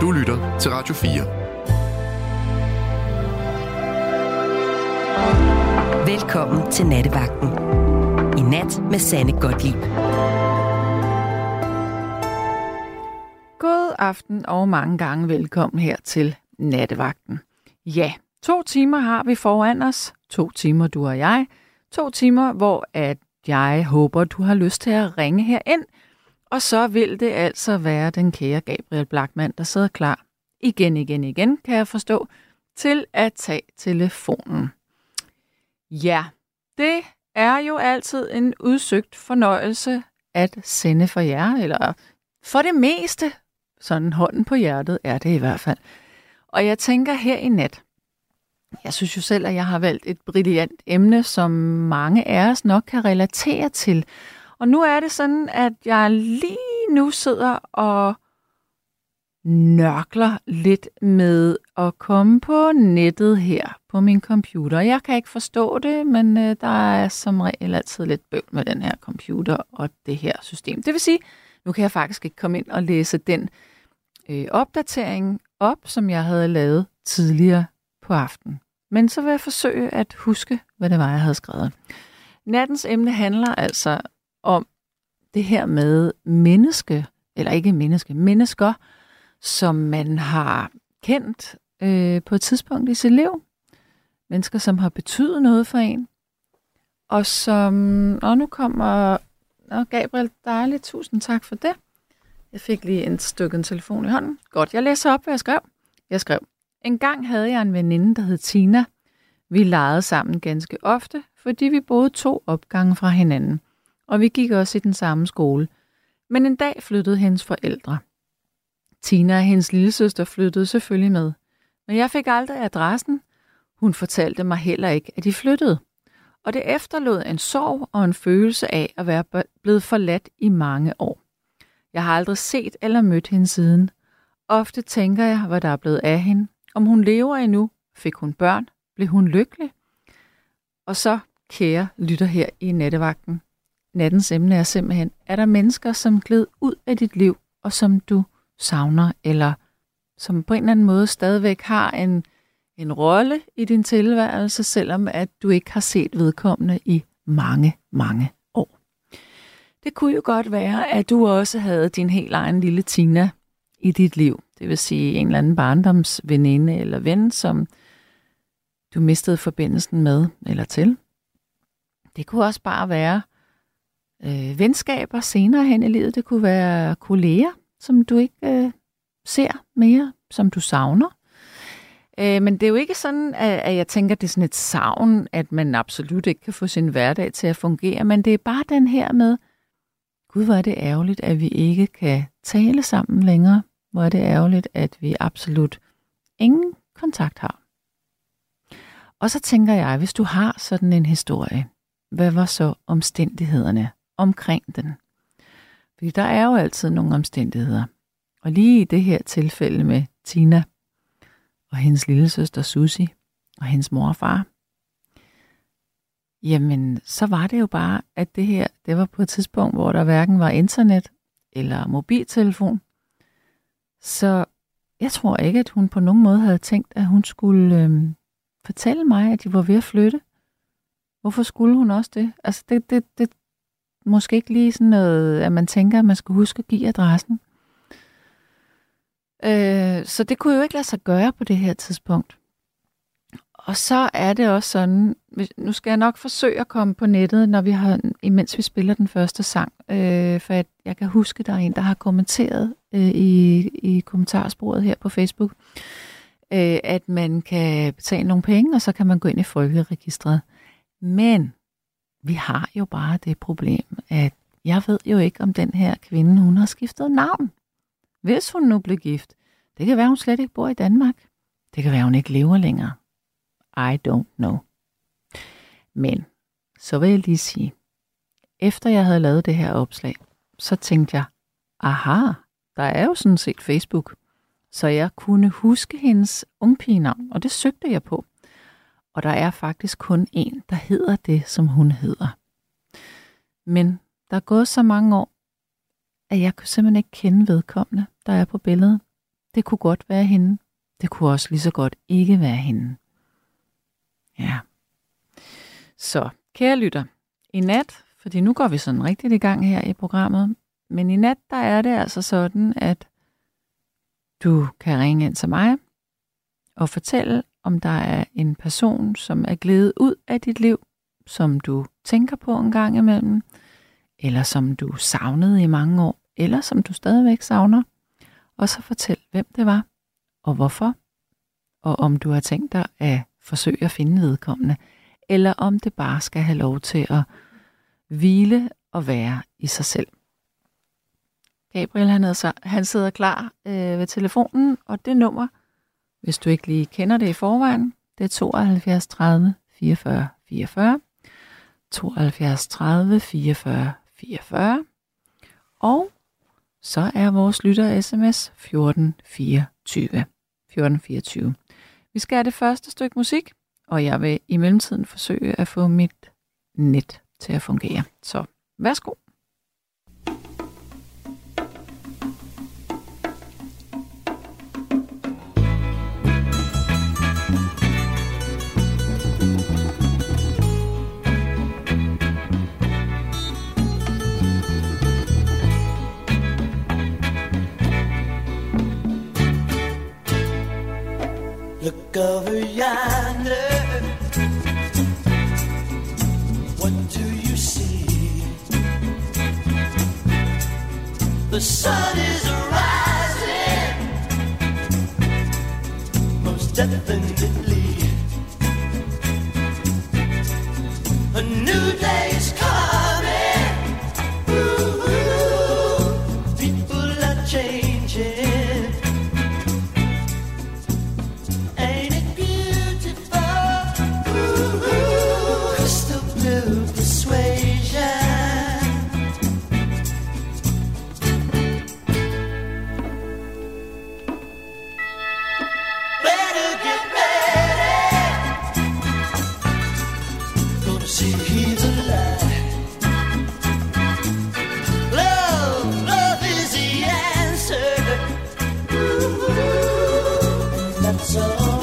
Du lytter til Radio 4. Velkommen til Nattevagten. I nat med Sanne Godtlip. God aften og mange gange velkommen her til Nattevagten. Ja, to timer har vi foran os. To timer, du og jeg. To timer, hvor at jeg håber, du har lyst til at ringe her ind. Og så vil det altså være den kære Gabriel Blackman, der sidder klar igen, igen, igen, kan jeg forstå, til at tage telefonen. Ja, det er jo altid en udsøgt fornøjelse at sende for jer, eller for det meste, sådan hånden på hjertet er det i hvert fald. Og jeg tænker her i nat, jeg synes jo selv, at jeg har valgt et brilliant emne, som mange af os nok kan relatere til. Og nu er det sådan, at jeg lige nu sidder og nørkler lidt med at komme på nettet her på min computer. Jeg kan ikke forstå det, men øh, der er som regel altid lidt bøvl med den her computer og det her system. Det vil sige, nu kan jeg faktisk ikke komme ind og læse den øh, opdatering op, som jeg havde lavet tidligere på aftenen. Men så vil jeg forsøge at huske, hvad det var, jeg havde skrevet. Nattens emne handler altså om det her med menneske, eller ikke menneske, mennesker, som man har kendt øh, på et tidspunkt i sit liv. Mennesker, som har betydet noget for en. Og som, og nu kommer, nå Gabriel, dejligt, tusind tak for det. Jeg fik lige en stykke telefon i hånden. Godt, jeg læser op, hvad jeg skrev. Jeg skrev, en gang havde jeg en veninde, der hed Tina. Vi legede sammen ganske ofte, fordi vi boede to opgange fra hinanden, og vi gik også i den samme skole. Men en dag flyttede hendes forældre. Tina og hendes lillesøster flyttede selvfølgelig med, men jeg fik aldrig adressen. Hun fortalte mig heller ikke, at de flyttede. Og det efterlod en sorg og en følelse af at være blevet forladt i mange år. Jeg har aldrig set eller mødt hende siden. Ofte tænker jeg, hvad der er blevet af hende. Om hun lever endnu, fik hun børn, blev hun lykkelig? Og så, kære lytter her i nattevagten, nattens emne er simpelthen, er der mennesker, som gled ud af dit liv, og som du savner, eller som på en eller anden måde stadigvæk har en, en rolle i din tilværelse, selvom at du ikke har set vedkommende i mange, mange år. Det kunne jo godt være, at du også havde din helt egen lille Tina i dit liv. Det vil sige en eller anden barndomsveninde eller ven, som du mistede forbindelsen med eller til. Det kunne også bare være øh, venskaber senere hen i livet. Det kunne være kolleger, som du ikke øh, ser mere, som du savner. Øh, men det er jo ikke sådan, at, at jeg tænker, at det er sådan et savn, at man absolut ikke kan få sin hverdag til at fungere, men det er bare den her med, gud, hvor er det ærgerligt, at vi ikke kan tale sammen længere. Hvor er det ærgerligt, at vi absolut ingen kontakt har. Og så tænker jeg, hvis du har sådan en historie, hvad var så omstændighederne omkring den? Fordi der er jo altid nogle omstændigheder. Og lige i det her tilfælde med Tina og hendes lille søster Susi og hendes mor og far, jamen så var det jo bare, at det her, det var på et tidspunkt, hvor der hverken var internet eller mobiltelefon. Så jeg tror ikke, at hun på nogen måde havde tænkt, at hun skulle øh, fortælle mig, at de var ved at flytte. Hvorfor skulle hun også det? Altså, det, det, det måske ikke lige sådan noget, at man tænker, at man skal huske at give adressen. Øh, så det kunne jo ikke lade sig gøre på det her tidspunkt. Og så er det også sådan, nu skal jeg nok forsøge at komme på nettet, når vi har, imens vi spiller den første sang, øh, for at jeg kan huske, at der er en, der har kommenteret øh, i, i kommentarsporet her på Facebook, øh, at man kan betale nogle penge, og så kan man gå ind i folkeregistret. Men vi har jo bare det problem, at jeg ved jo ikke, om den her kvinde, hun har skiftet navn. Hvis hun nu blev gift, det kan være, hun slet ikke bor i Danmark. Det kan være, hun ikke lever længere. I don't know. Men så vil jeg lige sige, efter jeg havde lavet det her opslag, så tænkte jeg, aha, der er jo sådan set Facebook. Så jeg kunne huske hendes ungpigenavn, og det søgte jeg på. Og der er faktisk kun en, der hedder det, som hun hedder. Men der er gået så mange år, at jeg kunne simpelthen ikke kende vedkommende, der er på billedet. det kunne godt være hende. Det kunne også lige så godt ikke være hende. Ja. Så, kære lytter, i nat, fordi nu går vi sådan rigtigt i gang her i programmet, men i nat, der er det altså sådan, at du kan ringe ind til mig og fortælle, om der er en person, som er glædet ud af dit liv, som du tænker på en gang imellem, eller som du savnede i mange år, eller som du stadigvæk savner, og så fortæl, hvem det var, og hvorfor, og om du har tænkt dig at forsøge at finde vedkommende, eller om det bare skal have lov til at hvile og være i sig selv. Gabriel han, så, han sidder klar øh, ved telefonen, og det nummer, hvis du ikke lige kender det i forvejen, det er 72 30 44 44. 72 30 44 44. Og så er vores lytter sms 1424. 1424. Vi skal have det første stykke musik, og jeg vil i mellemtiden forsøge at få mit net til at fungere. Så værsgo. Look over yonder. What do you see? The sun is and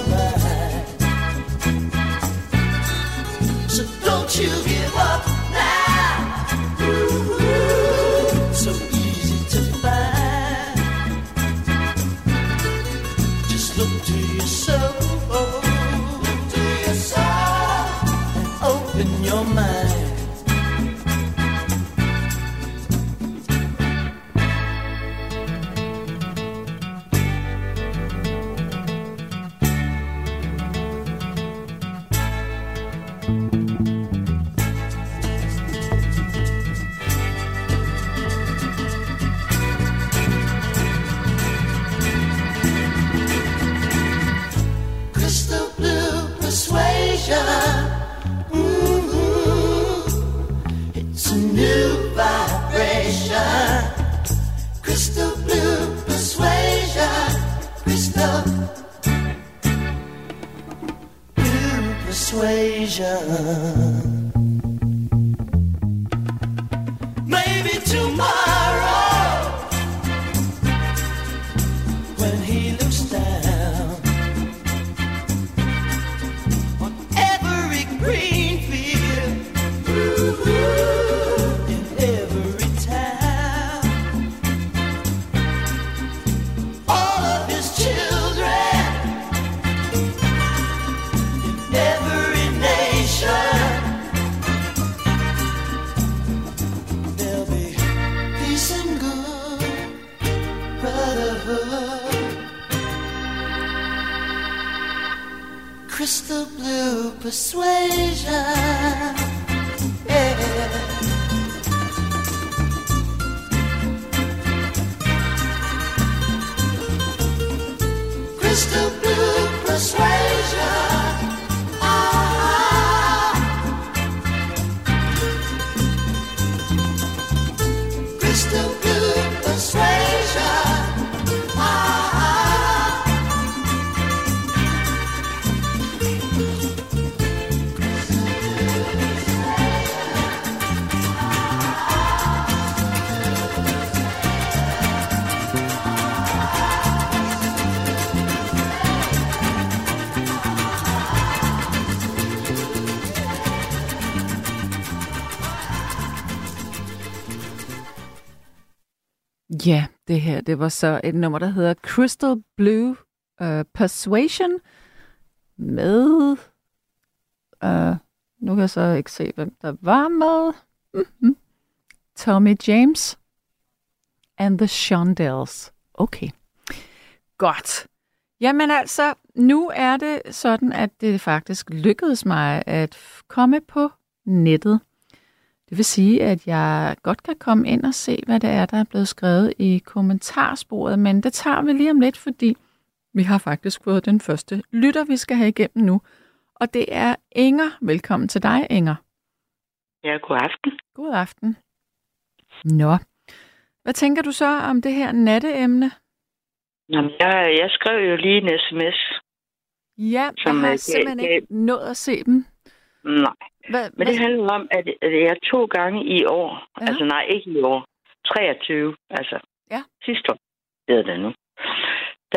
det her, det var så et nummer, der hedder Crystal Blue uh, Persuasion med... Uh, nu kan jeg så ikke se, hvem der var med. Mm-hmm. Tommy James and the Shondells. Okay. Godt. Jamen altså, nu er det sådan, at det faktisk lykkedes mig at komme på nettet. Det vil sige, at jeg godt kan komme ind og se, hvad det er, der er blevet skrevet i kommentarsporet, men det tager vi lige om lidt, fordi vi har faktisk fået den første lytter, vi skal have igennem nu. Og det er Inger. Velkommen til dig, Inger. Ja, god aften. God aften. Nå, hvad tænker du så om det her natteemne? Jamen, jeg, jeg skrev jo lige en sms. Ja, Som, jeg har øh, simpelthen gav- ikke nået at se dem. Nej, Hvad, men det handler om, at jeg to gange i år, Ja. altså nej, ikke i år, 23, altså Ja. sidste år, hedder det nu.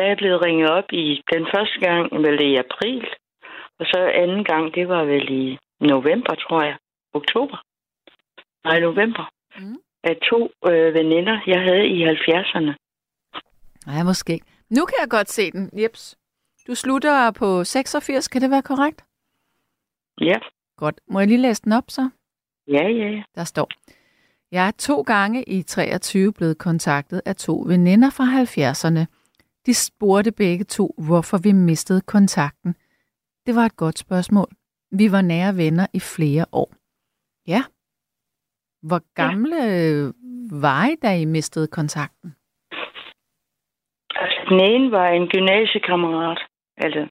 Er jeg blevet ringet op i den første gang, vel i april, og så anden gang, det var vel i november, tror jeg. Oktober. Nej, november. Mm. Af to øh, veninder, jeg havde i 70'erne. Nej, måske ikke. Nu kan jeg godt se den. Jeps. Du slutter på 86, kan det være korrekt? Ja, Godt. Må jeg lige læse den op så? ja, ja. Der står, jeg er to gange i 23 blevet kontaktet af to veninder fra 70'erne. De spurgte begge to, hvorfor vi mistede kontakten. Det var et godt spørgsmål. Vi var nære venner i flere år. Ja. Hvor gamle ja. var I, da I mistede kontakten? Altså, den ene var en gymnasiekammerat, altså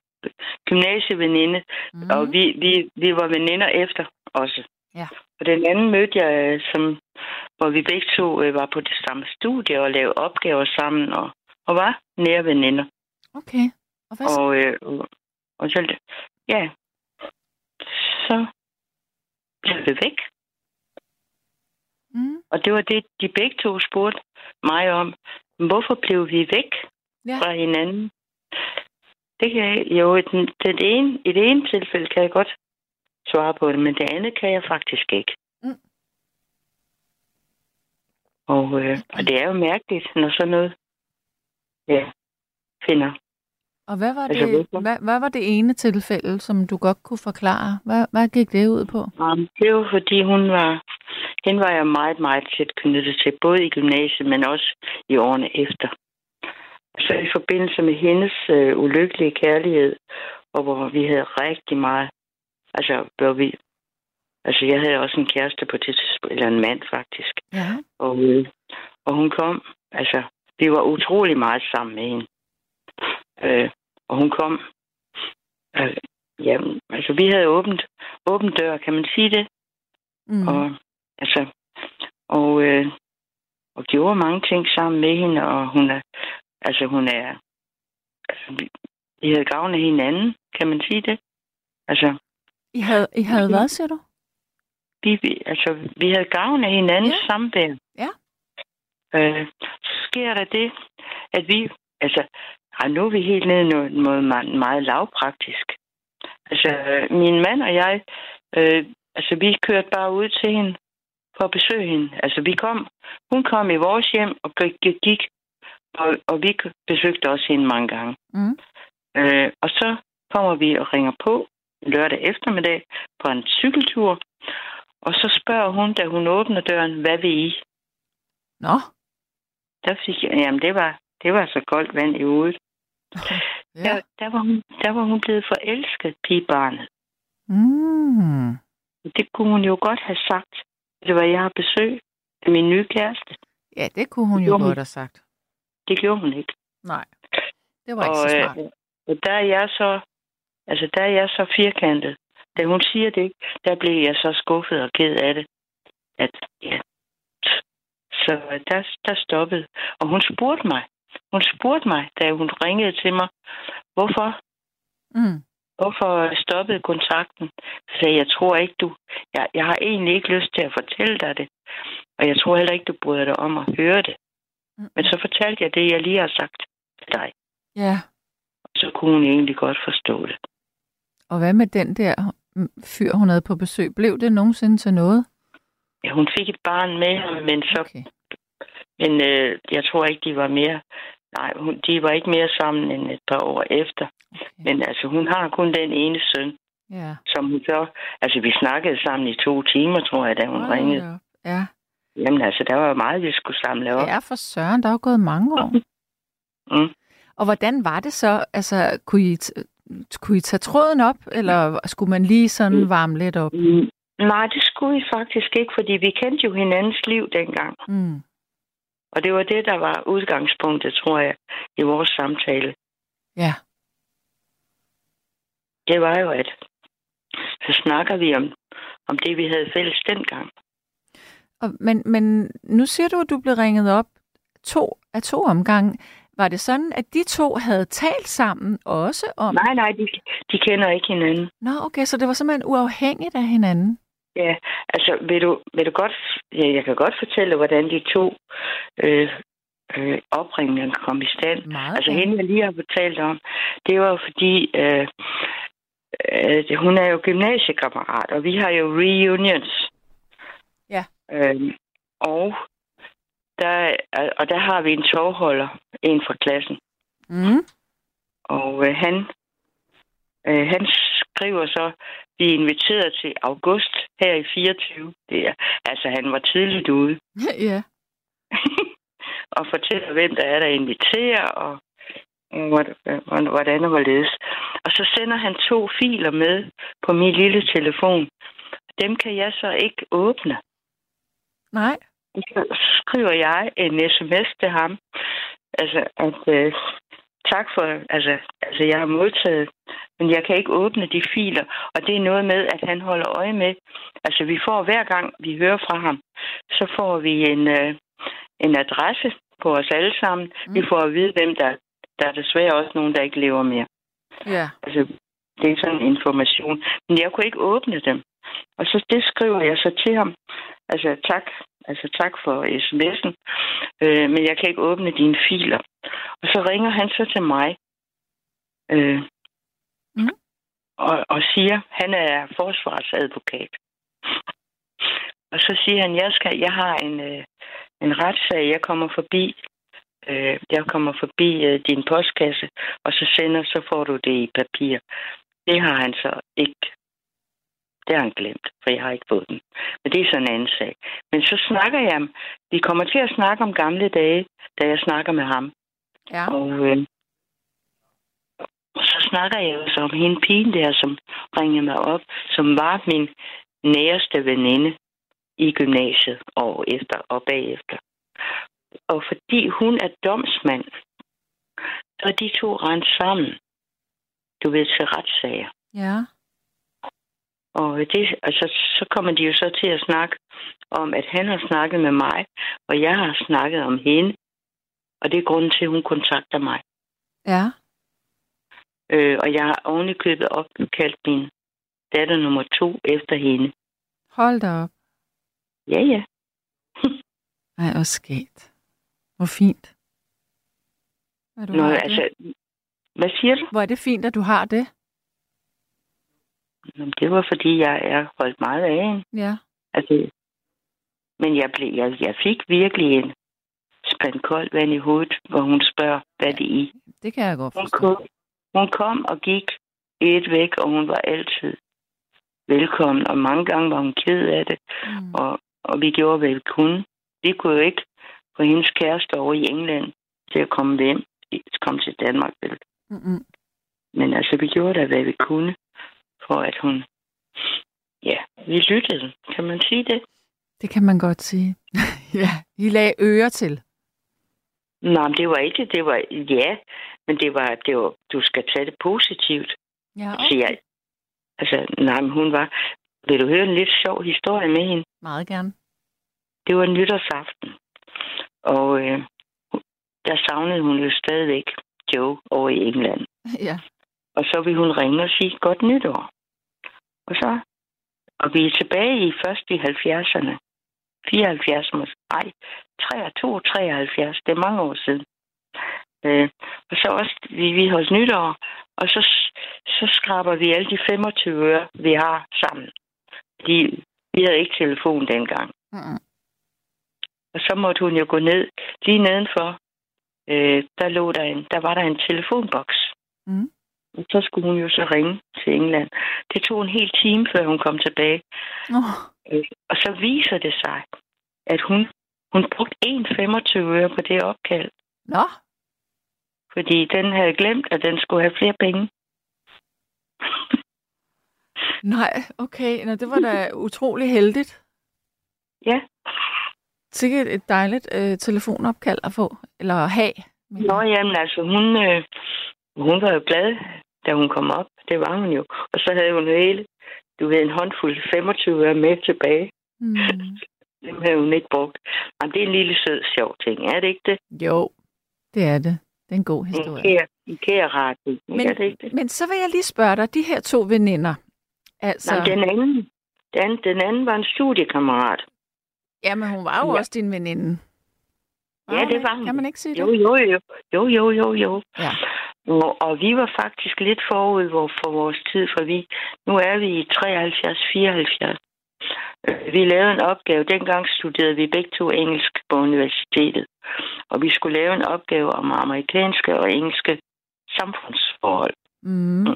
gymnasieveninde, Mm. og vi, vi, vi var veninder efter også. Ja. Og den anden mødte jeg, øh, som, hvor vi begge to øh, var på det samme studie og lavede opgaver sammen, og, og var nære veninder. Okay. Og hvad så? Og, øh, og, og så, ja, så blev vi væk. Mm. Og det var det, de begge to spurgte mig om. Hvorfor blev vi væk Ja. fra hinanden? Det kan jeg, jo, den, den ene, i det ene tilfælde kan jeg godt svare på det, men det andet kan jeg faktisk ikke. Mm. Og, øh, og det er jo mærkeligt, når sådan noget ja, finder. Og hvad var, Altså, det, hvad, hvad var det ene tilfælde, som du godt kunne forklare? Hvad, hvad gik det ud på? Um, det var fordi, hun var, hende var jeg meget, meget tæt knyttet til, både i gymnasiet, men også i årene efter. Så i forbindelse med hendes øh, ulykkelige kærlighed, og hvor vi havde rigtig meget, altså, hvor vi, altså jeg havde også en kæreste på det tidspunkt, eller en mand faktisk, Ja. og, øh, og hun kom, altså, vi var utrolig meget sammen med hende. Øh, og hun kom, øh, ja, altså vi havde åbent, åbent dør, kan man sige det? Mm. Og, altså, og, øh, og gjorde mange ting sammen med hende, og hun er, altså hun er, altså, vi, vi havde gavn af hinanden, kan man sige det? Altså, I havde, I havde hvad, siger du? vi, vi, altså, vi havde gavn af hinandens Ja. samvær. Ja. Øh, så sker der det, at vi, altså, ej, nu er vi helt nede noget, noget meget, meget lavpraktisk. Altså, øh, min mand og jeg, øh, altså, vi kørte bare ud til hende for at besøge hende. Altså, vi kom, hun kom i vores hjem og gik, gik og, og vi besøgte også hende mange gange. Mm. Øh, og så kommer vi og ringer på lørdag eftermiddag på en cykeltur. Og så spørger hun, da hun åbner døren, hvad vil I? Nå. Der fik jeg, jamen det var, det var så koldt vand i hovedet. Ja. Der, der, var hun, der var hun blevet forelsket, pigebarnet. Mm. Det kunne hun jo godt have sagt. Det var, jeg har besøg af min nye kæreste. Ja, det kunne hun Det jo gjorde hun. godt have sagt. Det gjorde hun ikke. Nej. Det var ikke og, så smart. øh, og der er jeg så, altså der er jeg så firkantet. Da hun siger det, der blev jeg så skuffet og ked af det. At, ja. Så der, der stoppede. Og hun spurgte mig. Hun spurgte mig, da hun ringede til mig, hvorfor, Mm. hvorfor stoppede kontakten. Så sagde jeg tror ikke du, jeg, jeg har egentlig ikke lyst til at fortælle dig det. Og jeg tror heller ikke, du bryder dig om at høre det. Men så fortalte jeg det, jeg lige har sagt til dig. Ja. Så kunne hun egentlig godt forstå det. Og hvad med den der mm, fyr, hun havde på besøg? Blev det nogensinde til noget? Ja, hun fik et barn med ham, men så Okay. Men øh, jeg tror ikke, de var mere... Nej, hun, de var ikke mere sammen end et par år efter. Okay. Men altså, hun har kun den ene søn, Ja. som hun så... Altså, vi snakkede sammen i to timer, tror jeg, da hun Hold ringede. Ja. Jamen altså, der var jo meget, vi skulle samle op. ja, for søren, der er jo gået mange år. Mm. Og hvordan var det så? Altså, kunne I, kunne I tage tråden op, eller skulle man lige sådan Mm. varme lidt op? Mm. Nej, det skulle vi faktisk ikke, fordi vi kendte jo hinandens liv dengang. Mm. Og det var det, der var udgangspunktet, tror jeg, i vores samtale. Ja. Det var jo, at så snakker vi om, om det, vi havde fælles dengang. Og, men, men nu siger du, at du blev ringet op to af to omgange. Var det sådan, at de to havde talt sammen også om... Nej, nej, de, de kender ikke hinanden. Nå, okay, så det var simpelthen uafhængigt af hinanden. Ja, altså, vil du, vil du godt... Ja, jeg kan godt fortælle, hvordan de to øh, øh, opringninger kom i stand. Meget Altså hende, jeg lige har fortalt om, det var jo fordi, øh, øh, hun er jo gymnasiekammerat, og vi har jo reunions. Ja. Øh, og, der, og der har vi en tovholder, en fra klassen. Mm. Og øh, han, øh, han skriver så, vi er inviteret til august her i 24. Det er, altså, han var tidligt ude ja. og fortæller, hvem der er, der inviterer, og og hvor- hvor- hvordan og hvorledes. Og så sender han to filer med på min lille telefon. Dem kan jeg så ikke åbne. Nej. Så skriver jeg en sms til ham. Altså, at øh, tak for, altså, altså, jeg har modtaget, men jeg kan ikke åbne de filer. Og det er noget med, at han holder øje med. Altså, vi får hver gang, vi hører fra ham, så får vi en, øh, en adresse på os alle sammen. Mm. Vi får at vide, hvem der der er desværre også nogen, der ikke lever mere. Ja. Altså, det er sådan en information. Men jeg kunne ikke åbne dem. Og så det skriver jeg så til ham. Altså, tak, altså, tak for sms'en. Øh, men jeg kan ikke åbne dine filer. Og så ringer han så til mig. Øh, Mhm. og, og siger, han er forsvarsadvokat. Og så siger han, jeg skal, jeg har en, øh, en retssag, jeg kommer forbi. Øh, jeg kommer forbi øh, din postkasse, og så sender, så får du det i papir. Det har han så ikke. Det har han glemt, for jeg har ikke fået den. Men det er sådan en anden sag. Men så snakker jeg, vi kommer til at snakke om gamle dage, da jeg snakker med ham. Ja. Og, øh, så snakker jeg jo så om hende pigen der, som ringede mig op, som var min næreste veninde i gymnasiet og efter og bagefter. Og fordi hun er domsmand, så er de to rent sammen. Du ved, til retssager. Ja. Og det, altså, så kommer de jo så til at snakke om, at han har snakket med mig, og jeg har snakket om hende. Og det er grunden til, at hun kontakter mig. Ja. Øh, og jeg har ovenikøbet opkaldt min datter nummer to efter hende. Hold da op. Ja, ja. Ej, hvor skægt. Hvor fint. Hvad, du Nå, det. altså, hvad siger du? Hvor er det fint, at du har det? Nå, Det var, fordi jeg er holdt meget af hende. Ja. Altså, men jeg, blev, jeg, jeg fik virkelig en spand koldt vand i hovedet, hvor hun spørger, hvad det er. Det kan jeg godt Hun forstå. kom, hun kom og gik et væk, og hun var altid velkommen. Og mange gange var hun ked af det, Mm. og, og vi gjorde, hvad vi kunne. Vi kunne jo ikke få hendes kæreste over i England til at komme hjem, komme til Danmark. Vel? Mm-mm. Men altså, vi gjorde da, hvad vi kunne, for at hun... Ja, vi lyttede. Kan man sige det? Det kan man godt sige. ja, I lagde ører til. Nej, men det var ikke, det var, ja, men det var, det var, du skal tage det positivt. Ja, Okay. Så jeg, altså, nej, men hun var, vil du høre en lidt sjov historie med hende? Meget gerne. Det var nytårsaften, og øh, der savnede hun jo stadigvæk Joe over i England. ja. Og så ville hun ringe og sige godt nytår. Og så, og vi er tilbage i først i 70'erne. 74 måske. Ej, 23, 73. Det er mange år siden. Øh, og så også, vi, vi holdt nytår, og så, så skraber vi alle de 25 øre, vi har sammen. Fordi vi havde ikke telefon dengang. Mm-mm. Og så måtte hun jo gå ned. Lige nedenfor, øh, der, lå der, en, der var der en telefonboks. Mm. Og så skulle hun jo så ringe til England. Det tog en hel time, før hun kom tilbage. Oh. Og så viser det sig, at hun, hun brugte 1,25 øre på det opkald. Nå, Fordi den havde glemt, at den skulle have flere penge. nej, okay. Nå, det var da utrolig heldigt. Ja. Sikkert et dejligt øh, telefonopkald at få, eller at have. Nå, jamen altså, hun, øh, hun var jo glad, da hun kom op. Det var hun jo. Og så havde hun hele, du ved, en håndfuld 25 øre med tilbage. Mm. Dem havde hun ikke brugt. Jamen, det er en lille sød, sjov ting, er det ikke det? Jo, det er det. Det er en god En historie. kære, en kære ret, ikke? Men- er det ikke det? Men så vil jeg lige spørge dig, de her to veninder, altså... Jamen, den anden, den, den anden var en studiekammerat. Ja, men hun var jo Ja. også din veninde. Ja, det var hun. Kan man ikke sige Jo, det? jo, jo. Jo, jo, jo, jo. Ja. Og, og vi var faktisk lidt forud for vores tid, for vi, nu er vi i 73-74. Øh, Vi lavede en opgave. Dengang studerede vi begge to engelsk på universitetet. Og vi skulle lave en opgave om amerikanske og engelske samfundsforhold. Mm.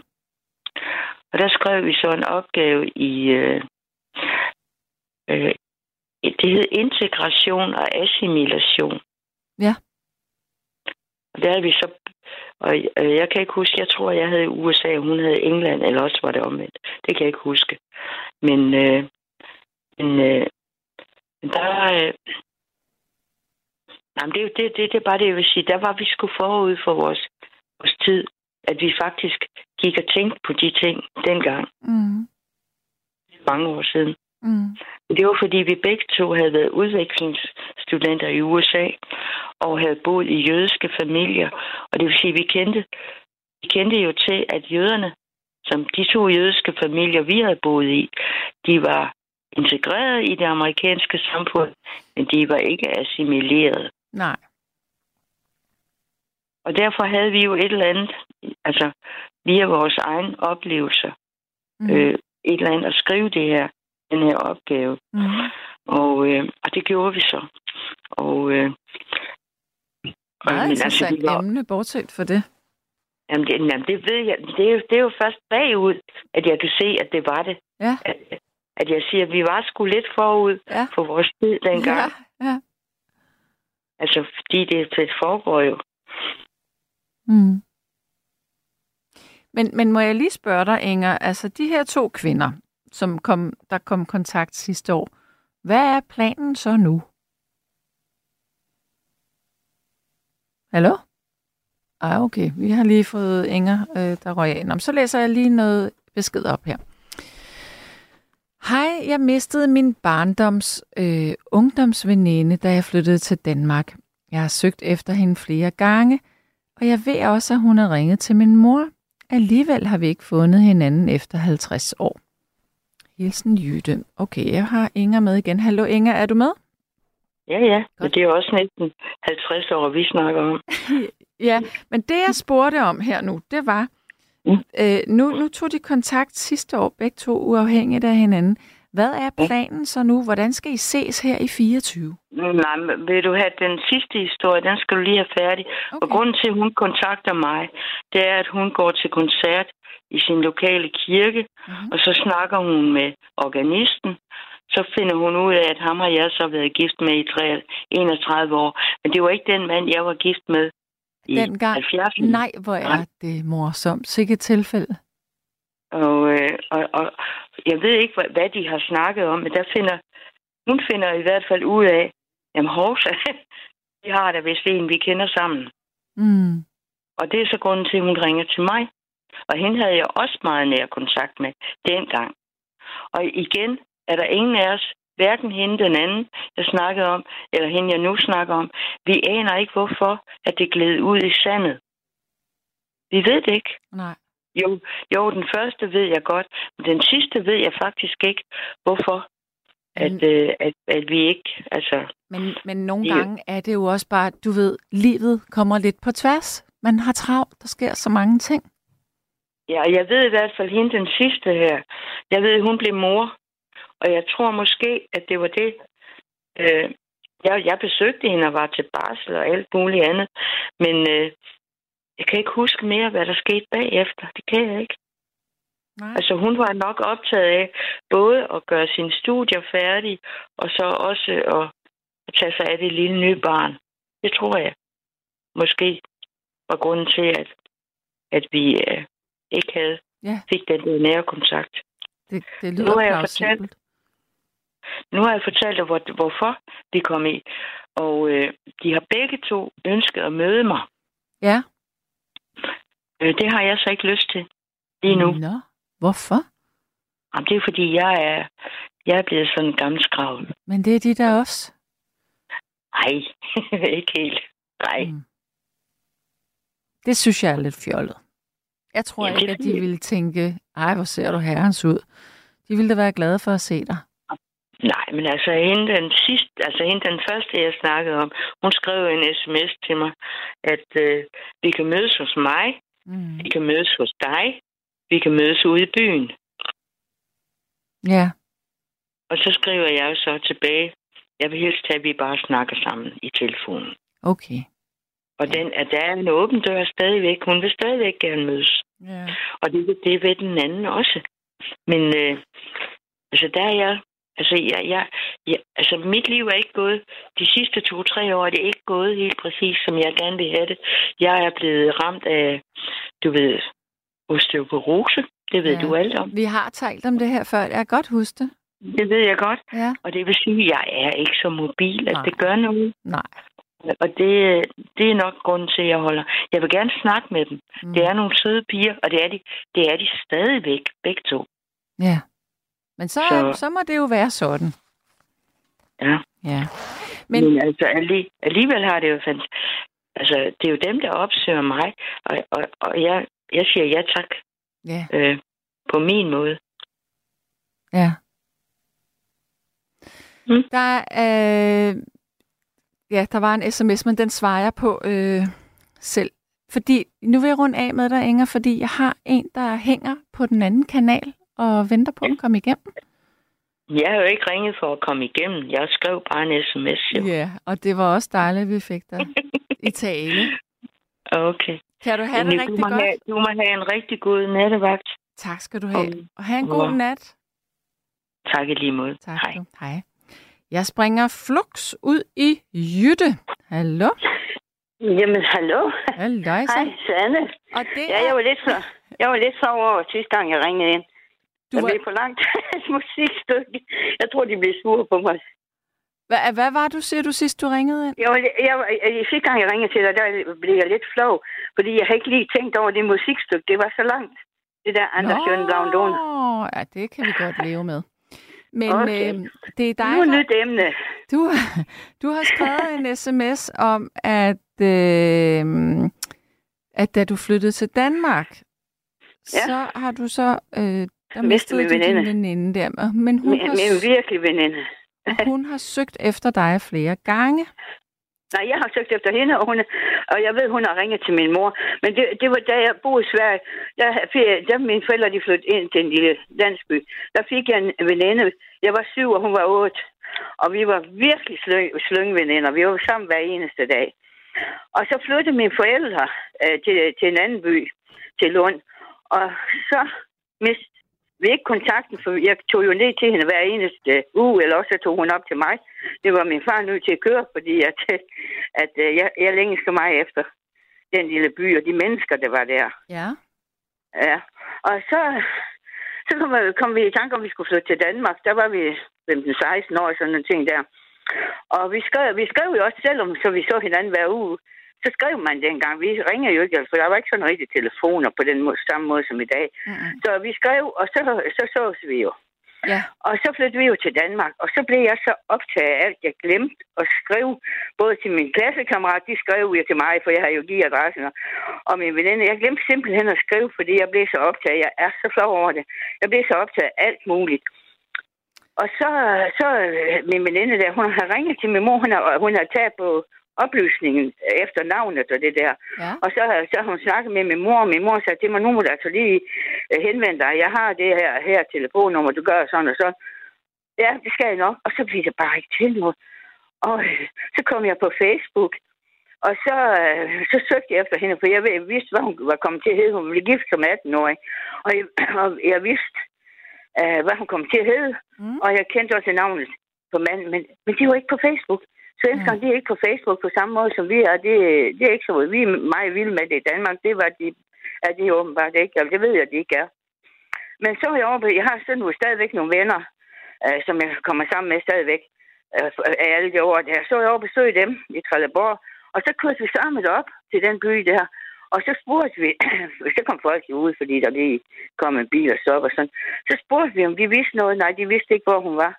Og der skrev vi så en opgave i... Øh, øh, det hed integration og assimilation. Ja. Og der havde vi så... Og øh, jeg kan ikke huske, jeg tror, jeg havde USA, og hun havde England, eller også var det omvendt. Det kan jeg ikke huske. Men, øh, men, øh, der... Øh, jamen, det, er det, det, det er bare det, jeg vil sige. Der var vi sgu forud for vores, vores tid, at vi faktisk gik og tænkte på de ting dengang, Mm. mange år siden. Mm. Det var fordi, vi begge to havde været udvekslingsstudenter i USA og havde boet i jødiske familier. Og det vil sige, at vi kendte, vi kendte jo til, at jøderne, som de to jødiske familier, vi havde boet i, de var integreret i det amerikanske samfund, men de var ikke assimileret. Nej. Og derfor havde vi jo et eller andet, altså via vores egen oplevelser, Mm. øh, et eller andet at skrive det her, den her opgave. Mm. Og, øh, og det gjorde vi så. Og, øh, og Meget interessant vi var- emne, bortset for det. jamen, det, jamen, det ved jeg. Det er, jo, det er jo først bagud, at jeg kan se, at det var det. Ja. At, at jeg siger, at vi var sgu lidt forud Ja. for vores tid dengang. Ja, ja. Altså, fordi det, det foregår jo. Mm. Men, men må jeg lige spørge dig, Inger, altså de her to kvinder, som kom, der kom kontakt sidste år, hvad er planen så nu? Hallo? Ej, okay. Vi har lige fået Inger, øh, der røg af. Nå, så læser jeg lige noget besked op her. Hej, jeg mistede min barndoms øh, ungdomsveninde, da jeg flyttede til Danmark. Jeg har søgt efter hende flere gange, og jeg ved også, at hun har ringet til min mor. Alligevel har vi ikke fundet hinanden efter 50 år. Hilsen Jytte. Okay, jeg har Inger med igen. Hallo Inger, er du med? Ja, ja. Men det er jo også næsten 50 år, vi snakker om. Ja, men det jeg spurgte om her nu, det var, Mm. øh, nu, nu tog de kontakt sidste år, begge to uafhængigt af hinanden. Hvad er planen så nu? Hvordan skal I ses her i 24? Nej, men vil du have den sidste historie, den skal du lige have færdig. Okay. Og grunden til, at hun kontakter mig, det er, at hun går til koncert i sin lokale kirke, Mhm. og så snakker hun med organisten. Så finder hun ud af, at ham har jeg så været gift med i 3, 31 år. Men det var ikke den mand, jeg var gift med i Dengang? 70'erne. Nej, hvor er det morsomt. Sikke tilfælde. Og, øh, og, og jeg ved ikke, hvad, hvad de har snakket om, men der finder, hun finder i hvert fald ud af, jamen Horsa, vi har da vist en, vi kender sammen. Mm. Og det er så grunden til, at hun ringer til mig. Og hende havde jeg også meget nær kontakt med dengang. Og igen er der ingen af os, hverken hende den anden, jeg snakkede om, eller hende, jeg nu snakker om. Vi aner ikke, hvorfor at det gled ud i sandet. Vi ved det ikke. Nej. Jo, jo, den første ved jeg godt, men den sidste ved jeg faktisk ikke, hvorfor. At, Men- øh, at, at vi ikke, altså... Men, men nogle Ja. gange er det jo også bare, du ved, livet kommer lidt på tværs. Man har travlt, der sker så mange ting. Ja, og jeg ved i hvert fald hende den sidste her. Jeg ved, hun blev mor. Og jeg tror måske, at det var det, øh, jeg, jeg besøgte hende og var til barsel og alt muligt andet. Men øh, jeg kan ikke huske mere, hvad der skete bagefter. Det kan jeg ikke. Nej. Altså hun var nok optaget af både at gøre sine studier færdige, og så også at, at tage sig af det lille nye barn. Det tror jeg måske var grunden til, at, at vi øh, ikke havde Ja. fik den der nære kontakt. Det, det Nu lyder har jeg plausibelt. Nu har jeg fortalt dig, hvor, hvorfor de kom i. Og øh, de har begge to ønsket at møde mig. Ja. Øh, det har jeg så ikke lyst til lige nu. Nå, hvorfor? Jamen, det er fordi, jeg er, jeg er blevet sådan en gammel skravl. Men det er de der også. Nej, ikke helt. Nej. Mm. Det synes jeg er lidt fjollet. Jeg tror Jamen, ikke, at de ville tænke, ej, hvor ser du herrens ud. De ville da være glade for at se dig. Nej, men altså hende den sidste, altså hende den første, jeg snakkede om, hun skrev en sms til mig, at øh, vi kan mødes hos mig, Mm. vi kan mødes hos dig, vi kan mødes ude i byen. Ja, Og så skriver jeg jo så tilbage, jeg vil helst have, at vi bare snakker sammen i telefonen. okay. Og den, at der er en åben dør stadigvæk. Hun vil stadigvæk gerne mødes. Ja. Og det, det ved den anden også. Men øh, altså, der er jeg... Altså, jeg, jeg, jeg, altså, mit liv er ikke gået... De sidste to-tre år er det ikke gået helt præcis, som jeg gerne vil have det. Jeg er blevet ramt af, du ved, osteoporose. Det ved ja. du alt om. Vi har talt om det her før. Jeg kan godt huske det. Det ved jeg godt. Ja. Og det vil sige, at jeg er ikke så mobil, at Nej. det gør noget. Nej. Og det, det er nok grunden til, at jeg holder. Jeg vil gerne snakke med dem. Mm. Det er nogle søde piger, og det er de, det er de stadigvæk, begge to. Ja. Men så, Så- så må det jo være sådan. Ja. Ja. Men, Men- altså, alli, alligevel har det jo fandt... Altså, det er jo dem, der opsøger mig, og, og, og jeg, jeg siger ja tak Ja. øh, på min måde. Ja. Mm. Der øh, ja, der var en sms, men den svarer jeg på øh, selv. Fordi, nu vil jeg runde af med dig, Inger, fordi jeg har en, der hænger på den anden kanal og venter på at komme igennem. Jeg har jo ikke ringet for at komme igennem. Jeg skrev bare en sms. Jo. Ja, og det var også dejligt, at vi fik dig i tale. Okay. Kan du have det du, rigtig godt? have, du må have en rigtig god nattevagt. Tak skal du have. Og- Og have en god nat. Tak i lige måde. Tak. Hej. Du. Hej. Jeg springer flux ud i Jytte. Hallo? Jamen, hallo. Halløj, så. Hej, Sanne. Og det Ja, jeg var lidt så, jeg var lidt så over sidste gang, jeg ringede ind. du var, blev for langt et musikstykke. Jeg tror, de blev sure på mig. hvad, hvad var du, siger du sidst, du ringede ind? Jeg var, jeg, jeg, sidste gang, jeg ringede til dig, der blev jeg lidt flov, fordi jeg havde ikke lige tænkt over det musikstykke. Det var så langt. Det der Anders Jørgen Blaundon. Nå, ja, det kan vi godt leve med. Men Okay. øh, det er dig, Nu er nyt emne. du, du har skrevet en sms om, at, øh, at da du flyttede til Danmark, Ja. så har du så... Øh, der Mistet mistede min du din veninde. veninde der. Men hun Min, har, min virkelig veninde. hun har søgt efter dig flere gange. Nej, jeg har søgt efter hende, og, hun, og jeg ved, hun har ringet til min mor. Men det, det var da jeg boede i Sverige, der, fik- da mine forældre de flyttede ind til en lille landsby, der fik jeg en veninde. Jeg var syv, og hun var otte. Og vi var virkelig slyng, slyngveninder. Vi var sammen hver eneste dag. Og så flyttede mine forældre øh, til, til en anden by, til Lund. Og så mistede vi ikke kontakten, for jeg tog jo ned til hende hver eneste uge, eller også tog hun op til mig. Det var min far nødt til at køre, fordi at, at øh, jeg, jeg længes så meget efter den lille by og de mennesker, der var der. Ja. Ja. Og så, så kom, vi- kom vi i tanke om, at vi skulle flytte til Danmark. Der var vi 15-16 år og sådan nogle ting der. Og vi skrev, vi skrev jo også, selvom så vi så hinanden hver uge, så skrev man dengang. Vi ringer jo ikke, for der var ikke sådan rigtig telefoner på den måde, samme måde som i dag. Mm-mm. Så vi skrev, og så så sås vi jo. Ja. Og så flyttede vi jo til Danmark, og så blev jeg så optaget af alt, jeg glemte at skrive, både til min klassekammerat, de skrev jo til mig, for jeg har jo givet adressen, og- og min veninde. Jeg glemte simpelthen at skrive, fordi jeg blev så optaget. Jeg er så flov over det. Jeg blev så optaget af alt muligt. Og så, så øh, min veninde der, hun har ringet til min mor, hun har, hun har taget på oplysningen efter navnet og det der. Ja. Og så, så har hun snakket med min mor, og min mor sagde til mig, nu må du altså lige øh, henvende dig. Jeg har det her, her telefonnummer, du gør sådan og så. Ja, det skal jeg nok. Og så bliver det bare ikke til noget. Og så kom jeg på Facebook, og så, øh, så søgte jeg efter hende, for jeg, jeg vidste, hvad hun var kommet til at hedde. Hun blev gift som 18-årig, og jeg, og jeg vidste, øh, hvad hun kom til at hedde, Mm. og jeg kendte også navnet på manden, men, men de var ikke på Facebook. Svenskerne, Mm. de er ikke på Facebook på samme måde, som vi er. Det, det er ikke så Vi er meget vilde med det i Danmark. Det var de, er de åbenbart ikke. Eller det ved jeg, de ikke er. Men så er jeg over på, jeg har sådan nu stadigvæk nogle venner, øh, som jeg kommer sammen med stadigvæk øh, af alle de år der. Så er jeg over og besøge dem i Trelleborg, og så kørte vi sammen op til den by der. Og så spurgte vi, så kom folk jo ud, fordi der lige kom en bil og stop og sådan. Så spurgte vi, om de vidste noget. Nej, de vidste ikke, hvor hun var.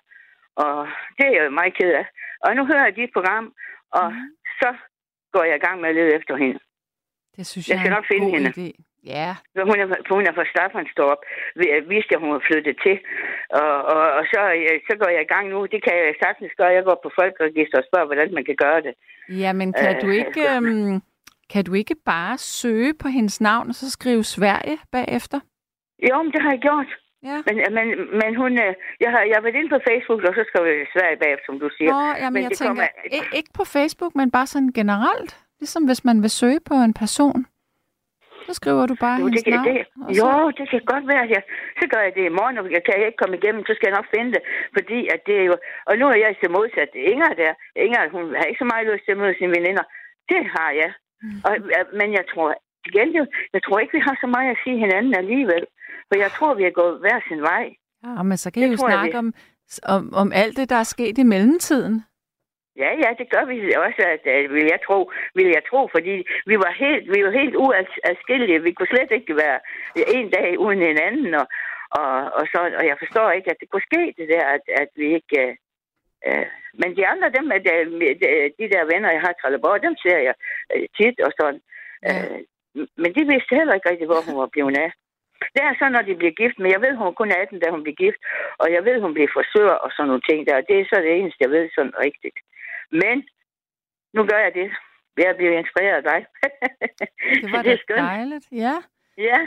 Og det er jeg jo meget ked af. Og nu hører jeg dit program, og Mhm. så går jeg i gang med at lede efter hende. Det synes Jeg jeg, skal nok finde hende. idé. Ja, For Hun er, hun er fra Staffanstorp. Vi- Vidste jeg, hun var flyttet til. Og, og, og så, øh, så går jeg i gang nu. Det kan jeg sagtens gøre. Jeg går på folkeregister og spørger, hvordan man kan gøre det. Jamen, kan Øh, du ikke... Øhm, kan du ikke bare søge på hendes navn, og så skrive Sverige bagefter? Jo, men det har jeg gjort. Ja. Men, men, men hun, øh, jeg har, jeg har været inde på Facebook, og så skrev jeg Sverige bagefter, som du siger. Nå, jamen, men jeg det tænker, kommer- ikke, på Facebook, men bare sådan generelt. Ligesom hvis man vil søge på en person. Så skriver du bare Jo, hendes det, navn. det, og så, jo, det kan godt være. Jeg, så gør jeg det i morgen, og jeg kan ikke komme igennem, så skal jeg nok finde det. Fordi at det er jo... Og nu er jeg så modsat Inger der. Inger, hun har ikke så meget lyst til at møde sine veninder. Det har jeg. Mm. Og, men jeg tror, igen, jo, jeg tror ikke, vi har så meget at sige hinanden alligevel. For jeg tror, vi er gået hver sin vej. ja, men så kan det I jo jeg, snakke vi- om, om, om alt det, der er sket i mellemtiden. Ja, ja, det gør vi også, at, at, vil, jeg tro, vil jeg tro, fordi vi var helt, vi var helt uadskillelige. Vi kunne slet ikke være en dag uden en anden, og, og, og, så, og jeg forstår ikke, at det kunne ske, det der, at, at vi ikke... Øh, øh, men de andre, dem, øh, de, de der venner, jeg har i Trelleborg, dem ser jeg øh, tit og sådan. Ja. Øh, men de vidste heller ikke rigtig, hvor hun var blevet af. Det er så, når de bliver gift, men jeg ved, hun kun 18, da hun blev gift, og jeg ved, hun blev frisør og sådan nogle ting der. Det er så det eneste, jeg ved sådan rigtigt. Men nu gør jeg det. ved at blive inspireret af dig. Det var det er skønt. dejligt. Ja. Ja,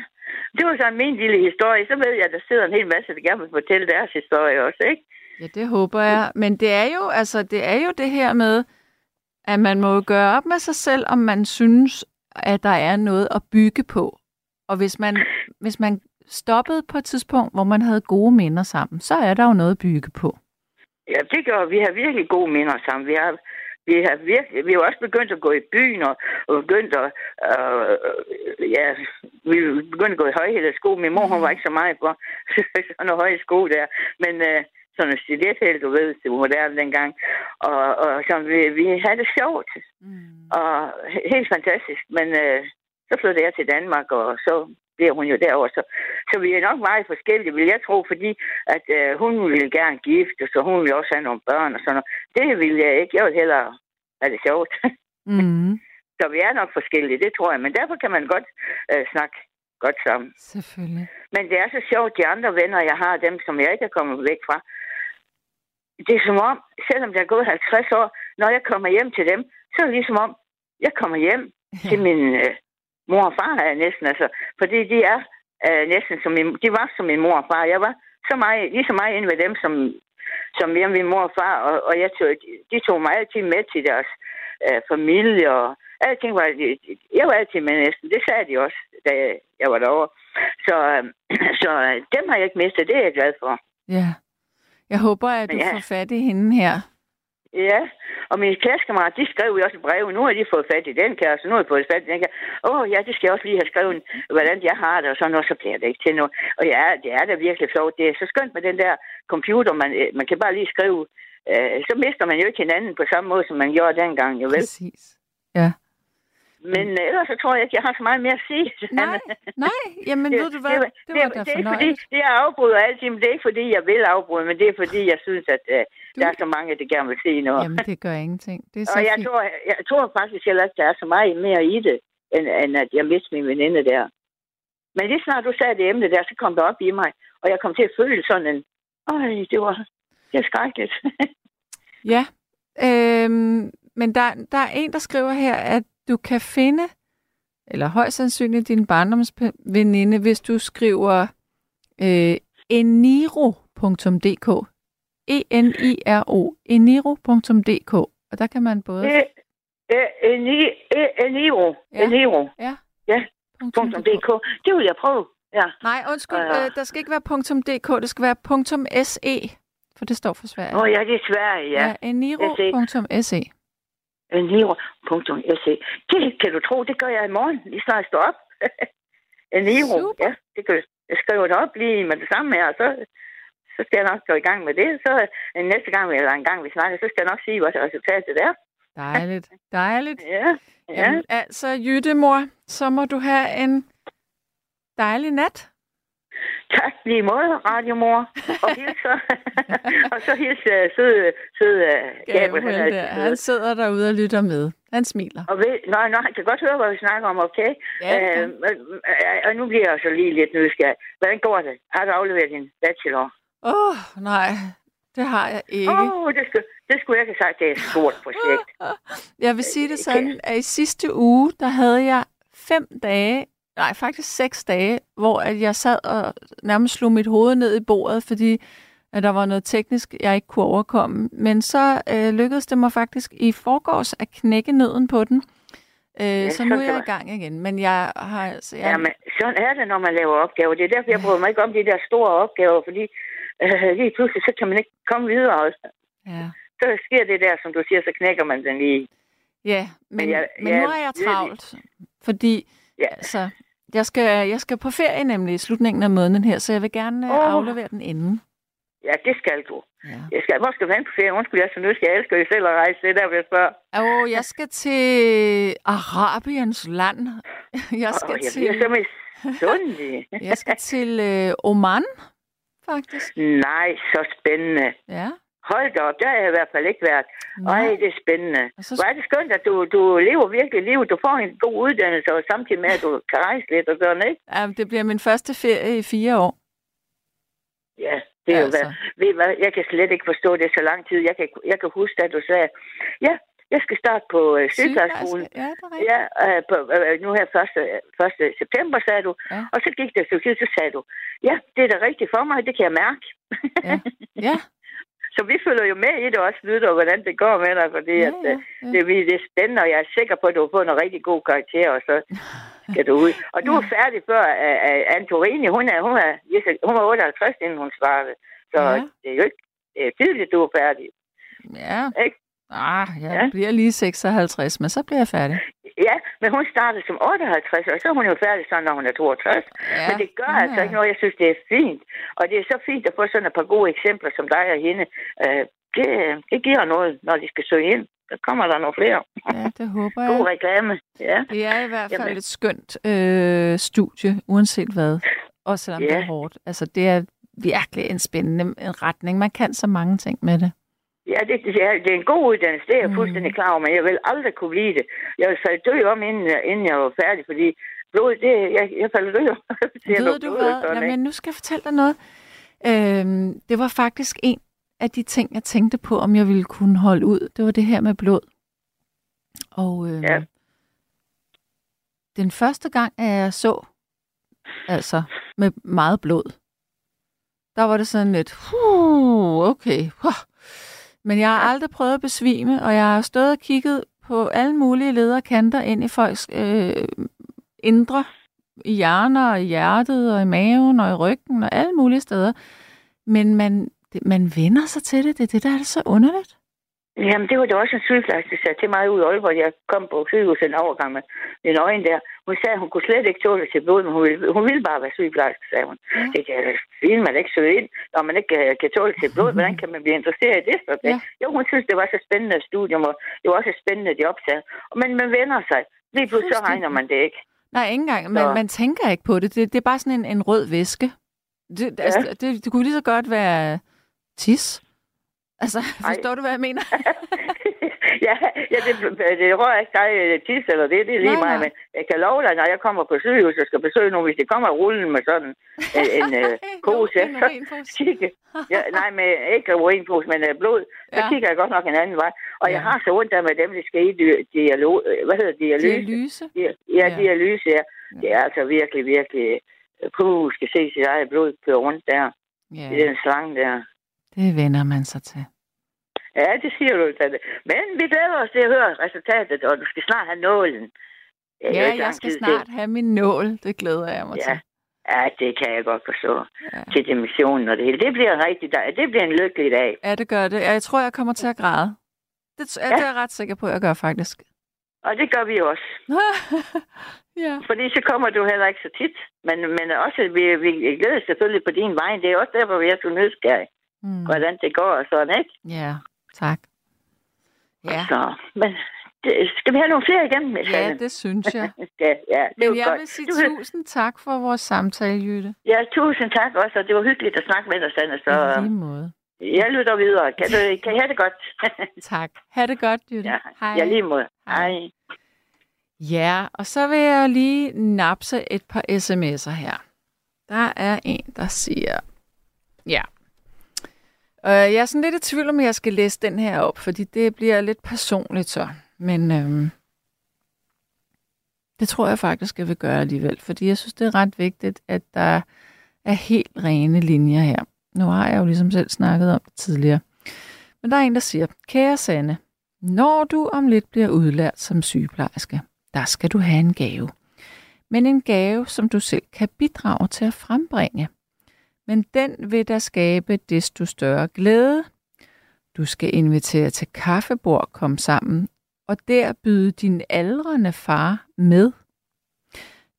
det var sådan min lille historie. Så ved jeg, at der sidder en hel masse, der gerne vil fortælle deres historie også, ikke? Ja, det håber jeg. Men det er jo, altså, det er jo det her med, at man må gøre op med sig selv, om man synes, at der er noget at bygge på. Og hvis man, hvis man stoppede på et tidspunkt, hvor man havde gode minder sammen, så er der jo noget at bygge på. Ja, det gør vi. har virkelig gode minder sammen. Vi har, vi har virkelig, vi har også begyndt at gå i byen og, og begyndt at, øh, ja, vi er begyndt at gå i højhældet sko. Min mor, hun var ikke så meget for sådan nogle høje sko der. Men øh, sådan en stilethæld, du ved, det var moderne dengang. Og, og så vi, vi havde det sjovt. Mm. Og helt fantastisk. Men øh, så flyttede jeg til Danmark, og så bliver hun jo derovre. Så, så vi er nok meget forskellige, vil jeg tro, fordi at øh, hun ville gerne gifte, så hun ville også have nogle børn og sådan noget. Det ville jeg ikke. Jeg ville hellere have det sjovt. Mm. så vi er nok forskellige, det tror jeg. Men derfor kan man godt øh, snakke godt sammen. Selvfølgelig. Men det er så sjovt, de andre venner, jeg har, dem som jeg ikke er kommet væk fra, det er som om, selvom der er gået 50 år, når jeg kommer hjem til dem, så er det ligesom om, jeg kommer hjem ja. til min øh, mor og far er næsten, altså, fordi de er øh, næsten som min, de var som min mor og far. Jeg var så meget, lige så meget inde ved dem, som, som hjemme ved mor og far, og, og jeg tog, de tog mig altid med til deres øh, familie, og alting var, jeg var altid med næsten, det sagde de også, da jeg var derovre. Så, øh, så øh, dem har jeg ikke mistet, det er jeg glad for. Ja. Jeg håber, at du ja. får fat i hende her. Ja, og mine klassekammerater, de skrev jo også breve. Nu har de fået fat i den kæreste, nu har de fået fat i den kæreste. Åh oh, ja, det skal jeg også lige have skrevet, hvordan jeg har det, og sådan noget, så bliver det ikke til noget. Og ja, det er da virkelig flot. Det er så skønt med den der computer, man, øh, man kan bare lige skrive. Øh, så mister man jo ikke hinanden på samme måde, som man gjorde dengang, jo vel? Præcis. Ja. Men øh, ellers så tror jeg ikke, jeg har så meget mere at sige. Nej, nej. Jamen, ved du hvad? Det, det, var det, da det er fordi, det jeg afbryder altid, men det er ikke fordi, jeg vil afbryde, men det er fordi, jeg synes, at øh, Du- der er så mange, der gerne vil se noget. Jamen, det gør ingenting. Det er så Og jeg fint. tror, jeg tror faktisk heller ikke, der er så meget mere i det, end, end at jeg mistede min veninde der. Men lige snart du sagde det emne der, så kom det op i mig, og jeg kom til at føle sådan en, øj, det var, det er skrækkeligt. Ja. Øhm, men der, der er en, der skriver her, at du kan finde, eller højst sandsynligt din barndomsveninde, hvis du skriver øh, eniro.dk. E-N-I-R-O. Eniro.dk. Og der kan man både... Det er Eni- E- Eniro. Ja. Eniro. Ja. Ja. .dk. Det vil jeg prøve. Ja. Nej, undskyld, øh, der skal ikke være .dk, det skal være .se, for det står for Sverige. Åh oh, ja, det er Sverige, ja. ja eniro.se. Eniro.se. Det kan du tro, det gør jeg i morgen, lige snart jeg står op. Eniro, Super. ja. Det kan, jeg skriver det op lige med det samme her, og så, så skal jeg nok gå i gang med det. Så øh, næste gang, eller en gang vi snakker, så skal jeg nok sige, hvad resultatet er. Dejligt, dejligt. Ja, ja. Jamen, altså, Jytte, mor, så må du have en dejlig nat. Tak lige måde, radiomor. Og hilse, og så hilse uh, søde, søde uh, Gabriel. Gabriel der, han sidder derude og lytter med. Han smiler. Og ved, nå, nå, han kan godt høre, hvad vi snakker om, okay? Ja, kan. øh, øh, og nu bliver jeg så lige lidt nysgerrig. Hvordan går det? Har du afleveret din bachelor? Åh, oh, nej, det har jeg ikke. Åh, oh, det, skulle, det skulle jeg ikke have sagt. Det er et stort projekt. Jeg vil sige det sådan, at i sidste uge, der havde jeg fem dage, nej faktisk seks dage, hvor at jeg sad og nærmest slog mit hoved ned i bordet, fordi at der var noget teknisk, jeg ikke kunne overkomme. Men så øh, lykkedes det mig faktisk i forgårs at knække nøden på den. Øh, ja, så nu er jeg i gang igen. Men jeg har altså... Jeg, Ja, men sådan er det, når man laver opgaver. Det er derfor, jeg bryder mig ikke om de der store opgaver, fordi øh, lige pludselig, så kan man ikke komme videre. Og ja. så sker det der, som du siger, så knækker man den lige. Ja, men, men, jeg- men ja, nu er jeg travlt, fordi Ja. altså, jeg, skal, jeg skal på ferie nemlig i slutningen af måneden her, så jeg vil gerne Åh. oh. aflevere den inden. Ja, det skal du. Ja. Jeg skal, hvor skal du hen på ferie? Undskyld, jeg er så nysgerrig. Jeg elsker jo selv at rejse. Det er der, vil jeg spørge. Og jeg skal til Arabiens land. Jeg skal Åh, jeg til, bliver så misundelig. jeg skal til øh, Oman, faktisk. Nej, så spændende. Ja. Hold da op, der har jeg i hvert fald ikke været. Ej, det er spændende. Og så Hvor er det skønt, at du, du lever virkelig livet. Du får en god uddannelse, og samtidig med, at du kan rejse lidt og sådan, ikke? ja, det bliver min første ferie i fire år. Ja, det er jo Altså. hvad. Ved hvad, jeg kan slet ikke forstå det så lang tid. Jeg kan, jeg kan huske, at du sagde, ja, jeg skal starte på øh, sygeplejeskolen. Ja. Ja, øh, på, øh, nu her 1. 1. september, sagde du. Ja. Og så gik det et stykke tid, så sagde du, ja, det er da rigtigt for mig, det kan jeg mærke. Ja. Ja, så vi følger jo med i det også, lytter, hvordan det går med dig, fordi ja, at, ja, øh, ja. det, er- det er spændende, og jeg er sikker på, at du har fået en rigtig god karakter, og så skal du ud. Og du er færdig før uh, uh, Antorini, hun er, hun, er, hun var 58, inden hun startede. Så ja. det er jo ikke det er tidligt, du er færdig. ja. Ikke? Ah, jeg Ja. bliver lige 56, men så bliver jeg færdig. Men hun startede som 58, og så er hun jo færdig sådan, når hun er 62. Ja, Men det gør ja. altså ikke noget. Jeg synes, det er fint. Og det er så fint at få sådan et par gode eksempler som dig og hende. Uh, det, det giver noget, når de skal søge ind. Så kommer der nogle flere. Ja, det håber God jeg. reklame. Ja. Det er i hvert fald Jamen. et skønt øh, studie, uanset hvad. Også selvom det Ja. er hårdt. Altså, det er virkelig en spændende en retning. Man kan så mange ting med det. Ja, det, det, er, det er en god uddannelse, det er jeg Mm. fuldstændig klar over, men jeg vil aldrig kunne blive det. Jeg vil falde død om, inden, jeg- inden jeg var færdig, fordi blod, det, jeg, jeg falder død om. Ved du hvad? sådan, Jamen, nu skal jeg fortælle dig noget. Øhm, det var faktisk en af de ting, jeg tænkte på, om jeg ville kunne holde ud. Det var det her med blod. Og øhm, Ja. den første gang, at jeg så, altså med meget blod, der var det sådan lidt, huh, okay. Huh. Men jeg har aldrig prøvet at besvime, og jeg har stået og kigget på alle mulige lederkanter ind i folks øh, indre, i hjerner og i hjertet og i maven og i ryggen og alle mulige steder. Men man, det, man vender sig til det. Det er det, der er så underligt. Jamen, det var da også en sygeplejerske, der sagde til mig ud i Aalborg. Jeg kom på sygehuset en overgang med en øjne der. Hun sagde, at hun kunne slet ikke tåle til blod, men hun ville, hun ville bare være sygeplejerske, sagde hun. Ja. Det kan fint, man ikke søge ind, når man ikke kan, kan tåle til blod. Hvordan kan man blive interesseret i det? Så? Ja. Jo, hun synes, det var så spændende studium, og det var også et spændende job, sagde. Men man vender sig. Lige pludselig så regner man det ikke. Nej, ikke engang. Man, Så- man tænker ikke på det. Det, det er bare sådan en, en rød væske. Det, ja. altså, det, det kunne lige så godt være tis. Altså, forstår du, hvad jeg mener? ja, ja det, det rører ikke dig øh, tis eller det, det er lige Nej, mig, nej. men jeg kan love dig, når jeg kommer på sygehus og skal besøge nogen, hvis det kommer rullen med sådan en, en øh, pose, en så kigge. Ja, nej, med ikke urinpose, men øh, blod, så Ja. kigger jeg godt nok en anden vej. Og jeg Ja. har så ondt af med dem, der skal i dialog, hvad hedder dialyse? Dialyse. Ja, Ja. ja, dialyse, ja. Det er altså virkelig, virkelig, øh, puh, skal se sit eget blod køre rundt der, Ja, i den slange der. det vender man sig til. Ja, det siger du. Tante. Men vi glæder os til at høre resultatet, og du skal snart have nålen. Jo Ja, jeg skal tid snart have min nål. Det glæder jeg mig Ja. til. Ja, det kan jeg godt forstå. Ja. Til dimensionen og det hele. Det bliver rigtig dejligt. Det bliver en lykkelig dag. Ja, det gør det. Jeg tror, jeg kommer til at græde. Det, ja. det er jeg ret sikker på, at jeg gør faktisk. Og det gør vi også. ja. Fordi så kommer du heller ikke så tit. Men, men også, vi, vi glæder selvfølgelig på din vej. Det er også derfor, vi er så nysgerrige. Mm. Hvordan det går og sådan, ikke? Ja, tak. Ja, Så, men det, skal vi have nogle flere igen? ja det synes jeg. Ja, ja, det Men jeg godt. vil sige Du- tusind tak for vores samtale, Jytte. Ja, tusind tak også, og det var hyggeligt at snakke med dig, Sanne. Så I lige måde. jeg lytter videre. Kan, du, kan I have det godt? Tak. Ha' det godt, Jytte. ja, Hej. ja, lige måde. Hej. Hej. Ja, og så vil jeg lige napse et par sms'er her. Der er en, der siger... Ja. Øh, jeg er sådan lidt i tvivl, om jeg skal læse den her op, fordi det bliver lidt personligt så. Men øhm, det tror jeg faktisk, jeg vil gøre alligevel, fordi jeg synes, det er ret vigtigt, at der er helt rene linjer her. Nu har jeg jo ligesom selv snakket om det tidligere. Men der er en, der siger, kære Sanne, når du om lidt bliver udlært som sygeplejerske, der skal du have en gave. Men en gave, som du selv kan bidrage til at frembringe. Men den vil der skabe desto større glæde. Du skal invitere til kaffebord, kom sammen, og der byde din aldrende far med.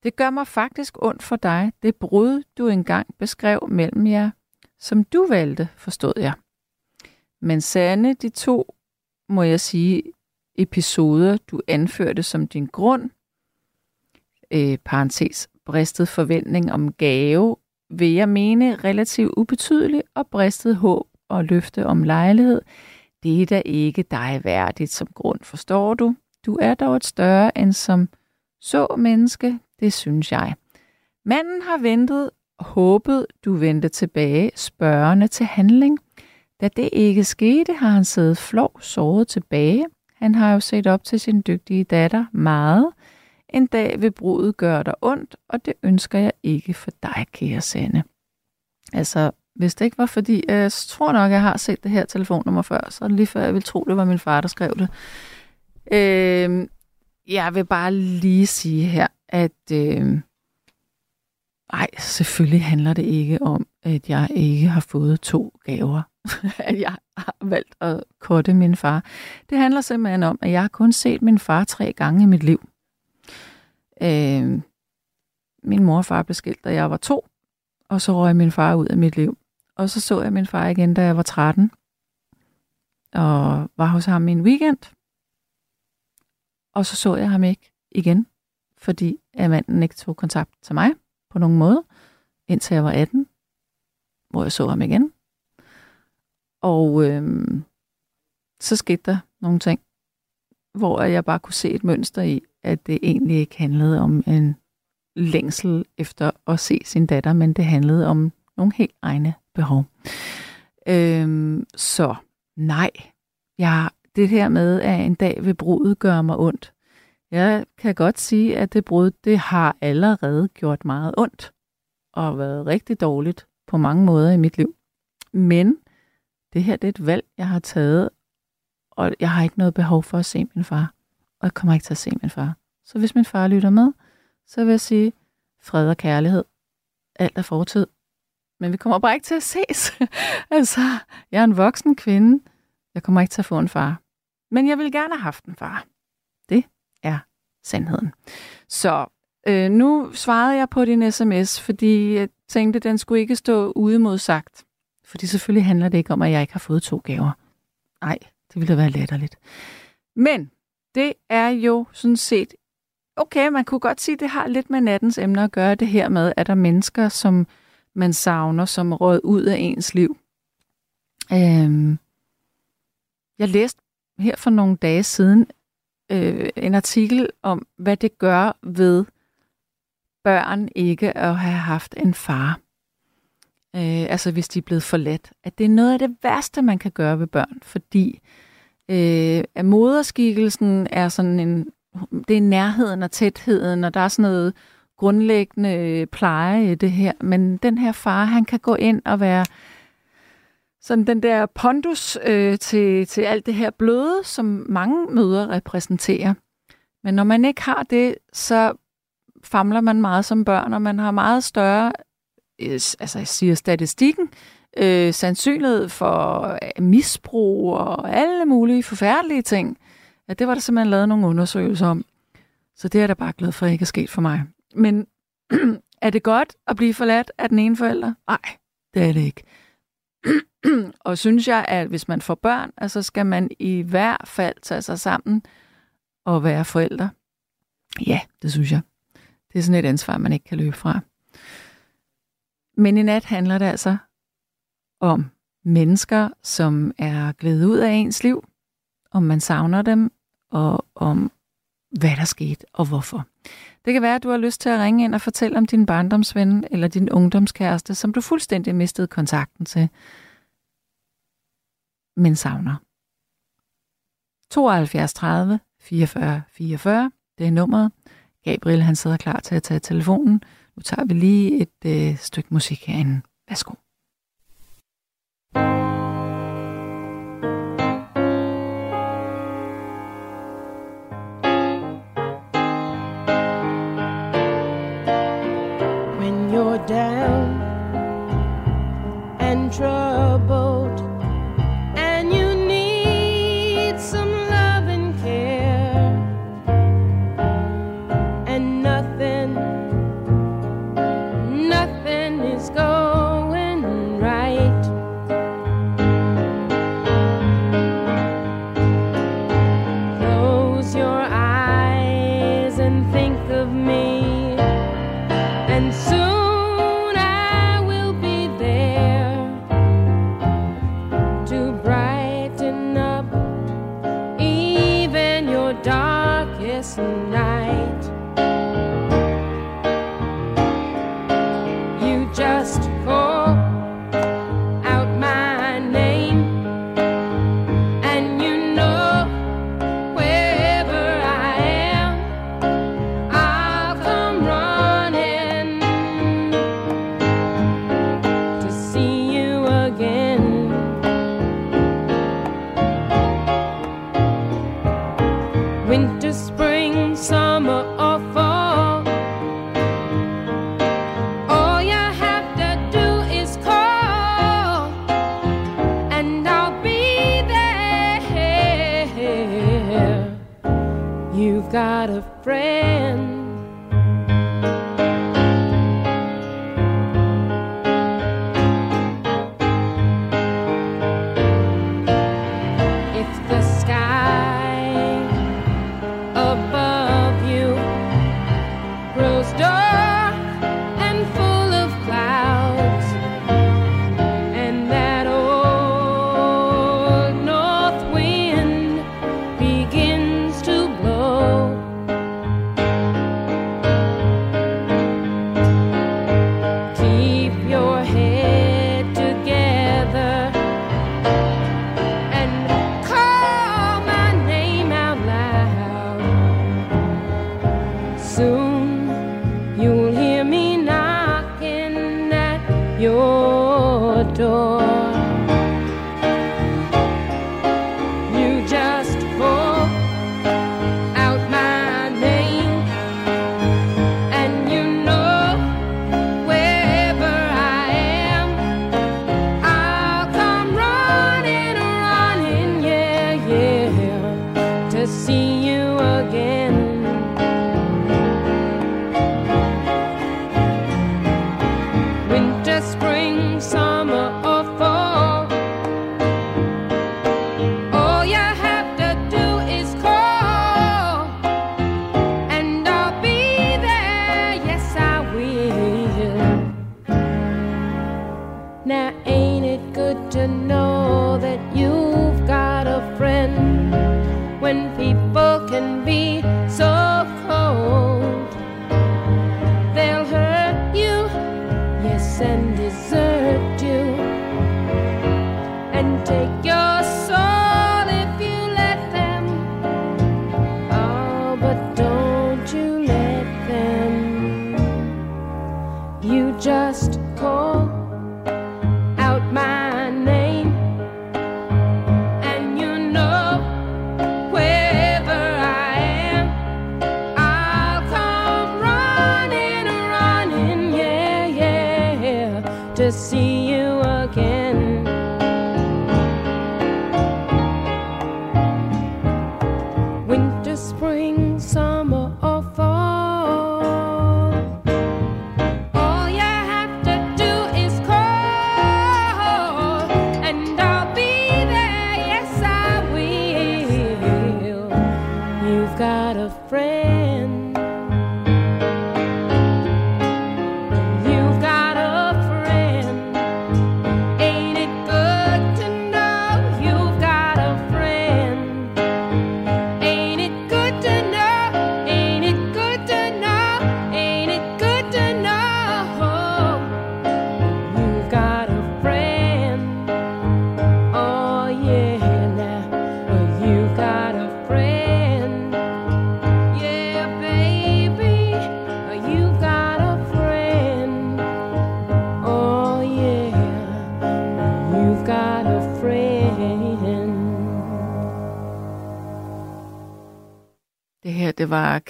Det gør mig faktisk ondt for dig, det brud, du engang beskrev mellem jer, som du valgte, forstod jeg. Men Sande, de to, må jeg sige, episoder, du anførte som din grund, øh, parentes, bristet forventning om gave, vil jeg mene relativt ubetydelig og bristet håb og løfte om lejlighed. Det er da ikke dig værdigt som grund, forstår du? Du er dog et større end som så menneske, det synes jeg. Manden har ventet håbet, du vendte tilbage, spørgende til handling. Da det ikke skete, har han siddet flov såret tilbage. Han har jo set op til sin dygtige datter meget. En dag vil brudet gøre dig ondt, og det ønsker jeg ikke for dig, kære Sande. Altså, hvis det ikke var fordi, øh, jeg tror nok, jeg har set det her telefonnummer før, så lige før, jeg vil tro, det var min far, der skrev det. Øh, jeg vil bare lige sige her, at øh, ej, selvfølgelig handler det ikke om, at jeg ikke har fået to gaver. at jeg har valgt at korte min far. Det handler simpelthen om, at jeg har kun set min far tre gange i mit liv. Øh, min mor og far blev skilt, da jeg var to, og så røg min far ud af mit liv. Og så så jeg min far igen, da jeg var 13, og var hos ham i en weekend. Og så så jeg ham ikke igen, fordi at manden ikke tog kontakt til mig på nogen måde, indtil jeg var 18, hvor jeg så ham igen. Og øh, så skete der nogle ting, hvor jeg bare kunne se et mønster i, at det egentlig ikke handlede om en længsel efter at se sin datter, men det handlede om nogle helt egne behov. Øhm, så nej, jeg, det her med, at en dag vil brudet gøre mig ondt. Jeg kan godt sige, at det brud, det har allerede gjort meget ondt, og været rigtig dårligt på mange måder i mit liv. Men det her det er et valg, jeg har taget, og jeg har ikke noget behov for at se min far. Og jeg kommer ikke til at se min far. Så hvis min far lytter med, så vil jeg sige, fred og kærlighed. Alt er fortid. Men vi kommer bare ikke til at ses. altså, jeg er en voksen kvinde. Jeg kommer ikke til at få en far. Men jeg vil gerne have haft en far. Det er sandheden. Så øh, nu svarede jeg på din sms, fordi jeg tænkte, at den skulle ikke stå uimodsagt. Fordi selvfølgelig handler det ikke om, at jeg ikke har fået to gaver. Nej, det ville da være latterligt. Men det er jo sådan set okay, man kunne godt sige, at det har lidt med nattens emner at gøre det her med, at der er mennesker, som man savner, som råd ud af ens liv. Øhm, jeg læste her for nogle dage siden øh, en artikel om, hvad det gør ved børn ikke at have haft en far. Øh, altså hvis de er blevet forladt. At det er noget af det værste, man kan gøre ved børn, fordi øh, Øh, at moderskikkelsen er sådan en det er nærheden og tætheden, og der er sådan noget grundlæggende øh, pleje i det her. Men den her far, han kan gå ind og være sådan den der pondus øh, til, til alt det her bløde, som mange møder repræsenterer. Men når man ikke har det, så famler man meget som børn, og man har meget større, øh, altså jeg siger statistikken, øh, sandsynlighed for øh, misbrug og alle mulige forfærdelige ting. Ja, det var der simpelthen lavet nogle undersøgelser om. Så det er da bare glad for, at ikke er sket for mig. Men er det godt at blive forladt af den ene forælder? Nej, det er det ikke. og synes jeg, at hvis man får børn, så altså skal man i hvert fald tage sig sammen og være forældre. Ja, det synes jeg. Det er sådan et ansvar, man ikke kan løbe fra. Men i nat handler det altså om mennesker, som er glædet ud af ens liv, om man savner dem, og om hvad der skete og hvorfor. Det kan være, at du har lyst til at ringe ind og fortælle om din barndomsven eller din ungdomskæreste, som du fuldstændig mistede kontakten til, men savner. 72 30 44 44, det er nummeret. Gabriel han sidder klar til at tage telefonen. Nu tager vi lige et øh, stykke musik herinde. Værsgo.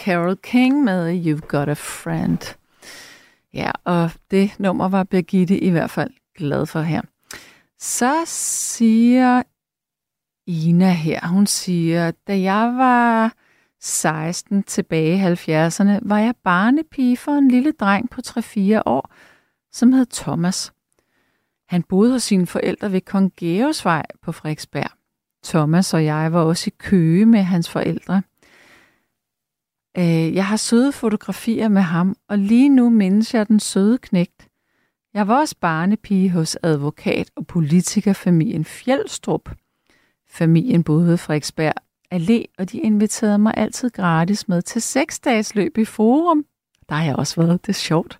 Carol King med You've Got a Friend. Ja, og det nummer var Birgitte i hvert fald glad for her. Så siger Ina her, hun siger, da jeg var 16 tilbage i 70'erne, var jeg barnepige for en lille dreng på 3-4 år, som hed Thomas. Han boede hos sine forældre ved Kong Georgsvej på Frederiksberg. Thomas og jeg var også i Køge med hans forældre. Øh, Jeg har søde fotografier med ham, og lige nu mindes jeg den søde knægt. Jeg var også barnepige hos advokat og politikerfamilien Fjeldstrup. Familien boede ved Frederiksberg Allé, og de inviterede mig altid gratis med til seksdagsløb i Forum. Der har jeg også været, det er sjovt.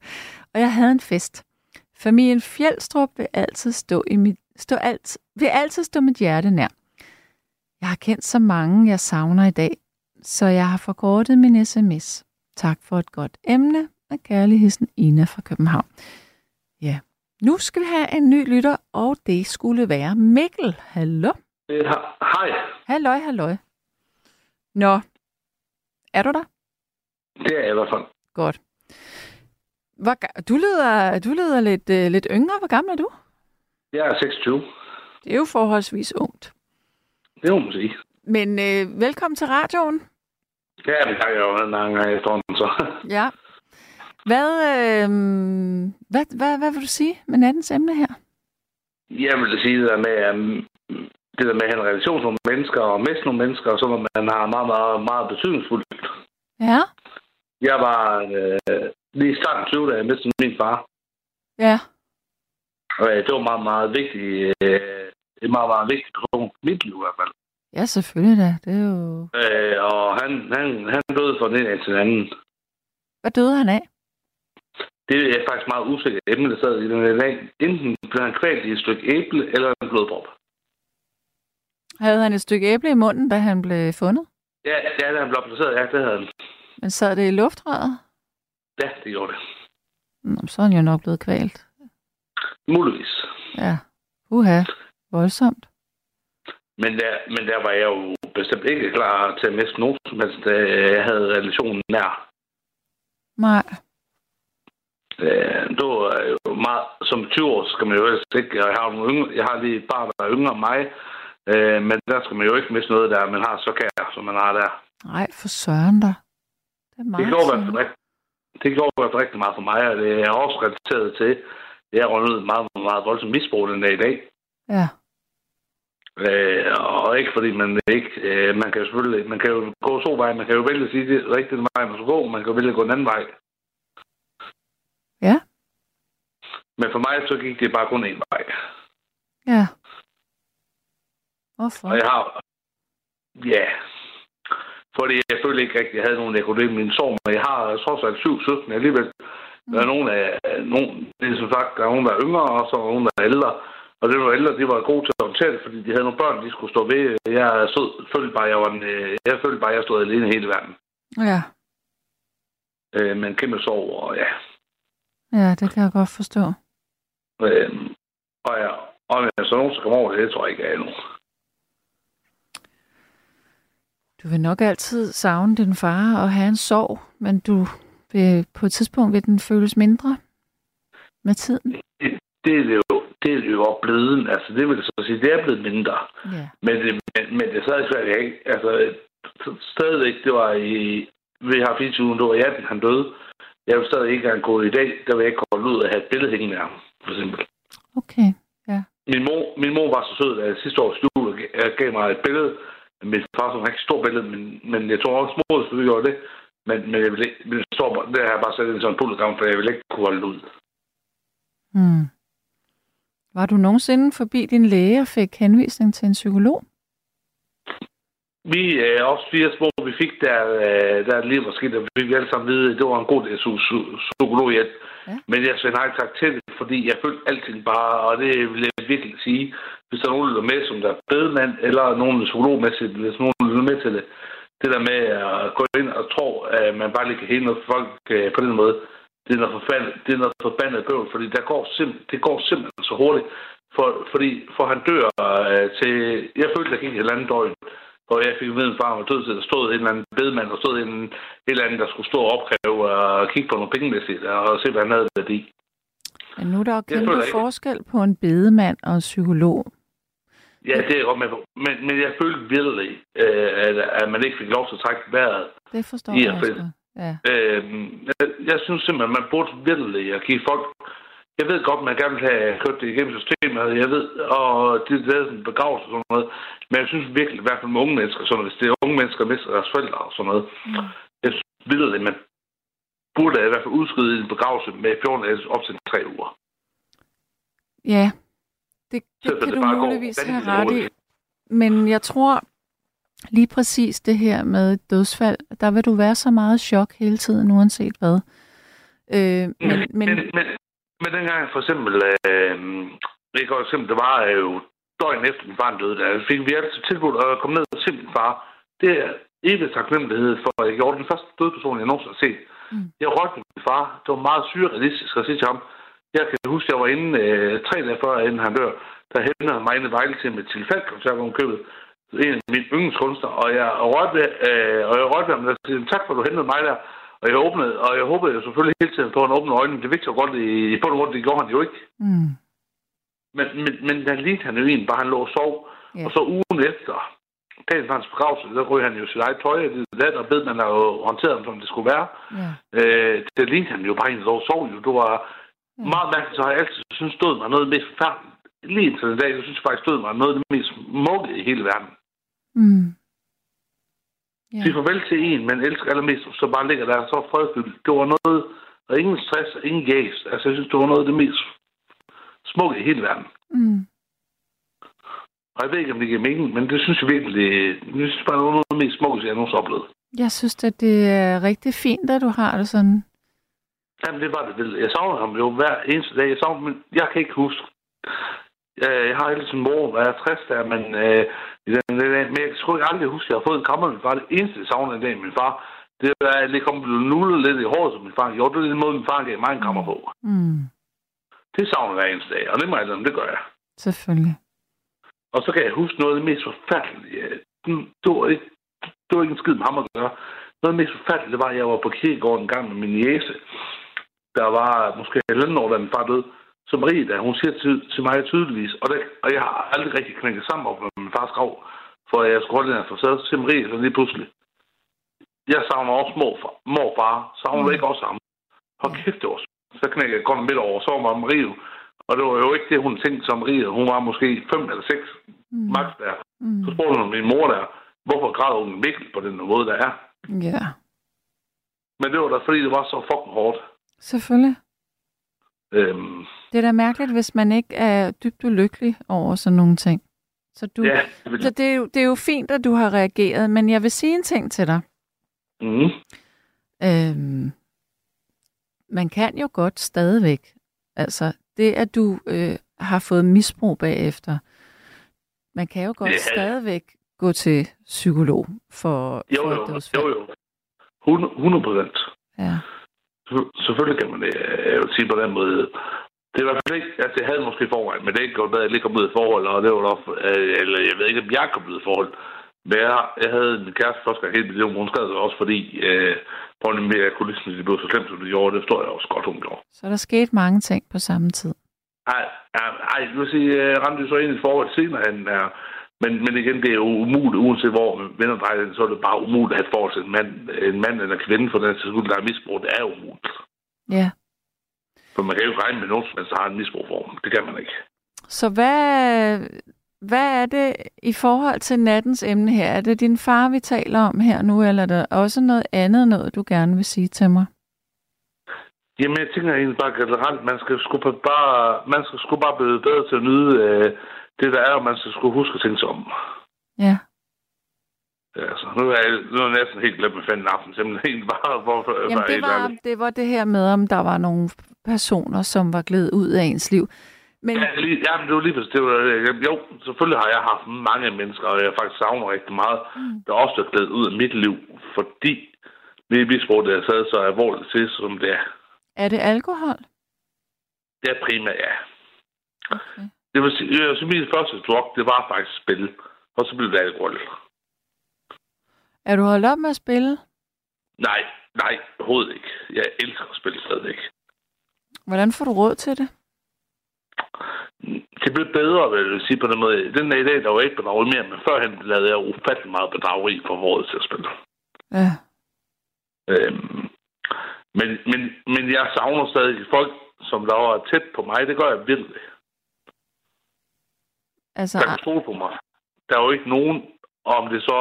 Og jeg havde en fest. Familien Fjeldstrup vil altid stå, i mit, stå alt, vil altid stå mit hjerte nær. Jeg har kendt så mange, jeg savner i dag, så jeg har forkortet min sms. Tak for et godt emne, og kærligheden Ina fra København. Ja, nu skal vi have en ny lytter, og det skulle være Mikkel. Hallo? Øh, Hej, Halløj, halløj. Nå, er du der? det er jeg i hvert fald. Godt. Hvor, du lyder, du lyder lidt, øh, lidt yngre. Hvor gammel er du? Jeg er 26. Det er jo forholdsvis ungt. Det må man sige. Men øh, velkommen til radioen. Ja, det har jeg jo en anden gang efterhånden, så. Ja. Hvad, øh, hvad, hvad, hvad vil du sige med nattens emne her? Jeg vil sige det der med, um, det der med at have en relation til nogle mennesker og miste nogle mennesker, og så når man har meget, meget, meget betydningsfuldt. Ja, Jeg var øh, lige i starten af 20, da jeg mistede min far. ja, Og øh, det var meget, meget vigtigt. Øh, det er meget, meget vigtigt person. Mit liv i hvert fald. Ja, selvfølgelig da. Det er jo... Øh, og han, han, han døde fra den ene til den anden. Hvad døde han af? Det er faktisk meget usikkert emne, der sad i den her dag. Enten blev han kvalt i et stykke æble eller en blodprop. Havde han et stykke æble i munden, da han blev fundet? Ja, ja, da han blev placeret, ja, det havde han. Men sad det i luftrøret? Ja, det gjorde det. Nå, så er han jo nok blevet kvalt. Muligvis. Ja. Uha, voldsomt. Men der, men der var jeg jo bestemt ikke klar til at miste nogen helst, da jeg havde relationen nær. Nej. Øh, Det var jo meget, som 20 år skal man jo ikke, jeg har, nogle yngre, jeg har lige et barn, der er yngre end mig, øh, men der skal man jo ikke miste noget, der man har så kær, som man har der. Nej, for søren da. Det er Det meget gjorde, i hvert fald det gjorde i hvert fald rigtig meget for mig, og det er også relateret til, at jeg rundt ud i et meget, meget voldsomt misbrug den dag i dag. Ja. Øh, og ikke fordi man ikke, øh, man kan jo selvfølgelig, man kan jo gå to veje, man kan jo vælge at sige, det rigtigt vej, man skal gå, man kan jo vælge at gå en anden vej. Ja. Men for mig, så gik det bare kun én vej. Ja. Hvorfor? Og jeg har, ja, fordi jeg følte ikke rigtig, at jeg havde nogen, kunne dele min sorg, men jeg har trods alt syv søskende alligevel. Der er nogen af, nogen, det er som sagt, der er nogen, der er yngre, og så er nogen, der er ældre. Og det var ældre, de var gode til at håndtere det, fordi de havde nogle børn, de skulle stå ved. Jeg stod, følte bare, jeg var en, øh, jeg følte bare, jeg stod alene i hele verden. Ja. Øh, med en kæmpe sorg, og ja. Ja, det kan jeg godt forstå. Øh, og ja, og jeg så nogen skal komme over det, det tror jeg ikke, jeg er endnu. Du vil nok altid savne din far og have en sorg, men du vil, på et tidspunkt vil den føles mindre med tiden. Det, det er det jo, det er jo blevet. Altså, det vil jeg så sige, det er blevet mindre. Ja. Men det, men, men det er stadig svært, jeg ikke. Altså, stadigvæk, det var i... Vi har 24 det var i 18, han døde. Jeg vil stadig ikke engang gå i dag, der vil jeg ikke holde ud at have et billede hængende af ham, for eksempel. Okay, ja. Min mor, min mor var så sød, at sidste år jul gav, mig et billede. Min far som rigtig stort billede, men, men jeg tror også, mor selvfølgelig gjorde det. Men, men jeg vil ikke, men det, står, har jeg bare sat en sådan pullegram, for jeg vil ikke kunne holde ud. Hmm. Var du nogensinde forbi din læge og fik henvisning til en psykolog? Vi er også fire små, vi fik der, øh, der lige var skidt, og vi fik alle sammen vide, at det var en god psykologhjælp. Ja. Men jeg sagde nej tak til det, fordi jeg følte alting bare, og det vil jeg virkelig sige, hvis der er nogen, der er med, som der er bedemand, eller nogen psykologmæssigt, hvis nogen er med til det, det der med at gå ind og tro, at man bare lige kan hele noget for folk øh, på den måde, det er noget forbandet, det er noget forbandet bøvl, fordi der går simp- det går simpelthen så hurtigt, for, fordi for han dør øh, til, jeg følte, der gik et eller andet døgn, hvor jeg fik at vide, at far var død til, der stod en eller anden bedemand, der stod en, en eller anden, der skulle stå og opkræve og kigge på nogle pengemæssigt, og se, hvad han havde værdi. Men nu er der jo kæmpe forskel på en bedemand og en psykolog. Ja, det er med. Men, men jeg følte virkelig, øh, at, at man ikke fik lov til at trække vejret. Det forstår Ja, jeg også. Ja. Øh, jeg, jeg synes simpelthen, man burde virkelig at give folk... Jeg ved godt, man gerne vil have kørt det igennem systemet, jeg ved, og det, er sådan begravelse og sådan noget. Men jeg synes virkelig, i hvert fald med unge mennesker, sådan hvis det er unge mennesker, der mister deres forældre og sådan noget. Mm. Jeg synes virkelig, man burde i hvert fald udskyde en begravelse med 14 dage op til 3 uger. Ja, det, det Så kan det du muligvis have ret i. Men jeg tror lige præcis det her med et dødsfald, der vil du være så meget chok hele tiden, uanset hvad. Øh, men, men, men, men, men dengang for eksempel, øh, det går eksempel, det var jo døgn efter min far døde, der fik vi altid tilbudt at komme ned og se min far. Det er evig taknemmelighed for, at jeg gjorde den første dødperson, jeg nogensinde har set. Mm. Jeg rørte min far. Det var meget surrealistisk at sige til ham. Jeg kan huske, jeg var inde øh, tre dage før, inden han dør. Der han mig ind i Vejle til med telefonkoncert om købet. En af mine yndlingskunstnere. Og jeg rørte, øh, og jeg rørte ham og sagde, tak for, at du hentede mig der. Og jeg åbnede, og jeg håbede jo selvfølgelig hele tiden på, at han åbnede øjnene. Det vigtige godt i, i bund og grund, det gjorde han jo ikke. mm, Men, men, men der lignede han jo en, bare han lå og sov. Ja. Og så ugen efter, dagen for hans begravelse, der røg han jo sit eget tøj, det der, der bed man har jo håndteret ham, som det skulle være. ja. Øh, det lignede han jo bare en, der lå og sov. Jo. Det var Ja. meget mærkeligt, så har jeg altid synes stod mig noget mest forfærdeligt. Lige indtil i dag, jeg synes faktisk stod mig noget af det mest smukke i hele verden. Mm. Ja. Sige farvel til en, man elsker allermest, så bare ligger der så fredfyldt. Det var noget, og ingen stress, og ingen gas. Altså, jeg synes, det var noget af det mest smukke i hele verden. Mm. Og jeg ved ikke, om det giver mening, men det synes jeg virkelig, jeg synes bare, det var noget af det mest smukke, jeg nogensinde har oplevet. Jeg synes, at det er rigtig fint, at du har det sådan. Jamen, det var det vel. Jeg savner ham jo hver eneste dag. Jeg savner, men jeg kan ikke huske. Jeg, jeg har hele sin mor, jeg er 60 der, men, øh, den, den, men jeg sgu ikke aldrig huske, at jeg har fået en krammer min far. Det eneste, jeg savner i dag min far, det er, at jeg kom blevet nullet lidt i håret, som min far gjorde. Det er den måde, min far gav mig en krammer på. Mm. Det savner jeg eneste dag, og det må jeg det gør jeg. Selvfølgelig. Og så kan jeg huske noget af det mest forfærdelige. Det var ikke, det var ikke en skid med ham at gøre. Noget af det mest forfærdelige, det var, at jeg var på kirkegården en gang med min jæse. Der var måske halvanden år, da min far døde. Så Marie, der, hun siger til, til mig tydeligvis, og, det, og jeg har aldrig rigtig knækket sammen op med min fars grav, for jeg den her facade. Så siger Marie så lige pludselig, jeg savner også morfar, morfar savner du ikke også ham? Hold kæft, det var så knækkede jeg godt midt over, så var Marie. Og det var jo ikke det, hun tænkte som Marie. Hun var måske fem eller seks Mm. max der. Mm. Så spurgte hun min mor der, hvorfor græder hun Mikkel på den måde, der er? Ja, Men det var da, fordi det var så fucking hårdt. selvfølgelig. Øhm, Det er da mærkeligt, hvis man ikke er dybt ulykkelig over sådan nogle ting. Så, du, ja, det så det, er jo, det er jo fint, at du har reageret, men jeg vil sige en ting til dig. mm, Øhm, man kan jo godt stadigvæk, altså det, at du øh, har fået misbrug bagefter, man kan jo godt Ja. stadigvæk gå til psykolog for, jo, for jo, jo, jo. 100 procent. Ja. Selvfølgelig kan man det, jeg vil sige på den måde. Det hvert fald ikke, altså jeg havde måske forvejen, men det er ikke godt, at jeg lige kom ud i forhold, og det var nok, øh, eller jeg ved ikke, om jeg kom ud i forhold. Men jeg, jeg havde en kæreste første gang helt mit liv, hun skrev det også, fordi øh, på en mere kulissen, det blev så slemt, som det gjorde, det forstår jeg også godt, hun gjorde. Så der skete mange ting på samme tid. Ej, ej, ej, du vil sige, uh, ramte jo så ind i et forhold senere, han er... Men, men igen, det er jo umuligt, uanset hvor man vender drejer, så er det bare umuligt at have et forhold til en mand, en mand eller kvinde, for den sags der er misbrug. Det er umuligt. Ja. For man kan jo ikke regne med nogen, som helst, der har en misbrugform. Det kan man ikke. Så hvad, hvad er det i forhold til nattens emne her? Er det din far, vi taler om her nu, eller er der også noget andet, noget du gerne vil sige til mig? Jamen, jeg tænker egentlig bare generelt, man skal sgu bare, man skal sgu bare blive bedre til at nyde øh, det, der er, og man skal sgu huske at tænke sig om. Ja. Ja, altså, nu er jeg, nu er jeg næsten helt glemt med fanden aften, simpelthen bare for, for, Jamen, for det var, det var det her med, om der var nogle personer, som var glædet ud af ens liv. Men Ja, lige, ja, men det var lige det var, øh, jo, selvfølgelig har jeg haft mange mennesker, og jeg faktisk savner rigtig meget, mm. der også er glædet ud af mit liv, fordi vi misbrug, det er taget så alvorligt til, som det er. er det alkohol? Det er primært, ja. Okay. Det øh, så min første drug, det var faktisk spil, og så blev det alkohol. Er du holdt op med at spille? Nej, nej, overhovedet ikke. Jeg elsker at spille stadigvæk. Hvordan får du råd til det? Det blev bedre, vil jeg sige på den måde. Den dag i dag, der var ikke bedrageri mere, men førhen lavede jeg ufattelig meget bedrageri for råd til at spille. Ja. Øhm, men, men, men jeg savner stadig folk, som der var tæt på mig. Det gør jeg virkelig. Altså, Der kan stole på mig. Der er jo ikke nogen, om det så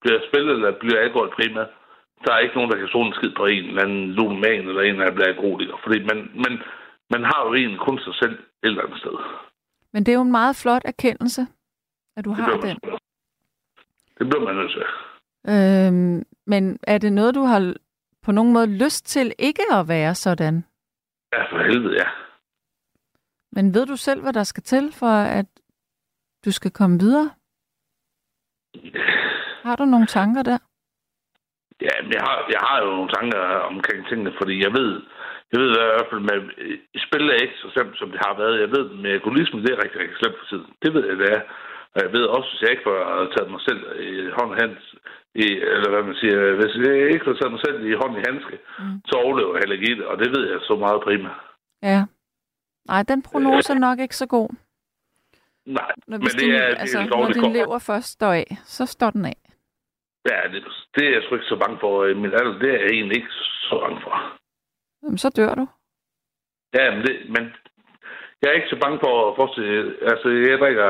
bliver spillet eller bliver alkohol primært, der er ikke nogen, der kan stole en skid på en eller anden ludoman eller en, der bliver alkoholiker. Fordi man, man, man har jo egentlig kun sig selv et eller andet sted. men det er jo en meget flot erkendelse, at du Det har den. man, det bliver man nødt til. Øhm, men er det noget, du har på nogen måde lyst til ikke at være sådan? Ja, for helvede, ja. Men ved du selv, hvad der skal til for, at du skal komme videre? Har du nogle tanker der? Ja, jeg har, jeg har jo nogle tanker omkring tingene, fordi jeg ved, jeg ved i hvert fald, med spil er ikke så slemt, som det har været. Jeg ved, med alkoholisme, det er rigtig, rigtig slemt for tiden. Det ved jeg, det er. Og jeg ved også, hvis jeg ikke får taget mig selv i hånd og hands, i, eller hvad man siger, hvis jeg ikke får taget mig selv i hånd i handske, mm. så overlever jeg heller ikke det, og det ved jeg så meget prima. Ja. Nej, den prognose er nok ikke så god. Nej, Når, men det din, er, altså, det er når din lever først står af, så står den af. Ja, det, det er jeg sgu ikke så bange for. Min alder, det er jeg egentlig ikke så bange for. Jamen, så dør du. Ja, men, det, men jeg er ikke så bange for at forestille... Altså, jeg drikker...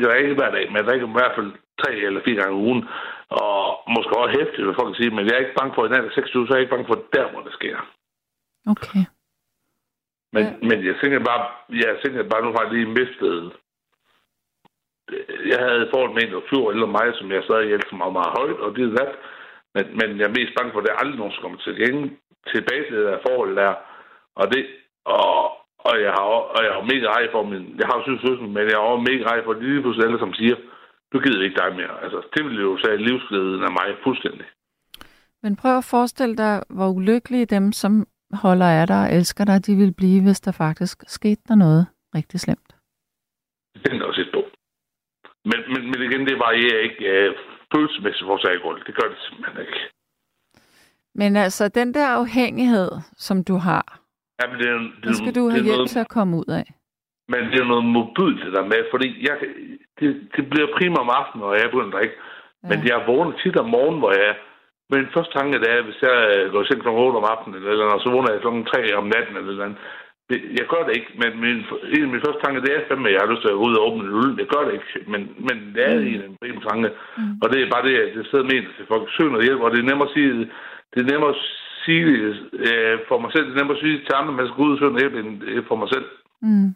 Jeg er ikke hver dag, men jeg drikker i hvert fald tre eller fire gange om ugen. Og måske også hæftigt, hvad folk kan sige. Men jeg er ikke bange for, at i nat af 26, så er jeg ikke bange for, der, hvor det sker. Okay. Men, ja. men jeg tænker bare... Jeg tænker bare, nu har jeg lige mistet... Jeg havde forhold med en, der var 20 år ældre end mig, som jeg stadig elsker meget, meget højt, og det er det. Men, men jeg er mest bange for, at det aldrig nogen kommer til gænge tilbage til det der forhold der. Og det, og, og jeg har, og jeg har mega rej for min, jeg har jo søsken, men jeg har også mega rej for de lige pludselig alle, som siger, du gider vi ikke dig mere. Altså, det ville jo sige livsglæden af mig fuldstændig. Men prøv at forestille dig, hvor ulykkelige dem, som holder af dig og elsker dig, de vil blive, hvis der faktisk skete der noget rigtig slemt. Det er også et. Men, men, men igen, det varierer ikke uh, følelsesmæssigt for alkohol. Det gør det simpelthen ikke. Men altså, den der afhængighed, som du har, Jamen, det er, det, den skal du have er hjælp noget, til at komme ud af. Men det er noget mobilt, det der med, fordi jeg, det, det bliver primært om aftenen, og jeg begynder at drikke. Ja. Men jeg vågner tit om morgenen, hvor jeg men første tanke, det er, hvis jeg øh, går seng kl. 8 om aftenen, eller, eller så vågner jeg kl. 3 om natten, eller, eller andet. Det- Jeg gør det ikke, men min, en af mine første tanker, det er fandme, at jeg har lyst til at gå ud og åbne en øl. Jeg gør det ikke, men, men det er en af mine tanker. Mm. Og det er bare det, at det sidder med til folk. Søg noget hjælp, og det er nemmere at sige, det er nemmere at sige det øh, for mig selv. Det er nemmere at sige til andre, at man skal gå ud og søge noget hjælp, end øh, for mig selv. Mm.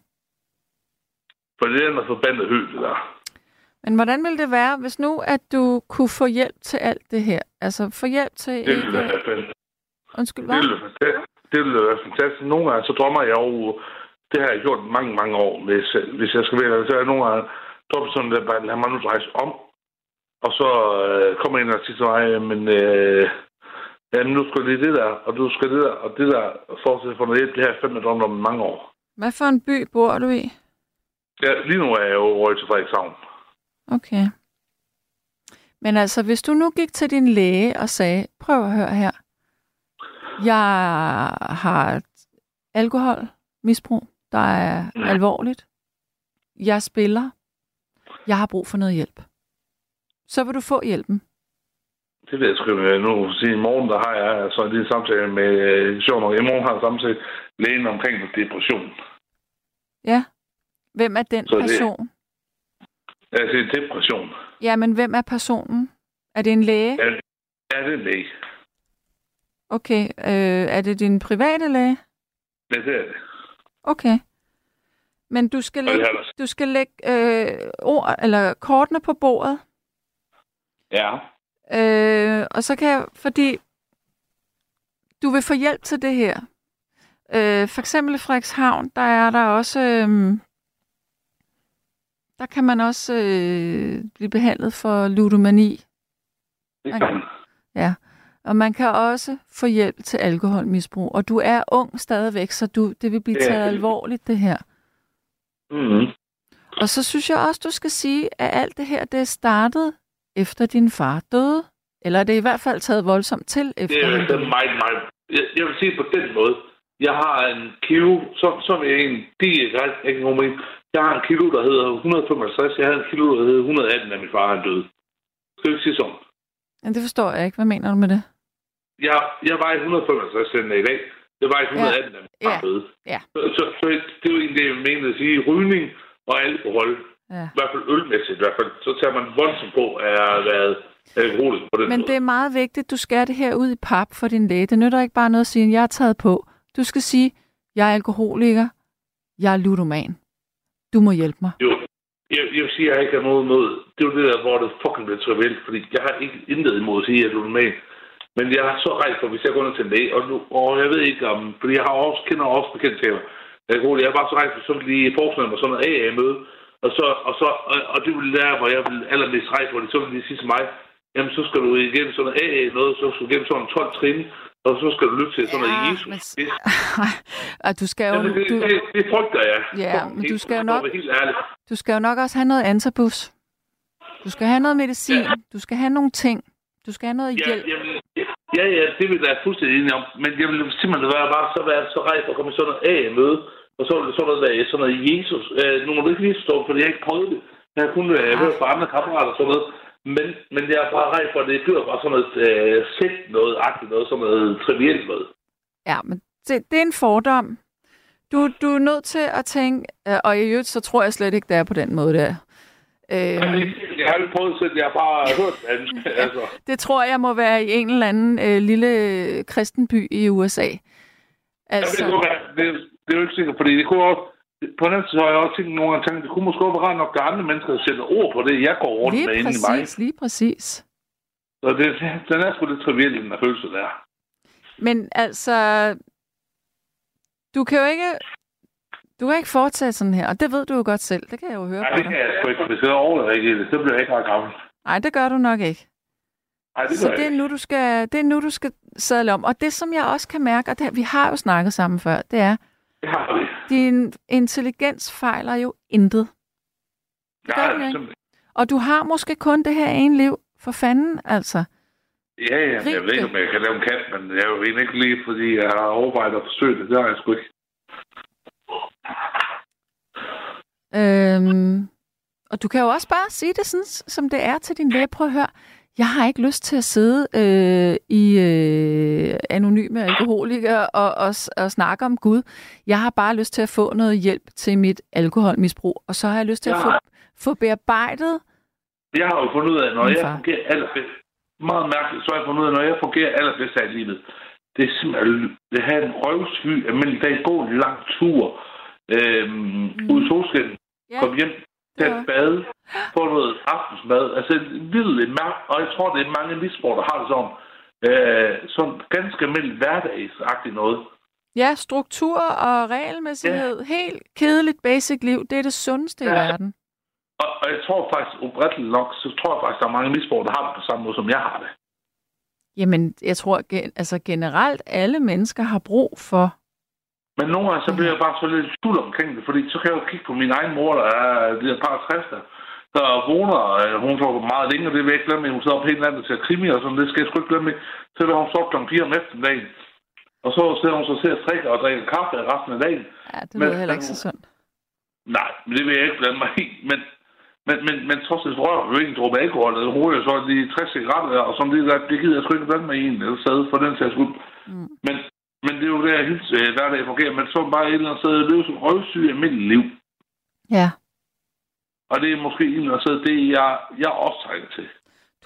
For det er noget forbandet højt, det der. Men hvordan ville det være, hvis nu, at du kunne få hjælp til alt det her? Altså, få hjælp til Det ville være fantastisk. Undskyld, Det hvad? ville være fantastisk. Det ville være fantastisk. Nogle gange, så drømmer jeg jo... Det har jeg gjort mange, mange år. Hvis, hvis jeg skal være så er jeg nogle gange drømmer sådan, at bare lad mig nu dreje om. Og så øh, kommer en og siger til mig, men øh, jamen, nu skal det det der, og du skal det der, og det der, for at få noget hjælp. Det har jeg fandme drømt om mange år. Hvad for en by bor du i? Ja, lige nu er jeg jo over til Frederikshavn. Okay. Men altså, hvis du nu gik til din læge og sagde, prøv at høre her, jeg har et alkoholmisbrug, der er Ja. alvorligt. Jeg spiller. Jeg har brug for noget hjælp. Så vil du få hjælpen. Det ved jeg sgu nu. Sige, I morgen der har jeg så lige en samtale med øh, sjov nok. I morgen har jeg samtale lægen omkring depression. Ja. Hvem er den Så det- person? Altså depression. Ja, men hvem er personen? Er det en læge? Ja, ja det er en læge. Okay. Øh, er det din private læge? Ja, det er det. Okay. Men du skal lægge, du skal lægge øh, ord, eller kortene på bordet, Ja. øh, og så kan jeg, fordi du vil få hjælp til det her. Øh, for eksempel i Frederikshavn, der er der også, øh, der kan man også øh, blive behandlet for ludomani. Det kan man. Ja. Og man kan også få hjælp til alkoholmisbrug. Og du er ung stadigvæk, så du, det vil blive Ja. taget alvorligt, det her. Mm-hmm. Og så synes jeg også, du skal sige, at alt det her, det er startet efter din far døde. Eller det er i hvert fald taget voldsomt til Det efter er han jo døde. meget, meget... Jeg, jeg vil sige på den måde. Jeg har en kilo, som, som er en diæt, ikke nogen. Jeg har en kilo, der hedder 155. Jeg havde en kilo, der hedder 118, da min far han døde. Skal vi sige sådan? Men det forstår jeg ikke. Hvad mener du med det? Jeg, jeg i 155 den i dag. Jeg i 118, da min far Ja. Ja. Så, så, så, det er jo egentlig det, jeg mener at sige. Rygning og alkohol, Ja. i hvert fald ølmæssigt i hvert fald, så tager man voldsomt på at have været alkoholisk på den Men måde. det er meget vigtigt, du skærer det her ud i pap for din læge. Det nytter ikke bare noget at sige, jeg er taget på. Du skal sige, jeg er alkoholiker, jeg er ludoman. Du må hjælpe mig. Jo, jeg, jeg vil sige, at jeg ikke har noget imod. Det er jo det der, hvor det fucking bliver trivielt, fordi jeg har ikke intet imod at sige, at du er med. Men jeg er så rej for, hvis jeg går ned til en læge, og, nu, og jeg ved ikke om, fordi jeg har også, kender også bekendt til jeg er bare så rej for, så vil de forestille mig sådan noget AA-møde, og, så, og, så, og, og det vil der, hvor jeg vil allermest rej for det, så vil de sige til mig, jamen så skal du igennem sådan noget AA noget, så skal du igennem sådan 12 trin, og så skal du lytte til sådan noget Jesus. men... Og du skal jo, altså, det, du, det, det, frygter jeg. Ja, Fucking men du skal jo nok- være du skal jo nok også have noget antabus. Du skal have noget medicin. Du skal have nogle ting. Du skal have noget Ja, hjælp. jamen, ja, ja, det vil jeg være fuldstændig enig om. Men jeg vil simpelthen være bare så være så rej for at komme i sådan noget A-møde. Og så vil det sådan noget, der, sådan noget Jesus. Øh, nu må du ikke lige stå, fordi jeg ikke prøvet det. Jeg har kun øh, hørt fra andre kammerater og sådan noget. Men, men jeg er bare rej for, at det bliver bare sådan noget øh, sæt noget, agtigt noget, sådan noget trivielt noget. Ja, men det, det er en fordom. Du, du er nødt til at tænke, øh, og i øvrigt, så tror jeg slet ikke, det er på den måde der. Har Øh, ikke- jeg har ikke prøvet det selv, jeg har bare hørt det. altså. det tror jeg må være i en eller anden øh, lille kristenby i USA. Altså, Altså, det, kunne det, det er jo ikke sikkert, fordi det kunne også, på den anden side har jeg også tænkt nogle gange, tænkt, det kunne måske også være rart nok, at andre mennesker sætter ord på det, jeg går rundt lige med inde i mig. præcis, lige præcis. Så det, den er sgu lidt triviel, den der følelse der. Men altså, du kan jo ikke, du kan ikke fortsætte sådan her, og det ved du jo godt selv. Det kan jeg jo høre Nej, på det dig. kan jeg sgu ikke. Hvis jeg overlever ikke så bliver jeg ikke ret gammel. Nej, det gør du nok ikke. Nej, det Så gør det er, ikke. nu, du skal, det er nu, du skal sadle om. Og det, som jeg også kan mærke, og det, vi har jo snakket sammen før, det er, Det har vi. din intelligens fejler jo intet. Det gør Nej, den ikke. Og du har måske kun det her ene liv. For fanden, altså. Ja, ja, jeg ved ikke, om jeg kan lave en kat, men jeg er jo egentlig ikke lige, fordi jeg har overvejet at forsøge det. Det har jeg sgu ikke. Øhm, og du kan jo også bare sige det sådan, som det er til din læge. Prøv at høre. Jeg har ikke lyst til at sidde øh, i øh, anonyme alkoholikere og, og, og snakke om Gud. Jeg har bare lyst til at få noget hjælp til mit alkoholmisbrug. Og så har jeg lyst til at få, Ja. få bearbejdet. Jeg har jo fundet ud af, når jeg fungerer allerbedst, meget mærkeligt, så har jeg fundet ud af, når jeg fungerer allerbedst i livet, det er simpelthen det have en røvsky, almindelig dag, gå en lang tur, øhm, mm. ud i solskin, Ja. kom hjem, tage Ja. et bad, få noget aftensmad. Altså, vildt mærke, og jeg tror, det er mange misbrug, der har det sådan, øh, sådan ganske almindeligt hverdagsagtigt noget. Ja, struktur og regelmæssighed. Ja. Helt kedeligt basic liv. Det er det sundeste ja. i verden. Og, og jeg tror faktisk, opretteligt nok, så tror jeg faktisk, der er mange misbrug, der har det på samme måde, som jeg har det. Jamen, jeg tror altså generelt, alle mennesker har brug for... Men nogle gange, så bliver jeg bare så lidt i tvivl omkring det, fordi så kan jeg jo kigge på min egen mor, der er de der par 60, der, der vågner, øh, hun får meget længe, og det vil jeg ikke glemme, hun sidder op hele natten til krimi og sådan, det skal jeg sgu ikke glemme. Så vil hun stå klokken 4 om eftermiddagen. Og så sidder hun så til at strikke og drikke kaffe resten af dagen. Ja, det Men- lyder heller ikke så sundt. Nej, men det vil jeg ikke blande mig i. Men, men, men, men trods alt rører jo ikke en dråbe alkohol. Altså, hun ryger så de 60 cigaretter, og som det der, det gider jeg sgu ikke blande mig i en eller sted for den sags skyld. Mm. Men, men det er jo der, hendes øh, hverdag fungerer. Men så bare et eller andet sted løbe som røvsyge almindeligt liv. Ja. Og det er måske et eller andet sted, det jeg, jeg også trænger til.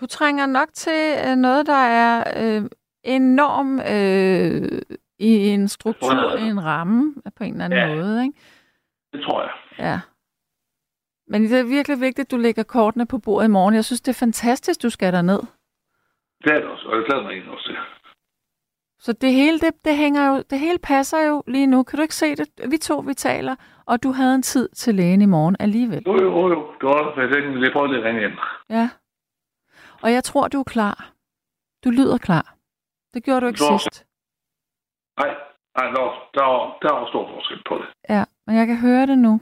Du trænger nok til øh, noget, der er øh, enorm øh, i en struktur, i en ramme på en eller anden Ja. måde. Ikke? Det tror jeg. Ja. Men det er virkelig vigtigt, at du lægger kortene på bordet i morgen. Jeg synes, det er fantastisk, du skal derned. Det er det også, og jeg glæder mig egentlig også til. Så det hele, det, det hænger jo, det hele passer jo lige nu. Kan du ikke se det? Vi to, vi taler, og du havde en tid til lægen i morgen alligevel. Jo, jo, jo. Det var også, jeg prøvede at ringe ind. Ja. Og jeg tror, du er klar. Du lyder klar. Det gjorde du ikke tror- sidst. Nej, nej, der var, der var, der var stor forskel på det. Ja, men jeg kan høre det nu.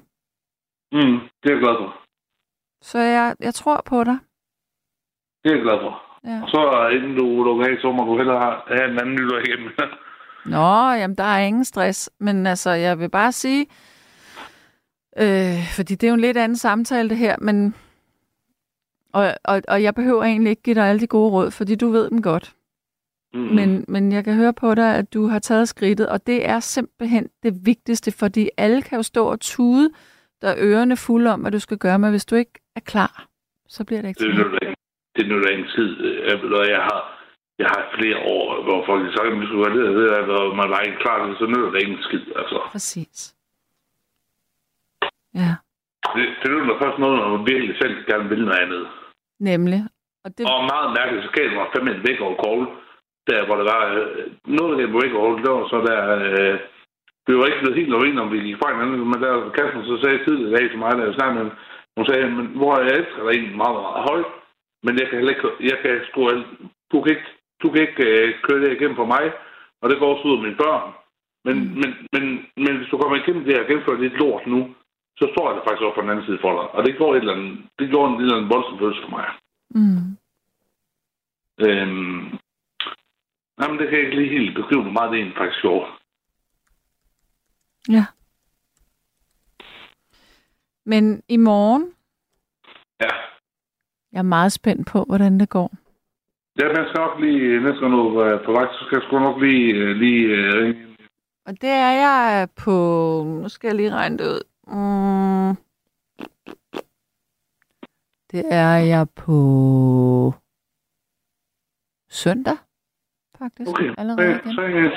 Mm, det er jeg glad for. Så jeg, jeg tror på dig. Det er jeg glad for. Ja. Og så inden du lukker af, så må du hellere have- en anden nytår igennem. Nå, jamen, der er ingen stress. Men altså, jeg vil bare sige, øh, fordi det er jo en lidt anden samtale, det her, men... Og, og, og jeg behøver egentlig ikke give dig alle de gode råd, fordi du ved dem godt. Mm. Men, men jeg kan høre på dig, at du har taget skridtet, og det er simpelthen det vigtigste, fordi alle kan jo stå og tude, der er ørerne fulde om, hvad du skal gøre, men hvis du ikke er klar, så bliver det ikke det nytter ikke. Det er ikke en tid. Jeg, ved, jeg har jeg har flere år, hvor folk har sagt, at vi skulle være det, og man var ikke klar til så nytter det ikke en skid. Altså, Præcis. Ja, det, det nytter først noget, når man virkelig selv gerne vil noget andet. nemlig. Og det, Og meget mærkeligt, så gav det mig fandme en væk over call. Der, hvor det var... Øh, noget af det væk over det var så der... Øh, vi var ikke blevet helt uenige, om vi gik fra hinanden, men der Kasper så sagde tidligere i dag til mig, da jeg snakkede med hun sagde, men hvor jeg elsker dig egentlig meget, meget højt, men jeg kan heller ikke, jeg kan sgu, du kan ikke, du kan ikke øh, køre det igennem for mig, og det går også ud af mine børn. Men, mm. men, men, men hvis du kommer igennem det her gennemfører lidt lort nu, så står jeg der faktisk op på den anden side for dig. Og det går et eller andet, det går en, et eller andet voldsom følelse for mig. mm, Øhm, nej, men det kan jeg ikke lige helt beskrive, hvor meget det egentlig faktisk gjorde. ja. Men i morgen, Ja. Jeg er meget spændt på, hvordan det går. Ja, man skal nok lige, næste gang du er på vej, så skal jeg sgu nok lige, øh, lige øh, ringe. Og det er jeg på... Nu skal jeg lige regne det ud. Mm, det er jeg på søndag, faktisk. Okay, Allerede så, så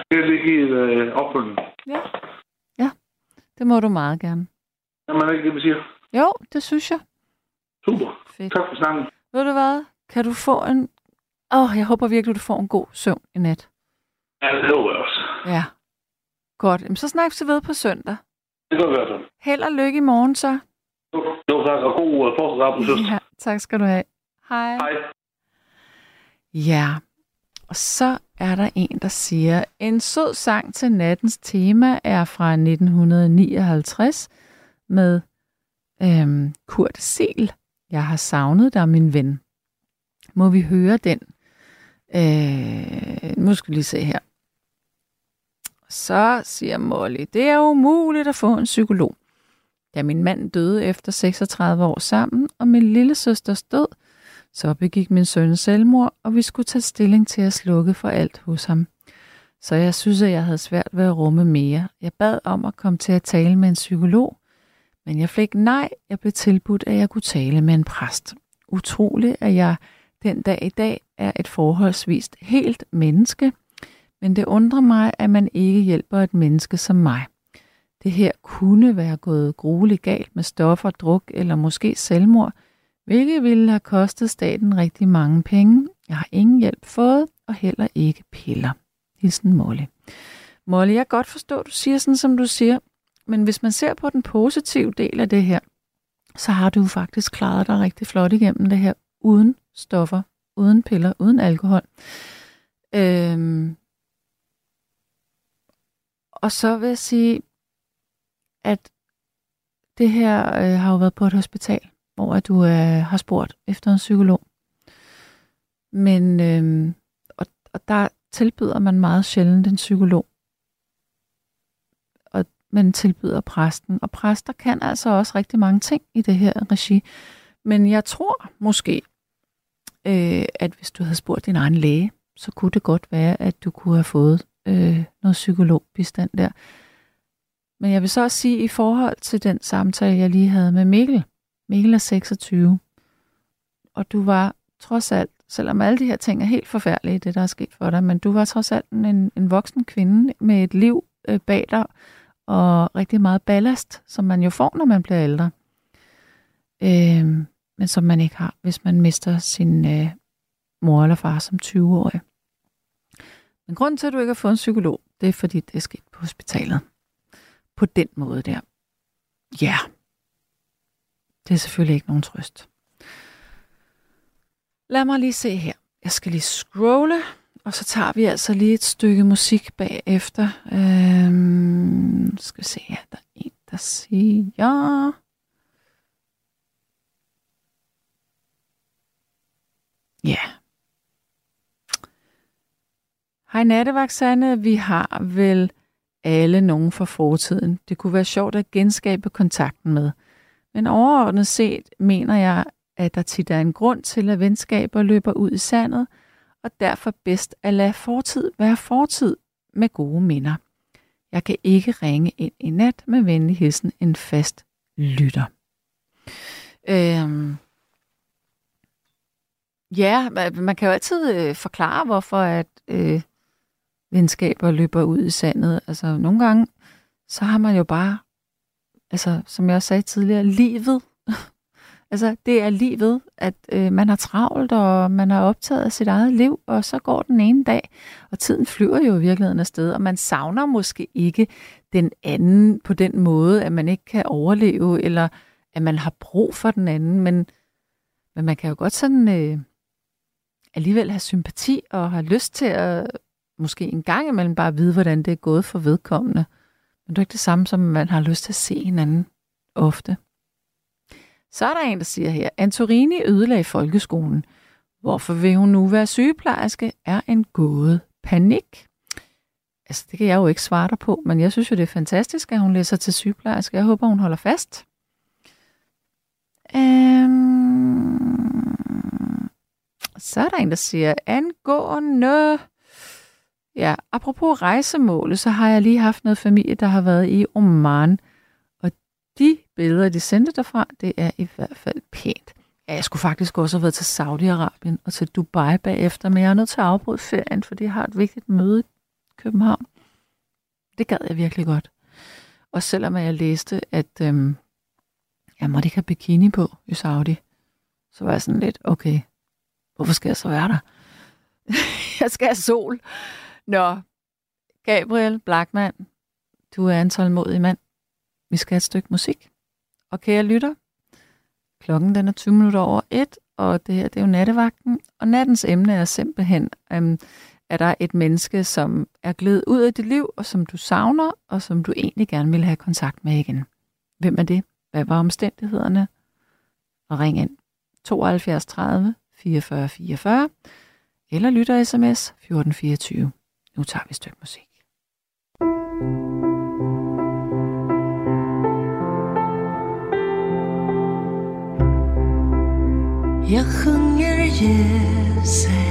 skal jeg lige give et øh, opfølgning. Ja. ja, det må du meget gerne. Jamen, er det ikke det, vi siger? Jo, det synes jeg. Super. Fedt. Tak for snakken. Ved du hvad? Kan du få en... Åh, oh, jeg håber virkelig, du får en god søvn i nat. Ja, det håber jeg også. Ja. Godt. Jamen, så snakkes vi ved på søndag. Det gør vi i hvert fald. Held og lykke i morgen, så. Jo, tak, og god på søster. Ja, tak skal du have. Hej. Hej. Ja, og så er der en, der siger, en sød sang til nattens tema er fra 1959 med øhm, Kurt Sel. Jeg har savnet dig, min ven. Må vi høre den? Øh, nu skal vi lige se her. Så siger Molly, det er umuligt at få en psykolog. Da min mand døde efter 36 år sammen, og min lille søsters død, så begik min søn selvmord, og vi skulle tage stilling til at slukke for alt hos ham. Så jeg synes, at jeg havde svært ved at rumme mere. Jeg bad om at komme til at tale med en psykolog, men jeg fik nej. Jeg blev tilbudt, at jeg kunne tale med en præst. Utroligt, at jeg den dag i dag er et forholdsvist helt menneske, men det undrer mig, at man ikke hjælper et menneske som mig. Det her kunne være gået grueligt galt med stoffer, druk eller måske selvmord, hvilket ville have kostet staten rigtig mange penge. Jeg har ingen hjælp fået, og heller ikke piller. Hilsen Molly. Molly, jeg kan godt forstå, at du siger sådan, som du siger, men hvis man ser på den positive del af det her, så har du faktisk klaret dig rigtig flot igennem det her, uden stoffer, uden piller, uden alkohol. Øhm, og så vil jeg sige, at det her øh, har jo været på et hospital, hvor at du øh, har spurgt efter en psykolog. Men øh, og, og der tilbyder man meget sjældent en psykolog man tilbyder præsten. Og præster kan altså også rigtig mange ting i det her regi. Men jeg tror måske, øh, at hvis du havde spurgt din egen læge, så kunne det godt være, at du kunne have fået øh, noget psykologbistand der. Men jeg vil så også sige, i forhold til den samtale, jeg lige havde med Mikkel. Mikkel er 26. Og du var trods alt, selvom alle de her ting er helt forfærdelige, det der er sket for dig, men du var trods alt en, en voksen kvinde med et liv øh, bag dig, og rigtig meget ballast, som man jo får, når man bliver ældre. Øh, men som man ikke har, hvis man mister sin øh, mor eller far som 20-årig. Men grunden til, at du ikke har fået en psykolog, det er, fordi det er sket på hospitalet. På den måde der. Ja. Det er selvfølgelig ikke nogen trøst. Lad mig lige se her. Jeg skal lige scrolle, og så tager vi altså lige et stykke musik bagefter. Øhm, skal vi se her. Der er en, der siger... Ja. Hej Nattevagtsanne, vi har vel alle nogen fra fortiden. Det kunne være sjovt at genskabe kontakten med. Men overordnet set mener jeg, at der tit er en grund til, at venskaber løber ud i sandet, og derfor bedst at lade fortid være fortid med gode minder. Jeg kan ikke ringe ind i nat med venlig en fast lytter. Øhm, Ja, man kan jo altid øh, forklare, hvorfor at øh, venskaber løber ud i sandet. Altså nogle gange, så har man jo bare, altså som jeg også sagde tidligere, livet altså det er livet, at øh, man har travlt, og man har optaget sit eget liv, og så går den ene dag, og tiden flyver jo i virkeligheden afsted, og man savner måske ikke den anden på den måde, at man ikke kan overleve, eller at man har brug for den anden, men, men man kan jo godt sådan... Øh, alligevel have sympati og have lyst til at måske en gang imellem bare vide, hvordan det er gået for vedkommende. Men det er ikke det samme, som man har lyst til at se hinanden ofte. Så er der en, der siger her, Antorini ødelagde folkeskolen. Hvorfor vil hun nu være sygeplejerske, er en gåde. Panik. Altså, det kan jeg jo ikke svare dig på, men jeg synes jo, det er fantastisk, at hun læser til sygeplejerske. Jeg håber, hun holder fast. Øhm, så er der en, der siger, angående... Ja, apropos rejsemål, så har jeg lige haft noget familie, der har været i Oman. De billeder, de sendte derfra, det er i hvert fald pænt. Ja, jeg skulle faktisk også have været til Saudi-Arabien og til Dubai bagefter, men jeg er nødt til at afbryde ferien, fordi jeg har et vigtigt møde i København. Det gad jeg virkelig godt. Og selvom jeg læste, at øhm, jeg måtte ikke have bikini på i Saudi, så var jeg sådan lidt, okay, Hvorfor skal jeg så være der? jeg skal have sol. Nå, Gabriel Blackman, du er en tålmodig mand. Vi skal have et stykke musik. Og kære lytter, klokken den er 20 minutter over et, og det her det er jo nattevagten. Og nattens emne er simpelthen, øhm, er der et menneske, som er glædet ud af dit liv, og som du savner, og som du egentlig gerne vil have kontakt med igen. Hvem er det? Hvad var omstændighederne? Og ring ind 72 30 4444 eller lytter sms 1424. Nu tager vi et stykke musik. 也很日夜在。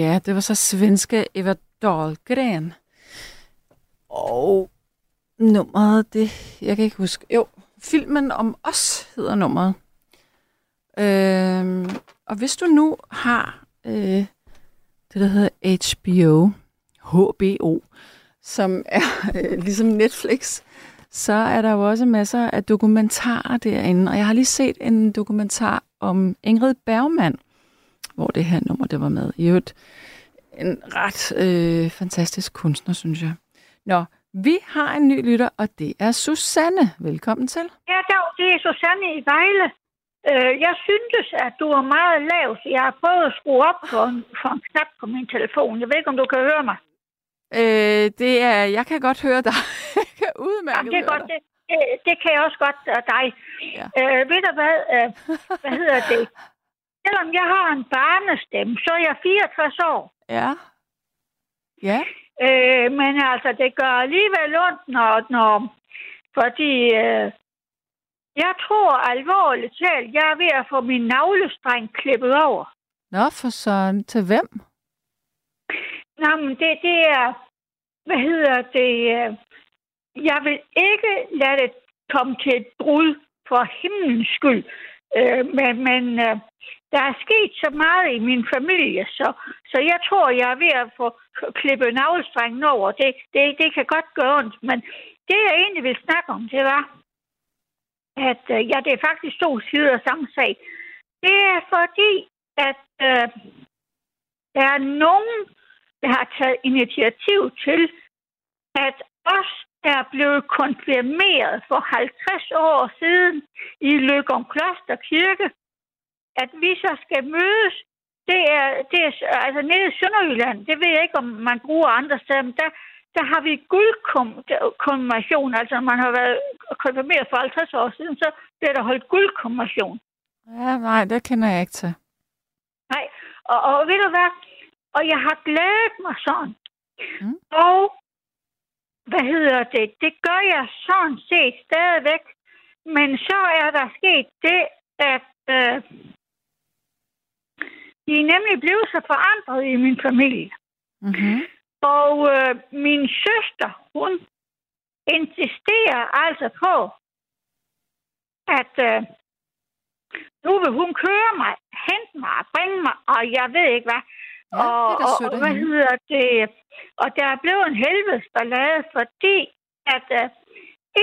Ja, det var så svenske Eva Dahlgren. Og nummeret, det, jeg kan ikke huske. Jo, filmen om os hedder nummeret. Øhm, og hvis du nu har øh, det, der hedder HBO, HBO, som er øh, ligesom Netflix, så er der jo også masser af dokumentarer derinde. Og jeg har lige set en dokumentar om Ingrid Bergman, hvor det her nummer, det var med. I øvrigt en ret øh, fantastisk kunstner, synes jeg. Nå, vi har en ny lytter, og det er Susanne. Velkommen til. Ja, dag, det er Susanne i Vejle. Øh, jeg syntes, at du var meget lav, så jeg har prøvet at skrue op for en, for en knap på min telefon. Jeg ved ikke, om du kan høre mig. Øh, det er, jeg kan godt høre dig. jeg kan udmærket Jamen, det er godt, dig. det, det, kan jeg også godt af dig. Ja. Øh, ved du hvad, øh, hvad hedder det? Selvom jeg har en barnestemme, så er jeg 64 år. Ja. Ja. Øh, men altså, det gør alligevel ondt, når, når fordi øh, jeg tror alvorligt talt, jeg er ved at få min navlestreng klippet over. Nå, for sådan. Til hvem? Nå, men det, det er, hvad hedder det, øh, jeg vil ikke lade det komme til et brud for himlens skyld. Øh, men men øh, der er sket så meget i min familie, så, så jeg tror, jeg er ved at få klippet navlestrengen over. Det, det, det kan godt gøre ondt, men det, jeg egentlig vil snakke om, det var, at øh, ja, det er faktisk to sider af samme sag. Det er fordi, at øh, der er nogen, der har taget initiativ til, at os, der er blevet konfirmeret for 50 år siden i Løgum Kloster Kirke, at vi så skal mødes. Det er, det er altså nede i Sønderjylland. Det ved jeg ikke, om man bruger andre steder, men der, der har vi guldkonfirmation. Altså, når man har været konfirmeret for 50 år siden, så bliver der holdt guldkonfirmation. Ja, nej, det kender jeg ikke til. Nej, og, og ved du hvad? Og jeg har glædet mig sådan. Mm. Og hvad hedder det? Det gør jeg sådan set stadigvæk. men så er der sket det, at øh, de er nemlig blevet så forandret i min familie. Mm-hmm. Og øh, min søster, hun insisterer altså på, at øh, nu vil hun køre mig, hente mig og bringe mig, og jeg ved ikke hvad. Ja, og, det er og, og hvad hedder det? Og der er blevet en helvedes ballade, fordi at øh,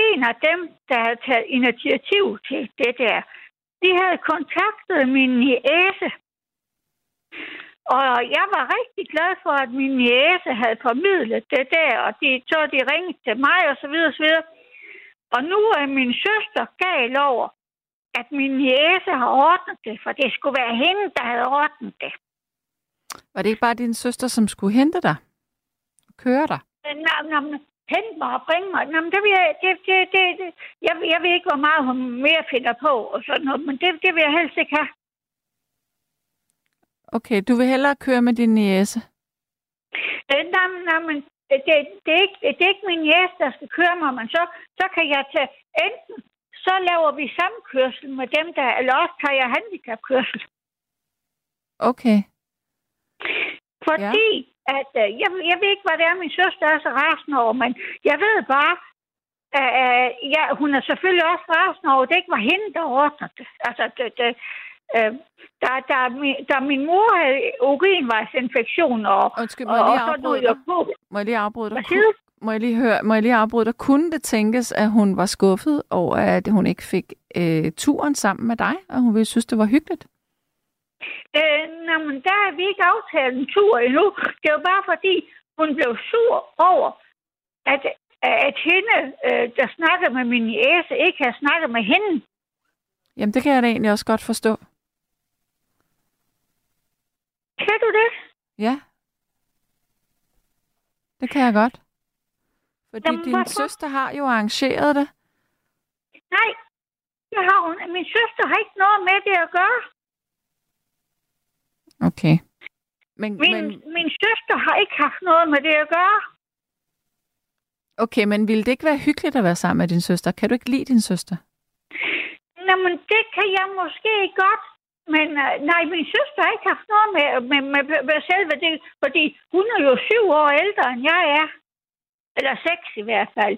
en af dem, der havde taget initiativ til det der, de havde kontaktet min niece. Og jeg var rigtig glad for, at min niece havde formidlet det der, og de, så de ringede til mig og så videre, så videre. Og nu er min søster gal over, at min niece har ordnet det, for det skulle være hende, der havde ordnet det. Var det ikke bare din søster, som skulle hente dig? Køre dig? Nå, nå, men hente mig og bringe mig. Nå, men det vil jeg, det, det, det, det, jeg, jeg ved ikke, hvor meget hun mere finder på og sådan noget, men det, det vil jeg helst ikke have. Okay, du vil hellere køre med din niece. Øh, nej, nej, men det, det, er ikke, det er ikke min jæs, der skal køre mig, men så, så kan jeg tage enten så laver vi samkørsel med dem der, eller også tager jeg handicapkørsel. Okay. Fordi ja. at, øh, jeg, jeg ved ikke, hvad det er, min søster er så rasende over, men jeg ved bare, at øh, ja, hun er selvfølgelig også rasende over, at det ikke var hende, der ordnede det. Altså, det, det, øh, der, der, mi- der min mor havde urinvejsinfektion, og, Undskyld, må og, og lige så afbryde nåede jeg dig? på. Må jeg lige afbryde dig? Hvad? Må jeg lige høre, må jeg lige afbryde dig? Kunne det tænkes, at hun var skuffet over, at hun ikke fik øh, turen sammen med dig, og hun ville synes, det var hyggeligt? Øh, nå, men der har vi ikke aftalt en tur endnu. Det var bare fordi, hun blev sur over, at, at hende, øh, der snakkede med min jæse, ikke havde snakket med hende. Jamen, det kan jeg da egentlig også godt forstå. Kan du det? Ja. Det kan jeg godt. Fordi Jamen, din hvorfor? søster har jo arrangeret det. Nej, det har hun. Min søster har ikke noget med det at gøre. Okay. Men, Min, men, min søster har ikke haft noget med det at gøre. okay, men ville det ikke være hyggeligt at være sammen med din søster? Kan du ikke lide din søster? Nå, men det kan jeg måske godt. Men øh, nej, min søster har ikke haft noget med, med, med, med selve det, fordi hun er jo syv år ældre, end jeg er. Eller seks i hvert fald.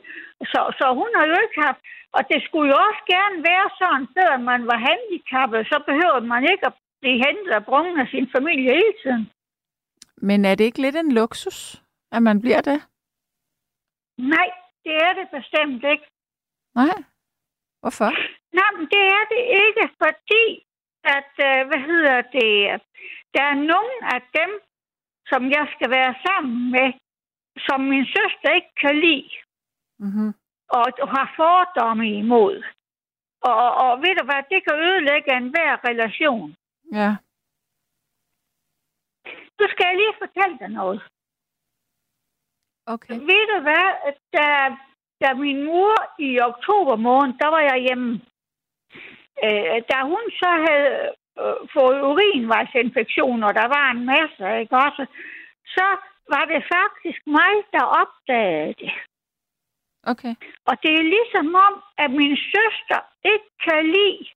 Så, så hun har jo ikke haft... Og det skulle jo også gerne være sådan, før man var handicappet, så behøvede man ikke at blive hentet og brunget af sin familie hele tiden. Men er det ikke lidt en luksus, at man bliver det? Nej, det er det bestemt ikke. Nej. Hvorfor? Nej, men det er det ikke, fordi at, øh, hvad hedder det, der er nogle af dem, som jeg skal være sammen med, som min søster ikke kan lide, Mm-hmm. og har fordomme imod. Og, og ved du hvad, det kan ødelægge enhver relation. Ja. Nu skal jeg lige fortælle dig noget. Okay. Ved du hvad, da, da min mor i oktober måned, der var jeg hjemme. Øh, da hun så havde øh, fået urinvejsinfektion, og der var en masse, ikke også, så var det faktisk mig, der opdagede det. Okay. Og det er ligesom om, at min søster ikke kan lide,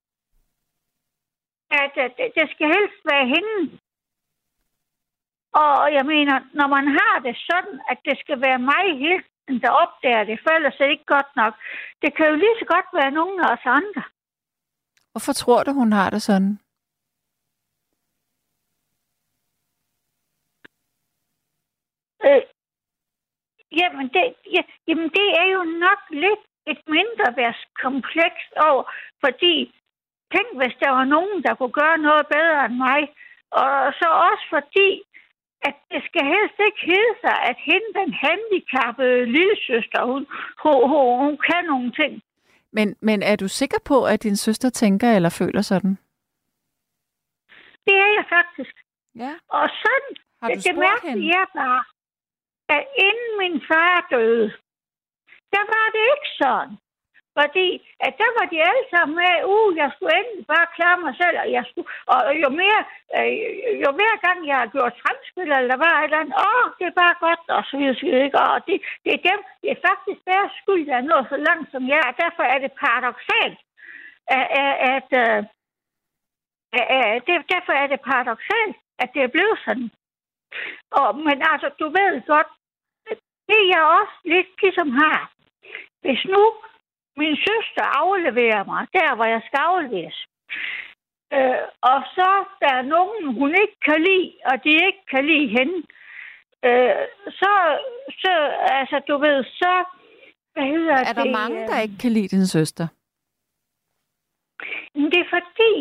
at, at det- det skal helst være hende. Og jeg mener, når man har det sådan, at det skal være mig hele der opdager det, for ellers er det ikke godt nok. Det kan jo lige så godt være nogen af os andre. Hvorfor tror du, hun har det sådan? Øh, jamen, det, ja, jamen, det er jo nok lidt et mindre kompleks over, fordi tænk, hvis der var nogen, der kunne gøre noget bedre end mig. Og så også fordi, at det skal helst ikke hedde sig, at hende, den handicappede lillesøster, hun, hun, hun, hun kan nogle ting. Men, men er du sikker på, at din søster tænker eller føler sådan? Det er jeg faktisk. Ja. Og sådan, Har du det, hende? er bare, at inden min far døde, der var det ikke sådan. Fordi at der var de alle sammen med, uh, jeg skulle endelig bare klare mig selv, og, jeg skulle, og jo mere, øh, jo mere gang jeg har gjort fremskridt, eller der var et eller andet, åh, det er bare godt, og så videre, så videre, ikke? og det, det er dem, det er faktisk deres skyld, der er nået så langt som jeg og derfor er det paradoxalt, at, at, at, øh, at, at det, derfor er det paradoxalt, at det er blevet sådan. Og, men altså, du ved godt, det er jeg også lidt ligesom har. Hvis nu min søster afleverer mig der, hvor jeg skal afleveres, øh, og så der er nogen, hun ikke kan lide, og de ikke kan lide hende, øh, så, så, altså, du ved, så, hvad hedder Er der det? mange, øh, der ikke kan lide din søster? Det er fordi,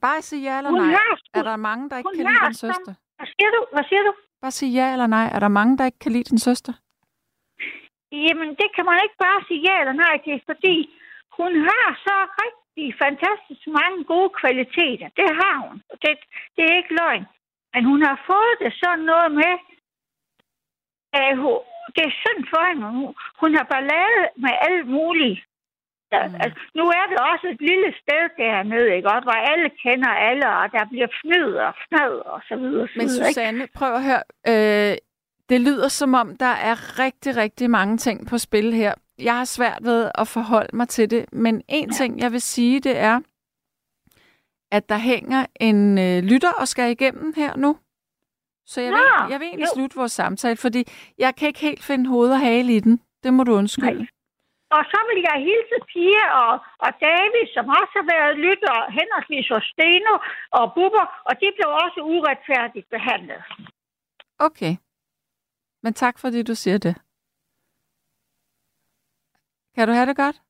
Bare sig ja eller nej. har, Er der mange, der ikke kan lide din søster? hvad siger du? Hvad siger du? Bare sig ja eller nej. Er der mange, der ikke kan lide din søster? Jamen, det kan man ikke bare sige ja eller nej til, fordi hun har så rigtig fantastisk mange gode kvaliteter. Det har hun. Det, det er ikke løgn. Men hun har fået det sådan noget med, at hun, det er synd for hende. Hun, hun har ballade med alt muligt. Mm. altså, nu er det også et lille sted dernede, ikke? Også, hvor alle kender alle, og der bliver fnid og fnad og så videre. Men videre, ikke? Susanne, prøv at høre. Øh, det lyder som om, der er rigtig, rigtig mange ting på spil her. Jeg har svært ved at forholde mig til det, men en ting, jeg vil sige, det er, at der hænger en øh, lytter og skal igennem her nu. Så jeg, Nå, vil, jeg vil egentlig jo. slutte vores samtale, fordi jeg kan ikke helt finde hoved og hale i den. Det må du undskylde. Nej. Og så vil jeg hilse Pia og, og David, som også har været lytter henholdsvis hos Steno og Bubber, og de blev også uretfærdigt behandlet. Okay. Men tak, fordi du siger det. Kan du have det godt?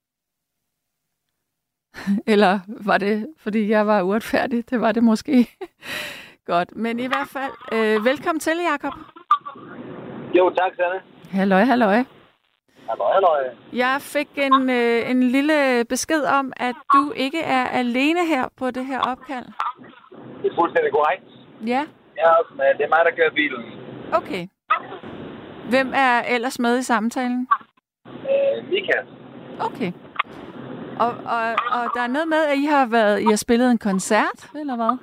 Eller var det, fordi jeg var uretfærdig? Det var det måske. godt. Men i hvert fald, øh, velkommen til, Jakob. Jo, tak, Sanne. Halløj, halløj. Halløj, halløj. Jeg fik en, øh, en lille besked om, at du ikke er alene her på det her opkald. Det er fuldstændig korrekt. Ja, med. Det er mig, der kører bilen. okay. Hvem er ellers med i samtalen? Øh. Okay. Og, og, og der er noget med, at I har været, I har spillet en koncert, eller hvad?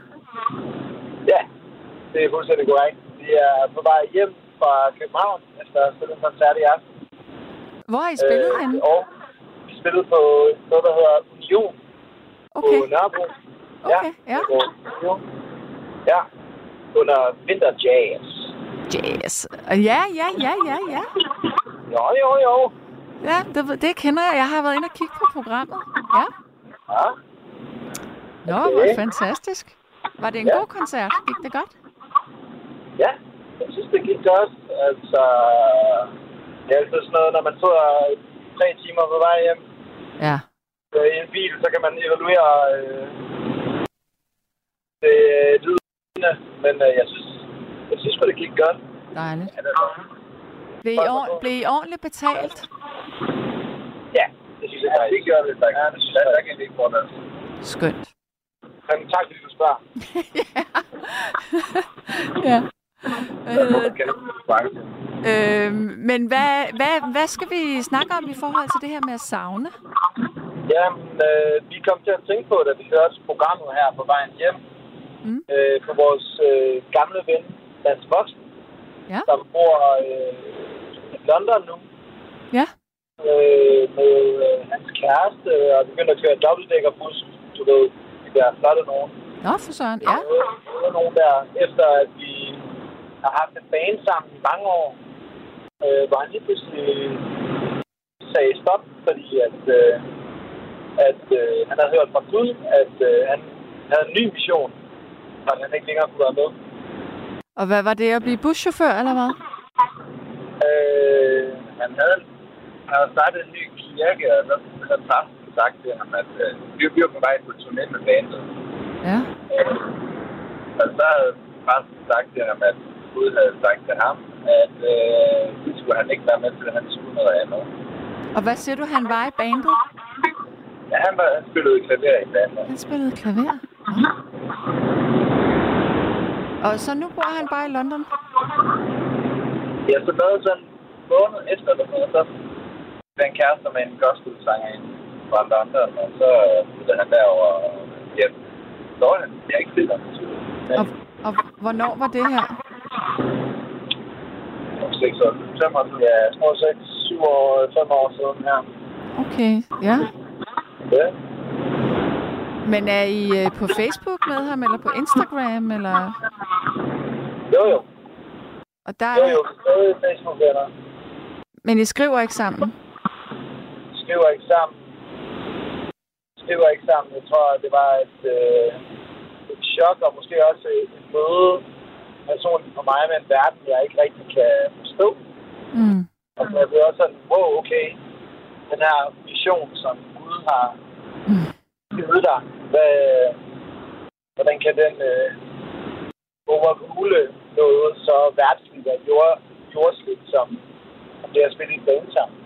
Ja, det er fuldstændig korrekt. Vi er på vej hjem fra København, efter at have spillet en koncert i aften. Hvor har I spillet øh, henne? Og vi spillede på noget, der hedder Union Okay, på Nørrebro. okay, ja. på Union. Ja, under Vinter Jazz. Jazz. Ja, ja, ja, ja, ja. Jo, jo, jo. Ja, det, det kender jeg. Jeg har været inde og kigge på programmet. Ja. Ja, Nå, Okay. hvor fantastisk. Var det en Ja. god koncert? Gik det godt? Ja, jeg synes, det gik godt. Altså, det er altid sådan noget, når man sidder tre timer på vej hjem Ja. i en bil, så kan man evaluere øh, det lydende. Men øh, jeg synes, synes, at det gik godt. Dejligt. Ja, det er- Blev I, ord- blev I ordentligt betalt? Ja, det synes jeg faktisk. det gør det. Ja, det synes jeg, der kan det ikke det. Skønt. Men tak, fordi du spørger. ja. Det? Spørge til? Øh, men hvad, hvad, hvad skal vi snakke om i forhold til det her med at savne? Jamen, øh, vi kom til at tænke på, da vi hørte programmet her på vejen hjem, Mm. øh, på vores øh, gamle ven, Lars Voksen, Ja. som bor øh, i London nu, Ja. øh, med øh, hans kæreste, og begyndte at køre dobbeltdækkerbus, du ved, de der flotte nogen. Nå, for søren. Ja. Der var nogen der, efter at vi har haft en bane sammen i mange år, øh, hvor han lige pludselig sagde stop, fordi at, øh, at øh, han havde hørt fra Gud, at øh, han havde en ny mission, og han ikke længere kunne være med. Og hvad var det at blive buschauffør, eller hvad? Øh, han havde, han havde startet en ny kirke, og så havde præsten sagt til ham, at øh, vi vi var på vej på turné med bandet. Ja. Øh, og så havde præsten sagt til ham, at Gud havde sagt til ham, at øh, det skulle han ikke være med til, at han skulle noget andet. Og hvad siger du, han var i bandet? Ja, han, var, han spillede klaver i bandet. Han spillede klaver. Nå. Og så nu bor han bare i London? Ja, så noget sådan en måned efter eller noget, så blev han kærester med en gospelsanger fra London, og så øh, flyttede han derover og hjem. Så var han, jeg ikke fedt, Og, og hvornår var det her? om seks år. Fem år siden. Ja, små seks, syv år, fem år siden her. Okay, ja. Ja. Men er I øh, på Facebook med ham, eller på Instagram, eller... Jo, jo. Og der Jo, er... jo. Stadig Facebook-venner. Men I skriver ikke sammen? Skriver ikke sammen. Skriver ikke sammen. Jeg tror, det var et, øh, et chok, og måske også et, møde personligt for mig med en verden, jeg ikke rigtig kan forstå. Mm. Og så jeg blev også sådan, wow, okay. Den her vision, som Gud har givet dig, hvad, hvordan kan den øh, overrule noget så værtsligt og jord, jordsligt, som, det at spille i band sammen?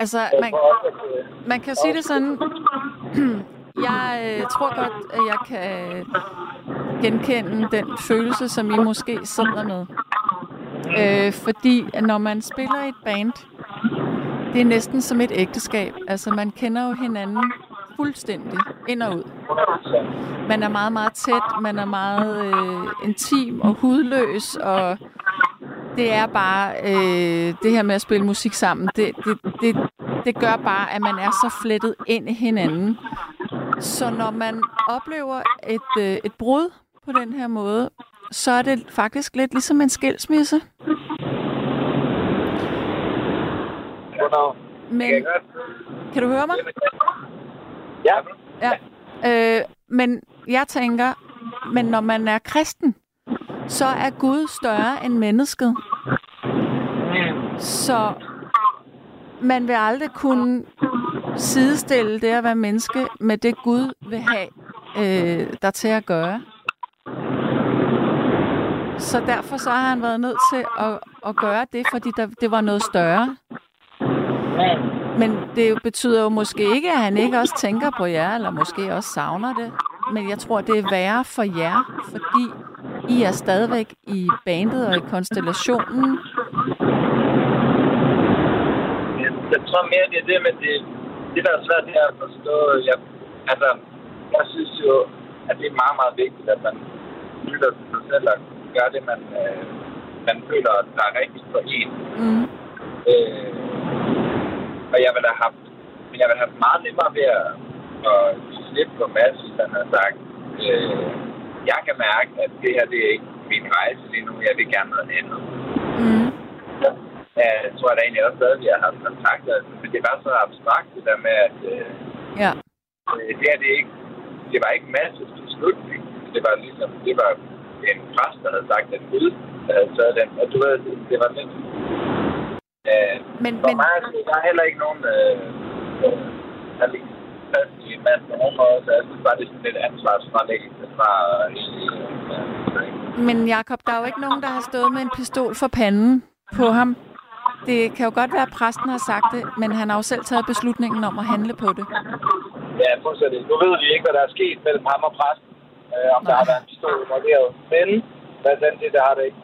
Altså, man, øh, man kan sige det sådan... Jeg øh, tror godt, at jeg kan genkende den følelse, som I måske sidder med. Øh, fordi at når man spiller i et band, det er næsten som et ægteskab. Altså, man kender jo hinanden fuldstændig ind og ud. 100%. Man er meget, meget tæt, man er meget øh, intim og hudløs, og det er bare øh, det her med at spille musik sammen, det, det, det, det gør bare, at man er så flettet ind i hinanden. Så når man oplever et, øh, et brud på den her måde, så er det faktisk lidt ligesom en skilsmisse. Men kan du høre mig? Ja. Ja. Øh, men jeg tænker, men når man er kristen, så er Gud større end mennesket. Så man vil aldrig kunne sidestille det at være menneske med det Gud vil have øh, der til at gøre. Så derfor så har han været nødt til at, at gøre det, fordi der, det var noget større. Men det betyder jo måske ikke, at han ikke også tænker på jer, eller måske også savner det. Men jeg tror, det er værre for jer, fordi I er stadigvæk i bandet og i konstellationen. Jeg, jeg tror mere, det er det, men det, det der er svært, det er at forstå. Jeg, altså, jeg synes jo, at det er meget, meget vigtigt, at man lytter til sig selv og gør det, man, øh, man føler, der er rigtigt for en. Mm. Øh, og jeg ville have haft, men jeg ville have haft meget nemmere ved at, at slippe på Mads, han har sagt, øh, jeg kan mærke, at det her, det er ikke min rejse lige nu, jeg vil gerne noget andet. Mm. Jeg tror da egentlig også stadig, vi har haft kontakt, altså, men det var så abstrakt, det der med, at øh, Ja. øh, det her, det, er ikke, det var ikke Mads' beslutning. Det var ligesom, det var en præst, der havde sagt, at Gud havde taget den. Og du ved, det, det var lidt... Øh, Men, for men, mig, så der er heller ikke nogen... Øh, øh, der er lige fast i mand på nogen måde, så jeg synes bare, det er sådan lidt ansvarsfralæggelse fra... Øh, men Jakob, der er jo ikke nogen, der har stået med en pistol for panden på ham. Det kan jo godt være, at præsten har sagt det, men han har jo selv taget beslutningen om at handle på det. Ja, fuldstændig. Nu ved vi ikke, hvad der er sket mellem ham og præsten. Øh, om der har været en pistol involveret. Men, hvad er det, det har det ikke.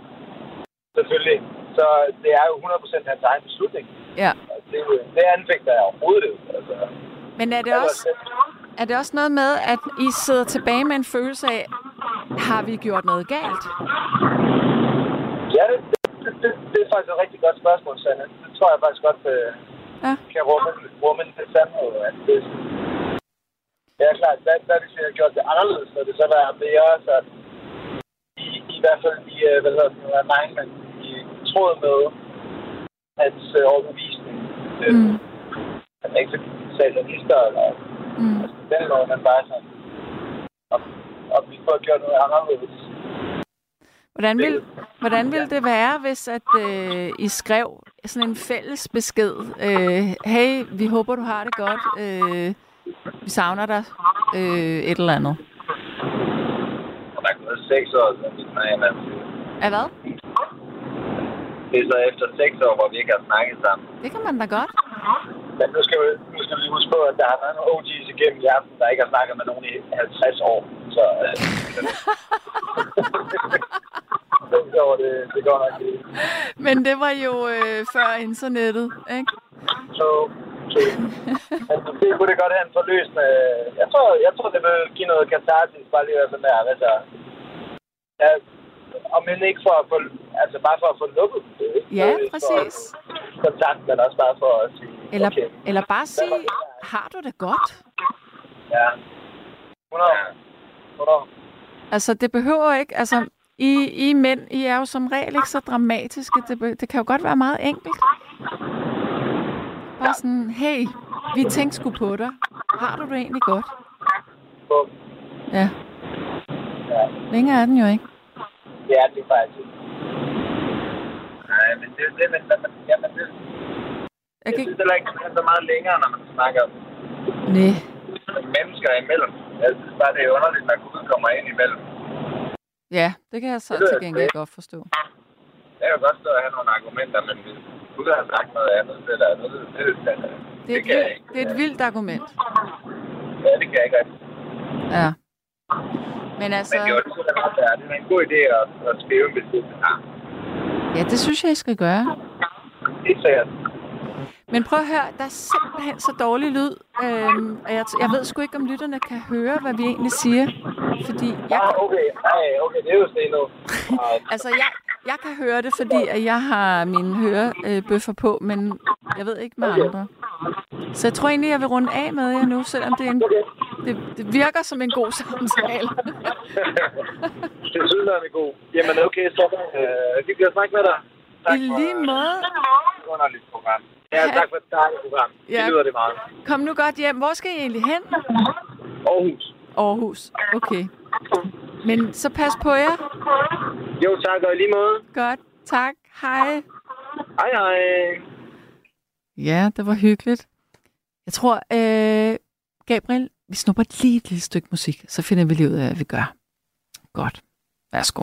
Selvfølgelig. Så det er jo 100% hans egen beslutning. Ja. Altså, det, er det anfægter jeg overhovedet. Altså, Men er det også, er det også noget med, at I sidder tilbage med en følelse af, har vi gjort noget galt? Ja, det, det, det, det er faktisk et rigtig godt spørgsmål, Sanne. Det tror jeg faktisk godt øh, Ja. kan rumme, rumme en sandhed. At det, det er klart, hvad, hvad hvis vi havde gjort det anderledes, så det så være mere så i, i hvert fald i, øh, hvad hedder det, alignment, i tråd med hans øh, overbevisning. Øh, Mm. Han er ikke så satanister, eller Mm. altså, den måde, man bare sådan, om, om vi have gjort noget anderledes. Hvordan vil, hvordan vil det være, hvis at øh, I skrev sådan en fælles besked? Øh, hey, vi håber, du har det godt. Øh, vi savner dig. Øh, et eller andet. Og der er gået seks år, siden snakkede hinanden. Er hvad? Det er så efter seks år, hvor vi ikke har snakket sammen. Det kan man da godt. Men nu skal, vi, nu skal vi lige huske på, at der har været nogle OG's igennem i aften, der ikke har snakket med nogen i 50 år. Så øh, det, det går nok ikke. Men det var jo øh, før internettet, ikke? Så, så men det kunne det godt have en forløsende... Jeg tror, jeg tror, det vil give noget katarsis, bare lige at være sådan der. Altså, ja, om end ikke for at få, altså bare for at få lukket det. Ja, Øh, præcis. Kontakt, men også bare for at sige, Eller, okay, eller bare sige, har du det godt? ja, 100. 100. Altså, det behøver ikke... Altså, I, I mænd, I er jo som regel ikke så dramatiske. Det, be- det kan jo godt være meget enkelt. Bare sådan, hey, vi tænkte sgu på dig. Har du det egentlig godt? Ja. Ja. Længere er den jo ikke. Ja, det er faktisk. Nej, men det er det, men, men, jamen, det, Jeg jeg kan synes ikke... heller ikke, det er så meget længere, når man snakker Nej. mennesker imellem. Jeg synes bare, det er underligt, at Gud kommer ind imellem. Ja, det kan jeg så Det til gengæld fedt. godt forstå. Jeg kan godt stå og have nogle argumenter, men hvis Gud har sagt noget andet, det der, det, det, det, det, det, Det er, et, kan jeg ikke. det er et vildt argument. Ja, det kan jeg ikke rigtig. Ja. Men altså, Men det var det, der er, det er en god idé at, at skrive, hvis det ja, det synes jeg, I skal gøre. Det er sikkert. Men prøv at høre, der er simpelthen så dårlig lyd. Øhm, og jeg, jeg ved sgu ikke, om lytterne kan høre, hvad vi egentlig siger. Fordi jeg, Ah, okay. Ej, okay, det er jo. Og altså jeg, jeg kan høre det, fordi at jeg har mine hørebøffer på, men jeg ved ikke med andre. Så jeg tror egentlig, jeg vil runde af med jer nu, selvom det, er en, det, det virker som en god samtale. det synes jeg er god. Jamen okay, så øh, vi kan snakke med dig. Tak I lige måde. underligt program. Ja, tak for et dejligt program. Ja. Det lyder det meget. Kom nu godt hjem. Hvor skal I egentlig hen? Aarhus. Aarhus. Okay. Men så pas på jer. Jo, tak, og i lige måde. Godt. Tak. Hej. Hej, hej. Ja, det var hyggeligt. Jeg tror, øh, Gabriel, vi snupper lige et lille stykke musik, så finder vi lige ud af, hvad vi gør. Godt. Værsgo.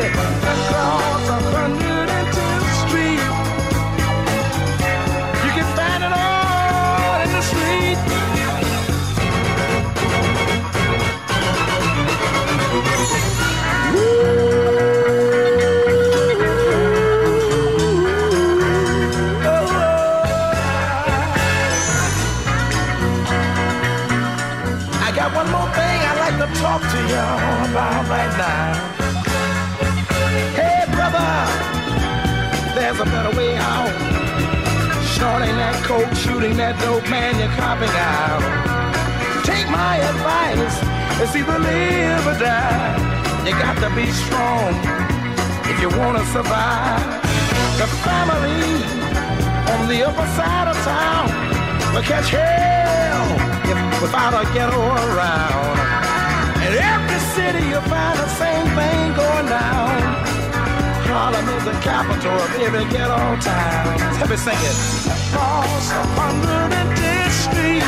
across a country. That dope, man, you're copping out. Take my advice, it's either live or die. You got to be strong if you want to survive. The family on the upper side of town will catch hell if, without a ghetto around. In every city you'll find the same thing going down. Harlem is the capital of every ghetto town. Let me sing it. Across 110th Street,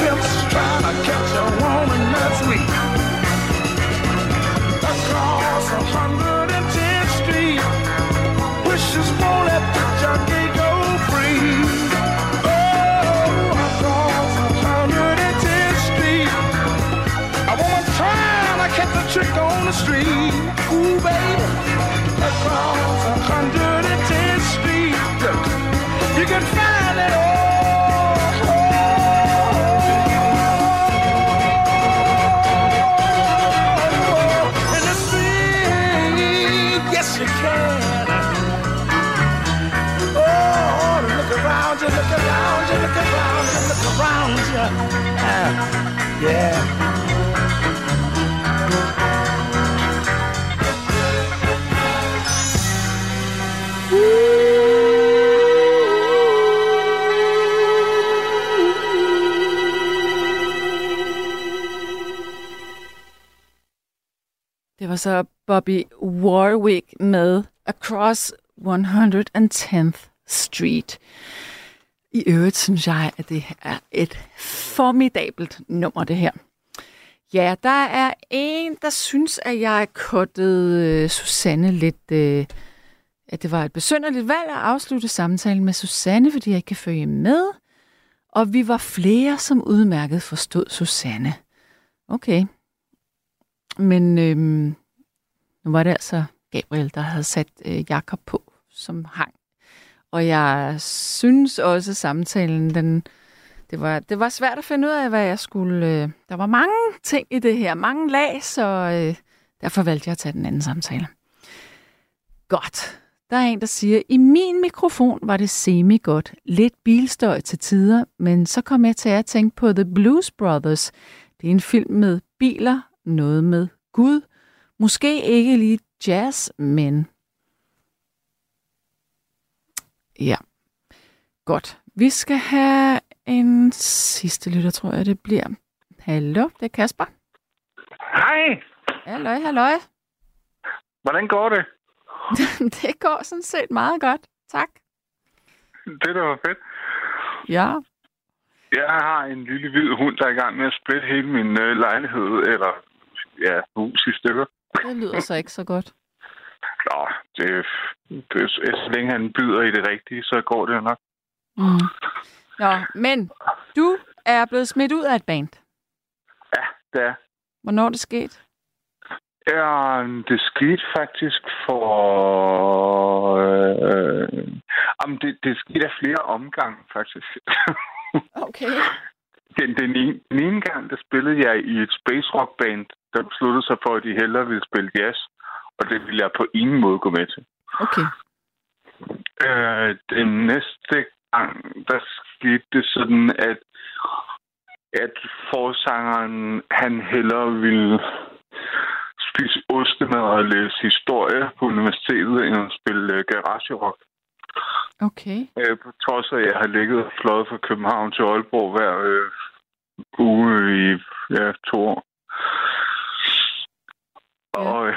pimps trying to catch a woman that's weak. Across 110th Det så Bobby Warwick med Across 110th Street. I øvrigt synes jeg, at det er et formidabelt nummer, det her. Ja, der er en, der synes, at jeg kottede øh, Susanne lidt... Øh, at det var et besynderligt valg at afslutte samtalen med Susanne, fordi jeg ikke kan følge med. Og vi var flere, som udmærket forstod Susanne. Okay. Men øhm, nu var det altså Gabriel, der havde sat øh, Jakob på, som hang. Og jeg synes også, at samtalen, den, det, var, det var svært at finde ud af, hvad jeg skulle... Øh, der var mange ting i det her, mange lag, så øh, derfor valgte jeg at tage den anden samtale. Godt. Der er en, der siger, i min mikrofon var det semi-godt. Lidt bilstøj til tider, men så kom jeg til at tænke på The Blues Brothers. Det er en film med biler, noget med Gud. Måske ikke lige jazz, men... Ja. Godt. Vi skal have en sidste lytter, tror jeg, det bliver. Hallo, det er Kasper. Hej, Halløj, halløj. hvordan går det? det går sådan set meget godt. Tak. Det der var fedt. Ja. Jeg har en lille hvid hund, der er i gang med at splitte hele min øh, lejlighed, eller ja, hus i stykker. Det lyder så ikke så godt. Nå, det, det, så længe han byder i det rigtige, så går det jo nok. Mm. Nå, men du er blevet smidt ud af et band. Ja, det er. Hvornår er det sket? Ja, det skete faktisk for... Øh, jamen, det, det skete af flere omgange, faktisk. Okay. Den, den, ene, den ene gang, der spillede jeg i et space rock band, der besluttede sig for, at de hellere ville spille jazz, og det ville jeg på ingen måde gå med til. Okay. Øh, den næste gang, der skete det sådan, at, at forsangeren, han hellere ville spise ostemad og læse historie på universitetet, end at spille uh, garage rock. Okay. Øh, på trods af, at jeg har ligget og fløjet fra København til Aalborg hver øh, uge i ja, to år. Og,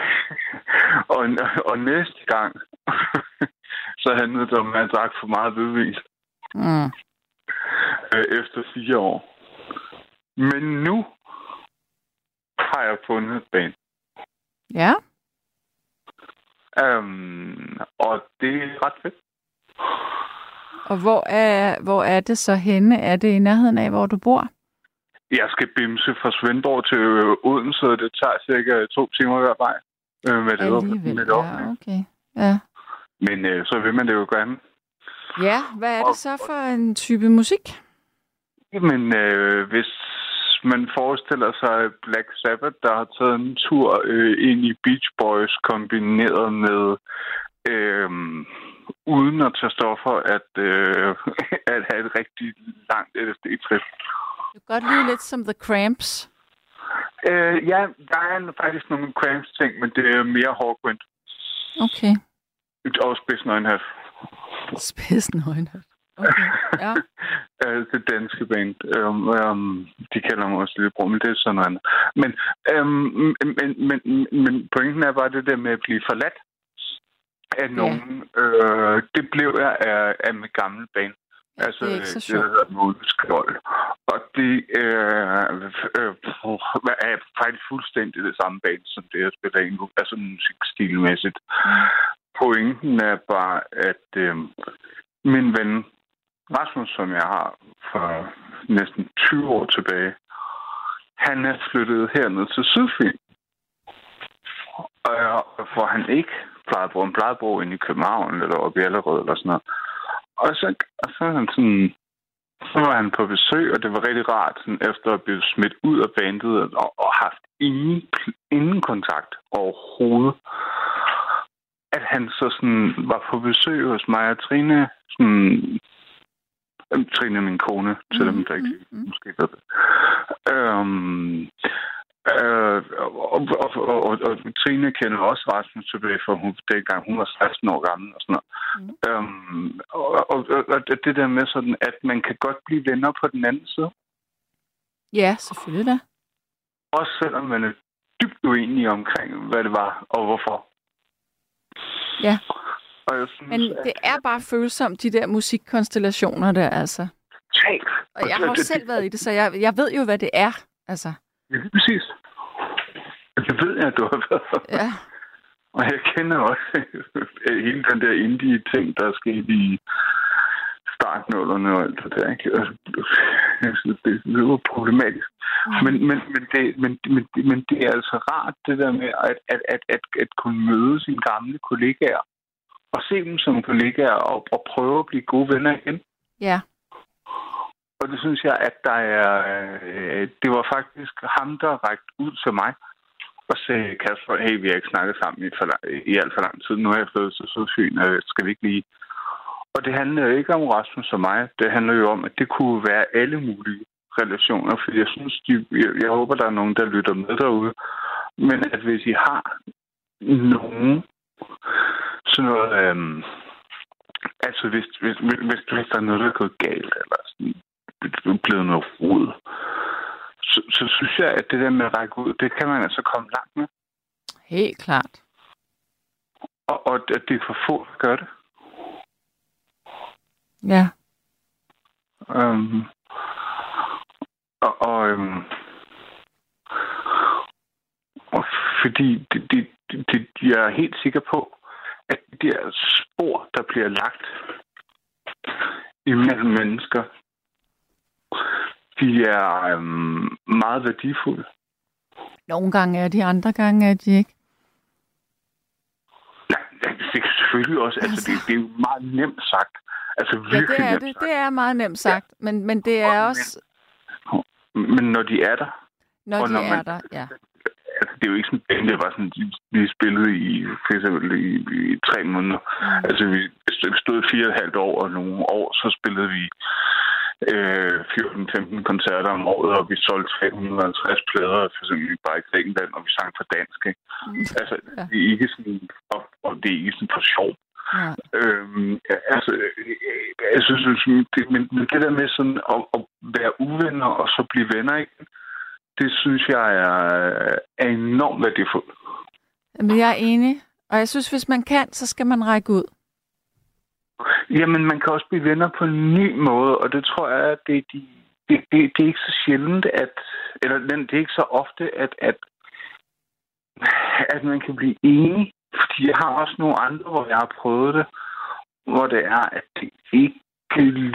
og, og næste gang, så handlede det om, at jeg drak for meget hvidvin Mm. øh, efter fire år. Men nu har jeg fundet et band. Ja. Um, og det er ret fedt. Og hvor er, hvor er det så henne? Er det i nærheden af, hvor du bor? Jeg skal bimse fra Svendborg til øh, Odense, og det tager cirka to timer hver vej. Øh, med det, Alligevel, med det ja, okay. Ja. Men øh, så vil man det jo gerne. Ja, hvad er det så for en type musik? Men øh, hvis man forestiller sig Black Sabbath, der har taget en tur øh, ind i Beach Boys kombineret med øh, uden at tage stoffer, at, øh, at have et rigtig langt LSD-trip. Det kan godt lyde lidt som The Cramps. Øh, ja, der er faktisk nogle cramps ting, men det er mere Hawkwind Okay. og Spids Nøgenhat. Spids Nøgenhat. Okay, ja. Øh, det danske band. Um, um, de kalder mig også Lillebror, men det er sådan noget andet. Men, um, men, men, men pointen er bare det der med at blive forladt af nogen. Øh, det blev jeg af, af mit gamle band. Altså, det er ikke så det sjovt. hedder Måleskjold. Og det øh, øh, er faktisk fuldstændig det samme band, som det, jeg spiller ind nu. Altså musikstilmæssigt. Pointen er bare, at øh, min ven Rasmus, som jeg har for næsten 20 år tilbage, han er flyttet herned til Sydfyn. Og for han ikke plejede at bo, han plejede at bo inde i København, eller oppe i Allerød, eller sådan noget. Og så, og så, han sådan, så var han på besøg, og det var rigtig rart, sådan, efter at blive smidt ud af bandet, og, og haft ingen, ingen kontakt overhovedet. At han så sådan var på besøg hos mig og Trine, sådan Trine, min kone, selvom mm, der ikke mm, mm. måske ved det. Øhm, øh, og, og, og, og, og, Trine kender også Rasmus tilbage, for hun, dengang hun var 16 år gammel og sådan noget. Mm. Øhm, og, og, og det der med sådan, at man kan godt blive venner på den anden side. Ja, selvfølgelig da. Også selvom man er dybt uenig omkring, hvad det var og hvorfor. Ja. Og jeg synes, Men det er bare følsomt, de der musikkonstellationer der, altså. Totalt. Og jeg har jo selv været i det, så jeg, jeg ved jo, hvad det er. Altså, lige præcis. Og Det ved jeg, at du har været. ja. Og jeg kender også hele den der indie-ting, der er sket i startnullerne og alt det der. Ikke? Altså, Jeg synes, det, var problematisk. Men, men, men, det, men, men, men det er altså rart, det der med at, at, at, at, at kunne møde sine gamle kollegaer og se dem som kollegaer og, og prøve at blive gode venner igen. Ja. Og det synes jeg, at der er... Øh, det var faktisk ham, der rækte ud til mig og sagde, Kasper, hey, vi har ikke snakket sammen i, for i alt for lang tid. Nu har jeg fået så sødsyn, øh, skal vi ikke lige... Og det handler jo ikke om Rasmus og mig. Det handler jo om, at det kunne være alle mulige relationer. Fordi jeg synes, de, jeg, jeg håber, der er nogen, der lytter med derude. Men at hvis I har nogen sådan noget... Øhm, altså, hvis, hvis, hvis, hvis, hvis der er noget, der er gået galt, eller sådan, blevet noget rod, så, så synes jeg, at det der med at række ud, det kan man altså komme langt med. Helt klart. Og, og at det er for få, der gør det. Ja. Øhm, og, og, øhm, og fordi det, det, det, det, jeg er helt sikker på, at de der spor, der bliver lagt imellem mennesker, de er øhm, meget værdifulde. Nogle gange er de, andre gange er de ikke. Ja, det er selvfølgelig også, altså, det, det er jo meget nemt sagt. Altså Ja, virkelig det er nemt det. sagt. Det er meget nemt sagt. Men, men det er Og- også, Men når de er der, når og de når er man- der. Ja. altså, det er jo ikke sådan, at det var sådan, de spillede i, for eksempel i, i tre måneder. Mm. Altså, vi vi stod fire og et halvt år, og nogle år, så spillede vi øh, 14-15 koncerter om året, og vi solgte 350 plader, for eksempel bare i Grækenland, og vi sang på dansk. Ikke? Altså, Ja. det er ikke sådan, og, og det er ikke sådan for sjov. Nej. Øhm, altså, øh, jeg synes, det, men, men det der med sådan at, at være uvenner og så blive venner igen, det synes jeg er, er enormt værdifuldt. Men jeg er enig. Og jeg synes, hvis man kan, så skal man række ud. Jamen, man kan også blive venner på en ny måde, og det tror jeg, at det, de, det, det, det er ikke så sjældent, at, eller den- det er ikke så ofte, at, at, at man kan blive enige. Fordi jeg har også nogle andre, hvor jeg har prøvet det, hvor det er, at det ikke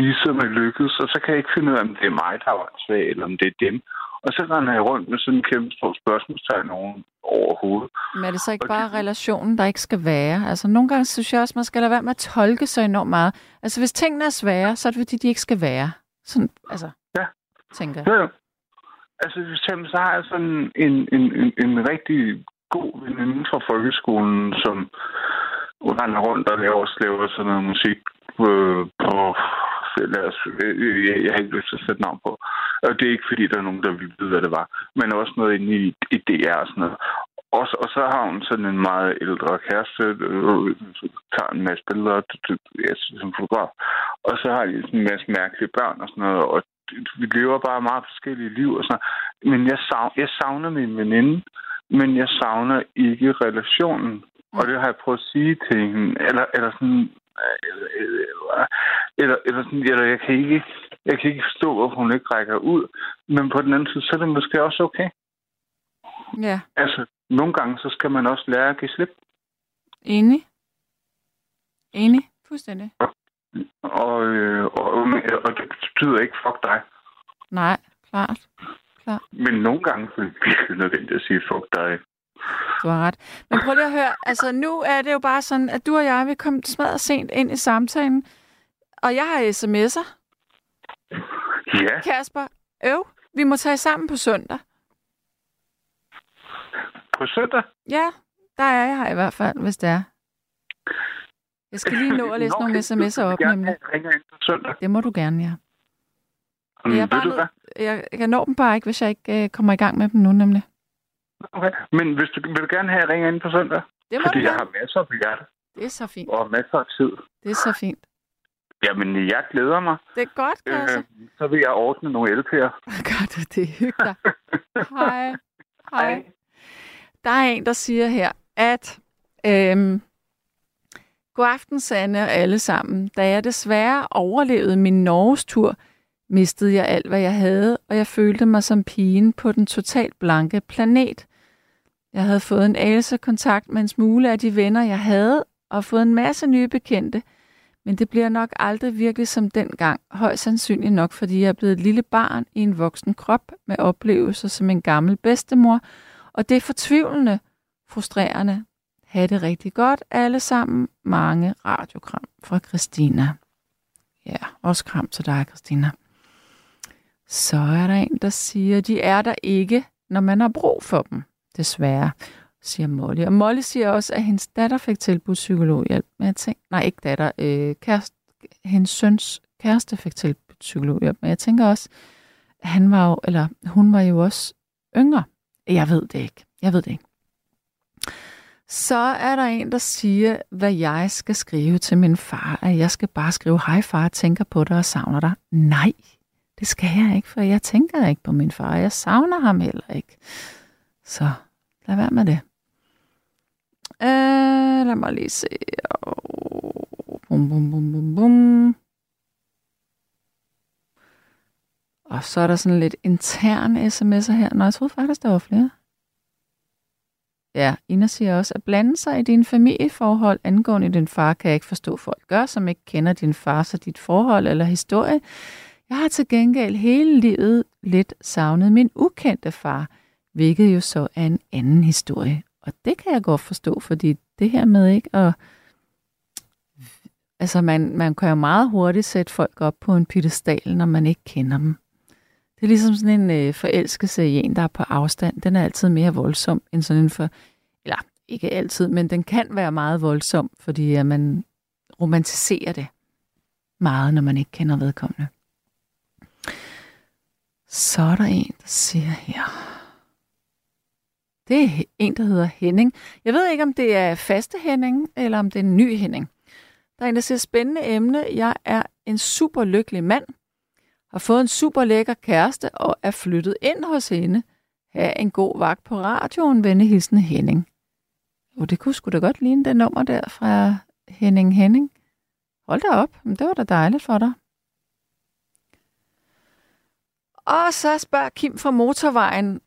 ligesom er lykkedes, og så kan jeg ikke finde ud af, om det er mig, der var svag, eller om det er dem. Og så render jeg rundt med sådan en kæmpe stor spørgsmålstegn over, hovedet. Men er det så ikke Og bare relationen, der ikke skal være? Altså nogle gange synes jeg også, man skal lade være med at tolke så enormt meget. Altså hvis tingene er svære, så er det fordi, de ikke skal være. Sådan, altså, Ja. tænker jeg. Ja, ja. Altså, for eksempel, så har jeg sådan en, en, en, en rigtig god veninde fra folkeskolen, som render rundt og laver, laver sådan noget musik øh, på... Lad os, øh, øh, jeg, jeg har ikke lyst til at sætte navn på. Og det er ikke, fordi der er nogen, der vil vide, hvad det var. Men også noget inde i, i DR og sådan noget. Og, så- og så har hun sådan en meget ældre kæreste, øh, tager en masse billeder t- t- ja, som fotograf. Og så har de sådan en masse mærkelige børn og sådan noget. Og vi lever bare meget forskellige liv og sådan noget. Men jeg, savner, jeg savner min veninde, men jeg savner ikke relationen. Og det har jeg prøvet at sige til hende. Eller, eller sådan... Øh, øh, eller, eller, sådan, eller jeg, kan ikke, jeg kan ikke forstå, hvorfor hun ikke rækker ud. Men på den anden side, så er det måske også okay. Ja, Altså, nogle gange, så skal man også lære at give slip. enig. Enig. Fuldstændig. Og, øh, og, og det betyder ikke fuck dig. Nej, klart. Men nogle gange så er det virkelig nødvendigt at sige fuck dig. Du har ret. Men prøv lige at høre, altså nu er det jo bare sådan, at du og jeg, vi kom smadret sent ind i samtalen, og jeg har sms'er. Ja, Kasper, øv, vi må tage sammen på søndag. på søndag. Ja, der er jeg her i hvert fald, hvis det er. Jeg skal lige nå at læse Nå, nogle sms'er op, nemlig. jeg ringer ind på søndag. Det må du gerne, ja. Mm, Jeg, er bare ved du hvad? nødt, jeg, jeg når dem bare ikke, hvis jeg ikke øh, kommer i gang med dem nu, nemlig. Okay. Men hvis du, vil du gerne have, at jeg ringer ind på søndag? Det må Fordi du jeg gerne. har masser på hjertet Det er så fint. og masser af tid. Det er så fint. Jamen, jeg glæder mig. Det er godt, Kasse. Øh, så vil jeg ordne nogle LP'er. Du det? Hygge dig. Hej. Hej. Der er en, der siger her, at øhm, god aften, Sanne og alle sammen. Da jeg desværre overlevede min Norges tur, mistede jeg alt, hvad jeg havde, og jeg følte mig som pigen på den totalt blanke planet. Jeg havde fået en anelse kontakt med en smule af de venner, jeg havde, og fået en masse nye bekendte, men det bliver nok aldrig virkelig som dengang. Højst sandsynligt nok, fordi jeg er blevet et lille barn i en voksen krop med oplevelser som en gammel bedstemor. Og det er fortvivlende, frustrerende. Ha' det rigtig godt alle sammen. Mange radiokram fra Christina. Ja, også kram til dig, Christina. Så er der en, der siger, de er der ikke, når man har brug for dem. Desværre, siger Molly. Og Molly siger også, at hendes datter fik tilbudt psykologhjælp. Men jeg tænker, nej, ikke datter, øh, kæreste, hendes søns kæreste fik tilbudt psykologhjælp. Men jeg tænker også, at han var jo, eller hun var jo også yngre. Jeg ved det ikke. Jeg ved det ikke. Så er der en, der siger, hvad jeg skal skrive til min far. At jeg skal bare skrive, hej far, tænker på dig og savner dig. Nej, det skal jeg ikke, for jeg tænker ikke på min far. Jeg savner ham heller ikke. Så lad være med det. Øh, lad mig lige se. Bum, bum, bum, bum, bum. Og så er der sådan lidt interne sms'er her. Nå, jeg troede faktisk, der var flere. Ja, Ina siger også, at blande sig i dine familieforhold angående din far, kan jeg ikke forstå, folk gør, som ikke kender din far så dit forhold eller historie. Jeg har til gengæld hele livet lidt savnet min ukendte far, hvilket jo så er en anden historie. Og det kan jeg godt forstå, fordi det her med ikke at... Altså, man, man kan jo meget hurtigt sætte folk op på en pittestal, når man ikke kender dem. Det er ligesom sådan en øh, forelskelse i en, der er på afstand. Den er altid mere voldsom end sådan en for... Eller ikke altid, men den kan være meget voldsom, fordi at man romantiserer det meget, når man ikke kender vedkommende. Så er der en, der siger her... Det er en, der hedder Henning. Jeg ved ikke, om det er faste Henning, eller om det er en ny Henning. Der er en, der siger, spændende emne. Jeg er en super lykkelig mand, har fået en super lækker kæreste og er flyttet ind hos hende. Ha' en god vagt på radioen, vennehilsen Henning. Jo, det kunne sgu da godt ligne det nummer der fra Henning Henning. Hold da op, det var da dejligt for dig. Og så spørger Kim fra Motorvejen,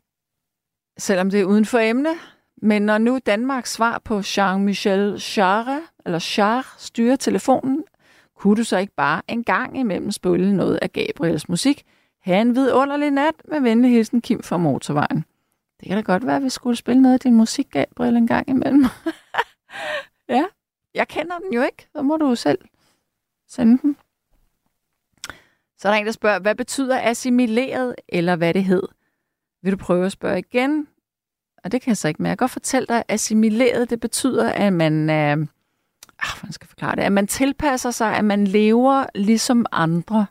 selvom det er uden for emne, men når nu Danmarks svar på Jean-Michel Jarre, eller Jarre, styrer telefonen, kunne du så ikke bare en gang imellem spille noget af Gabriels musik? Ha' en vidunderlig nat med venlig hilsen Kim fra Motorvejen. Det kan da godt være, at vi skulle spille noget af din musik, Gabriel, en gang imellem. ja, jeg kender den jo ikke. Så må du jo selv sende den. Så er der en, der spørger, hvad betyder assimileret, eller hvad det hed? Vil du prøve at spørge igen? Og det kan jeg så ikke, men jeg kan godt fortælle dig, at assimileret, det betyder, at man... Øh, ah, hvordan skal jeg forklare det? At man tilpasser sig, at man lever ligesom andre.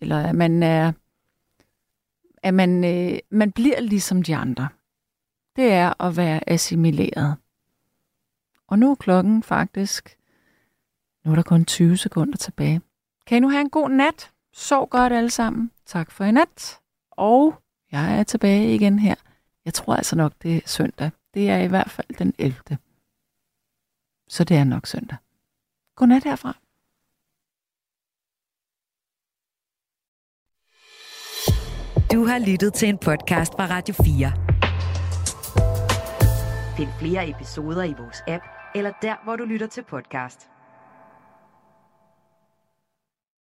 Eller at man er... At man, øh, man bliver ligesom de andre. Det er at være assimileret. Og nu er klokken faktisk... Nu er der kun 20 sekunder tilbage. Kan I nu have en god nat? Sov godt alle sammen. Tak for i nat. Og jeg er tilbage igen her. Jeg tror altså nok, det er søndag. Det er i hvert fald den 11. Så det er nok søndag. Godnat herfra. Du har lyttet til en podcast fra Radio 4. Find flere episoder i vores app, eller der, hvor du lytter til podcast.